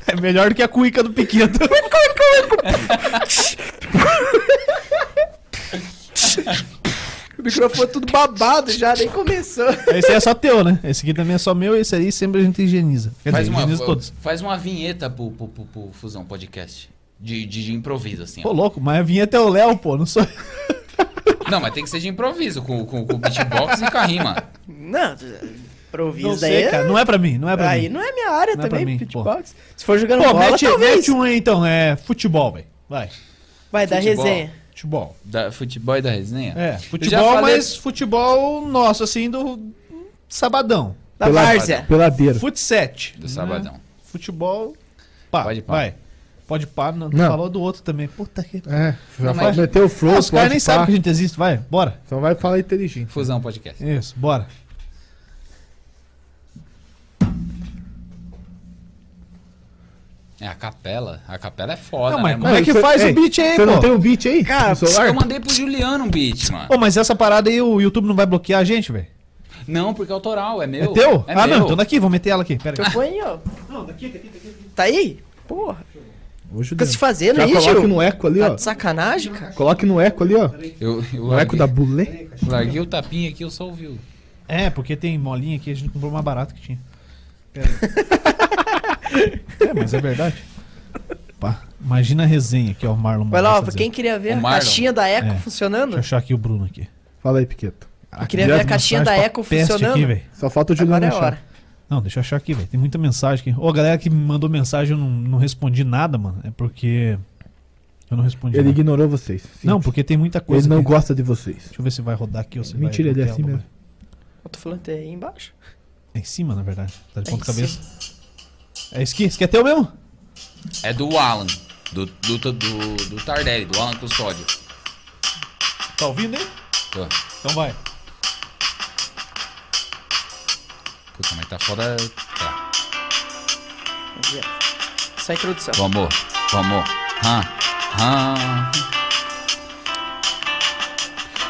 É melhor do que a cuica do Piquito. O microfone tudo babado já, nem começou. Esse aí é só teu, né? Esse aqui também é só meu e esse aí sempre a gente higieniza. Quer Faz dizer, uma, higieniza todos. faz uma vinheta pro, pro, pro, pro Fusão Podcast. De, de, de improviso, assim. ó. Pô, louco, mas a vinheta é o Léo, pô, não sou. Não, mas tem que ser de improviso, com, com, com beatbox e com a rima. Não, improviso Não daí. sei, cara. Não é pra mim, não é pra aí mim. não é minha área Não é também, mim, beatbox. Se for jogando Pô, bola, mete, talvez. mete um aí então, é futebol, velho. Vai. Vai dar Futebol. resenha. Futebol. Da futebol e da resenha? É, futebol, falei- mas futebol nosso, assim, do sabadão. Da Pela- várzea. Peladeiro. Futset. Do sabadão. Futebol. Pá, Pode pá. Vai. Pode pá, não, Não. falou do outro também. Puta que. É, já mas- meteu o flow, Não, os caras nem sabem que a gente existe. Vai, bora. Só vai falar inteligente. Fusão Podcast. Isso, bora. É, a capela. A capela é foda, Não, mas né, como mano? é que faz o beat aí, Você não pô? tem o beat aí? Cara? Eu mandei pro Juliano um beat, mano. Pô, mas essa parada aí o YouTube não vai bloquear a gente, velho? Não, porque é autoral, é meu. É teu? É ah, meu. não, então daqui, vou meter ela aqui. Pera aí. Eu ponho aí, ó. Não, daqui, daqui, daqui. Tá aí? Porra. Ô, Fica se fazendo Já aí, coloque Gil. no eco ali, Tá ó. de sacanagem, cara. Coloque no eco ali, ó. Eu, eu No eco da bulê. larguei o tapinha aqui, eu só ouvi. É, porque tem molinha aqui, a gente comprou mais barato que tinha. Aí. é, mas é verdade. Pá, imagina a resenha aqui, ó, o Marlon. Vai lá, ó, pra quem queria ver O a Marlon. caixinha da Eco É. funcionando. Deixa eu achar aqui o Bruno aqui. Fala aí, Piqueto. Eu queria ver a caixinha da mensagem Eco funcionando. Aqui, velho. Só falta o Juliano Agora é a achar. hora. Não, deixa eu achar aqui, velho. Tem muita mensagem aqui. Ô, a galera que me mandou mensagem, eu não, não respondi nada, mano. É porque. Eu não respondi. Ele nada. ignorou vocês. Sim. Não, porque tem muita coisa. Ele não aqui. gosta de vocês. Deixa eu ver se vai rodar aqui ou se Mentira, vai ele é assim o mesmo. Eu tô falando até aí embaixo. É em cima, na verdade. Tá de É ponta cabeça. É esse aqui? Esse aqui é teu mesmo? É do Alan. Do, do, do, do, do Tardelli, do Alan Custódio. Tá ouvindo aí? Tô. Então vai. Puta, mas tá foda. Tá. Vamos ver. Só a introdução. Vamos, vamos. Hã, hã.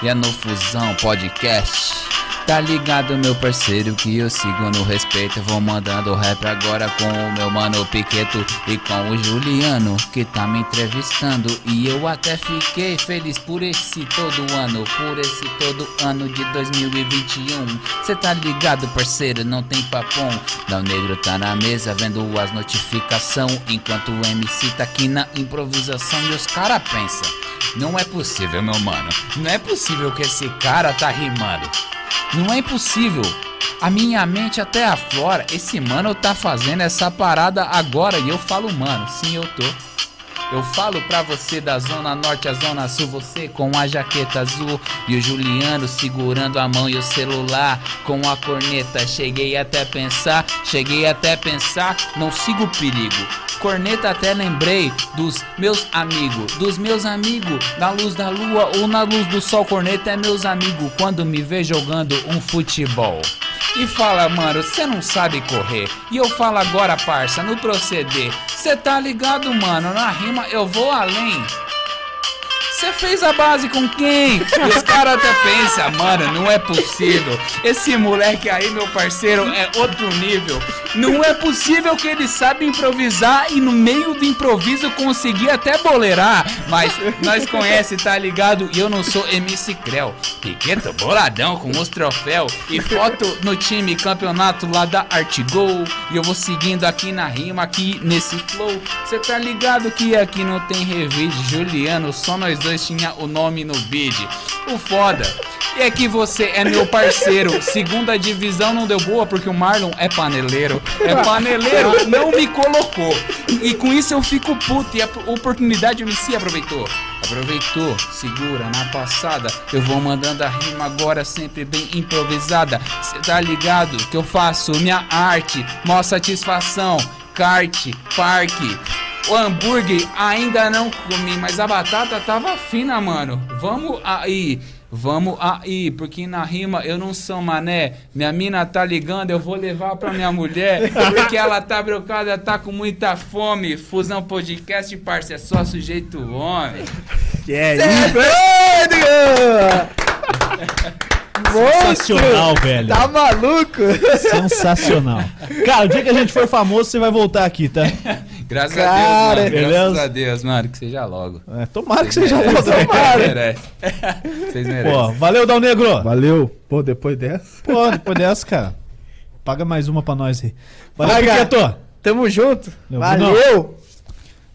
E é no Fusão Podcast. Tá ligado, meu parceiro, que eu sigo no respeito. Vou mandando rap agora com o meu mano Piqueto e com o Juliano, que tá me entrevistando. E eu até fiquei feliz por esse todo ano, por esse todo ano de 2021. Cê tá ligado, parceiro, não tem papão. Dal Negro tá na mesa vendo as notificações, enquanto o MC tá aqui na improvisação e os cara pensa. Não é possível, meu mano. Não é possível que esse cara tá rimando. Não é impossível. A minha mente até aflora. Esse mano tá fazendo essa parada agora. E eu falo, mano, sim, eu tô. Eu falo pra você da zona norte à zona sul, você com a jaqueta azul e o Juliano segurando a mão e o celular com a corneta. Cheguei até pensar, cheguei até pensar, não sigo o perigo. Corneta até lembrei dos meus amigos, dos meus amigos, na luz da lua ou na luz do sol. Corneta é meus amigos quando me vê jogando um futebol. E fala, mano, cê não sabe correr. E eu falo agora, parça, no proceder. Cê tá ligado, mano, na rima eu vou além. Cê fez a base com quem? E os caras até pensam, mano, não é possível. Esse moleque aí, meu parceiro, é outro nível. Não é possível que ele sabe improvisar e no meio do improviso conseguir até boleirar. Mas nós conhece, tá ligado? E eu não sou MC Creu. Piqueto boladão com os troféus. E foto no time campeonato lá da Artgol. E eu vou seguindo aqui na rima, aqui nesse flow. Cê tá ligado que aqui não tem revide. Juliano, só nós dois tinha o nome no bid. O foda. É que você é meu parceiro. Segunda divisão não deu boa porque o Marlon é paneleiro. É paneleiro, não me colocou. E com isso eu fico puto. E a oportunidade o MC aproveitou. Aproveitou, segura na passada. Eu vou mandando a rima agora, sempre bem improvisada. Cê tá ligado que eu faço minha arte, mó satisfação. Kart, parque. O hambúrguer ainda não comi, mas a batata tava fina, mano. Vamos aí. Vamos aí, porque na rima eu não sou mané. Minha mina tá ligando, eu vou levar pra minha mulher. Porque ela tá brocada, tá com muita fome. Fusão podcast, parça, é só sujeito homem. Que é é! Sensacional, velho. Tá maluco? Sensacional. Cara, o dia que a gente for famoso, você vai voltar aqui, tá? Graças Cara, a Deus, mano. beleza? Graças a Deus, mano. Que seja logo. É, tomara que seja merecem, logo. Vocês Tomara. merecem. Vocês merecem. Pô, valeu, Dal Negro. Valeu. Pô, depois dessa. Pô, depois dessa, cara. Paga mais uma pra nós aí. Valeu, Paga. Piqueto. Tamo junto. Meu, Valeu!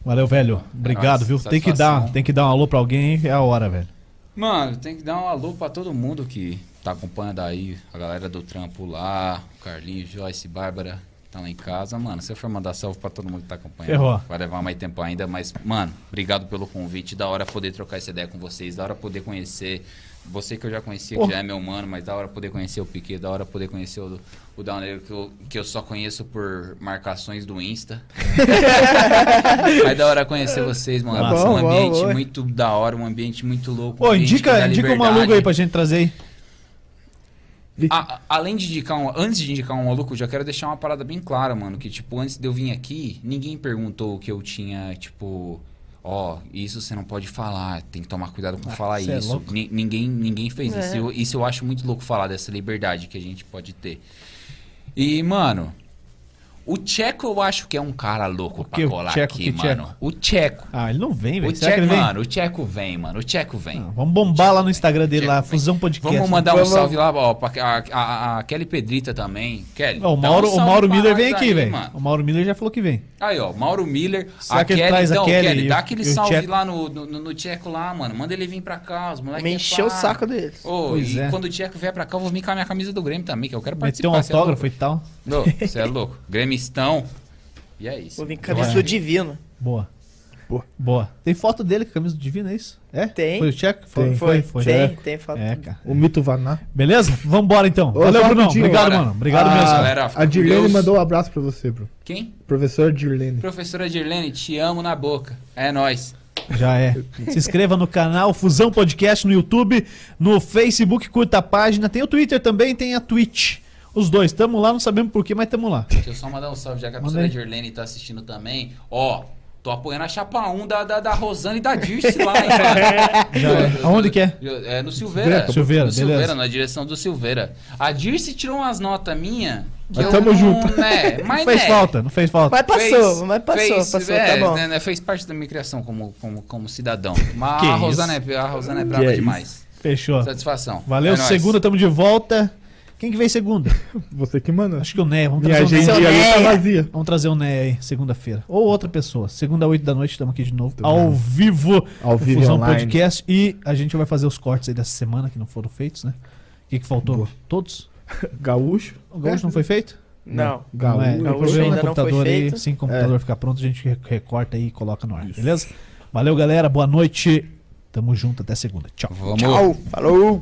Valeu, velho. Obrigado, Nossa, viu? Tem que, dar, tem que dar um alô pra alguém, é a hora, velho. Mano, tem que dar um alô pra todo mundo que tá acompanhando aí, a galera do trampo lá, o Carlinhos, Joyce, Bárbara, tá lá em casa. Mano, se eu for mandar salve pra todo mundo que tá acompanhando, Ferrou. vai levar mais tempo ainda, mas, mano, obrigado pelo convite. Da hora poder trocar essa ideia com vocês, da hora poder conhecer. Você que eu já conhecia, que já é meu mano, mas da hora poder conhecer o Piquet, da hora poder conhecer o, o Downer, que eu, que eu só conheço por marcações do Insta. mas da hora conhecer vocês, mano. Um Bom, bom, ambiente bom. muito da hora, um ambiente muito louco. Pô, um que indica, indica um maluco aí pra gente trazer aí. A- além de indicar um, antes de indicar um maluco, eu já quero deixar uma parada bem clara, mano, que tipo, antes de eu vir aqui, ninguém perguntou o que eu tinha, tipo, ó, isso você não pode falar, tem que tomar cuidado com falar cê é isso. Ni- ninguém, ninguém fez É. isso. Eu- isso eu acho muito louco falar dessa liberdade que a gente pode ter. E, mano, o Tcheco eu acho que é um cara louco que pra o colar Tcheco, aqui, mano. Tcheco? O Tcheco. Ah, ele não vem, O velho. Será que Tcheco, ele vem? mano, o Tcheco vem, mano. O Tcheco vem. Ah, vamos bombar lá no Instagram dele lá, Tcheco, vem. Fusão Podcast. Vamos mandar um Vamos- salve lá, ó, pra a, a, a Kelly Pedrita também. Kelly. Ó, o dá um Mauro, o Mauro Miller vem aqui, velho. O Mauro Miller já falou que vem. Aí, ó, Mauro Miller, Será a que ele Kelly, traz a então, Kelly Kelly, e dá o- aquele e o salve Tcheco? lá no, no, no Tcheco lá, mano. Manda ele vir pra cá, os moleques. Me é encheu o saco deles. Ô, e é. quando o Tcheco vier pra cá, eu vou vir com a minha camisa do Grêmio também, que eu quero Meteu participar. um cê é autógrafo e tal. Você é louco. Gremistão. E é isso. Vou vir com a camisa do Divino. Boa. Boa. Boa. Tem foto dele com a camisa do Divino, é isso? É? Tem. Foi o Tcheco? que Tem. Foi, foi. Tem, tem foto. É, cara. O mito Vaná. Beleza? Vambora então. Ô, Valeu, Brunão. rapidinho, Obrigado, mano. Obrigado Ah, mesmo. galera, A Dirlene mandou um abraço pra você, bro. Quem? Professor Dirlene. Professora Dirlene, te amo na boca. É nóis. Já é. Se inscreva no canal Fusão Podcast no YouTube, no Facebook, curta a página. Tem o Twitter também, tem a Twitch. Os dois. Tamo lá, não sabemos porquê, mas tamo lá. Deixa eu só mandar um salve, já que a professora aí. Dirlene tá assistindo também. Ó, tô apoiando a chapa 1 da, da, da Rosana e da Dirce lá, hein. Já é. Aonde que é? É no Silveira. Silveira, no Silveira, beleza. na direção do Silveira. A Dirce tirou umas notas minhas. Mas tamo não- junto. Né, Não mas fez né, falta, não fez falta. Mas passou, mas passou, fez, passou, é, tá bom. né, né, fez parte da minha criação como, como, como cidadão. Mas Que a isso. Rosana, é, a Rosana é brava é demais. Fechou. Satisfação. Valeu, É nóis. segunda, tamo de volta. Quem que vem segunda? Você que manda. Acho que o Né. Vamos Minha trazer o agenda ali tá Neia. vazia. Vamos trazer o Né aí, segunda-feira. Ou outra pessoa. Segunda, 8 da noite, estamos aqui de novo. Ao bem. vivo. Ao vivo Fusão online. Podcast. E a gente vai fazer os cortes aí dessa semana que não foram feitos, né? O que, que faltou? Boa. Todos? Gaúcho. O Gaúcho não foi feito? Não. Gaúcho. Não é. Gaúcho problema ainda no não foi computador aí. feito. Assim que o computador ficar pronto, a gente re- recorta aí e coloca no ar. Beleza? Valeu, galera. Boa noite. Tamo junto. Até segunda. Tchau. Vamos. Tchau. Falou.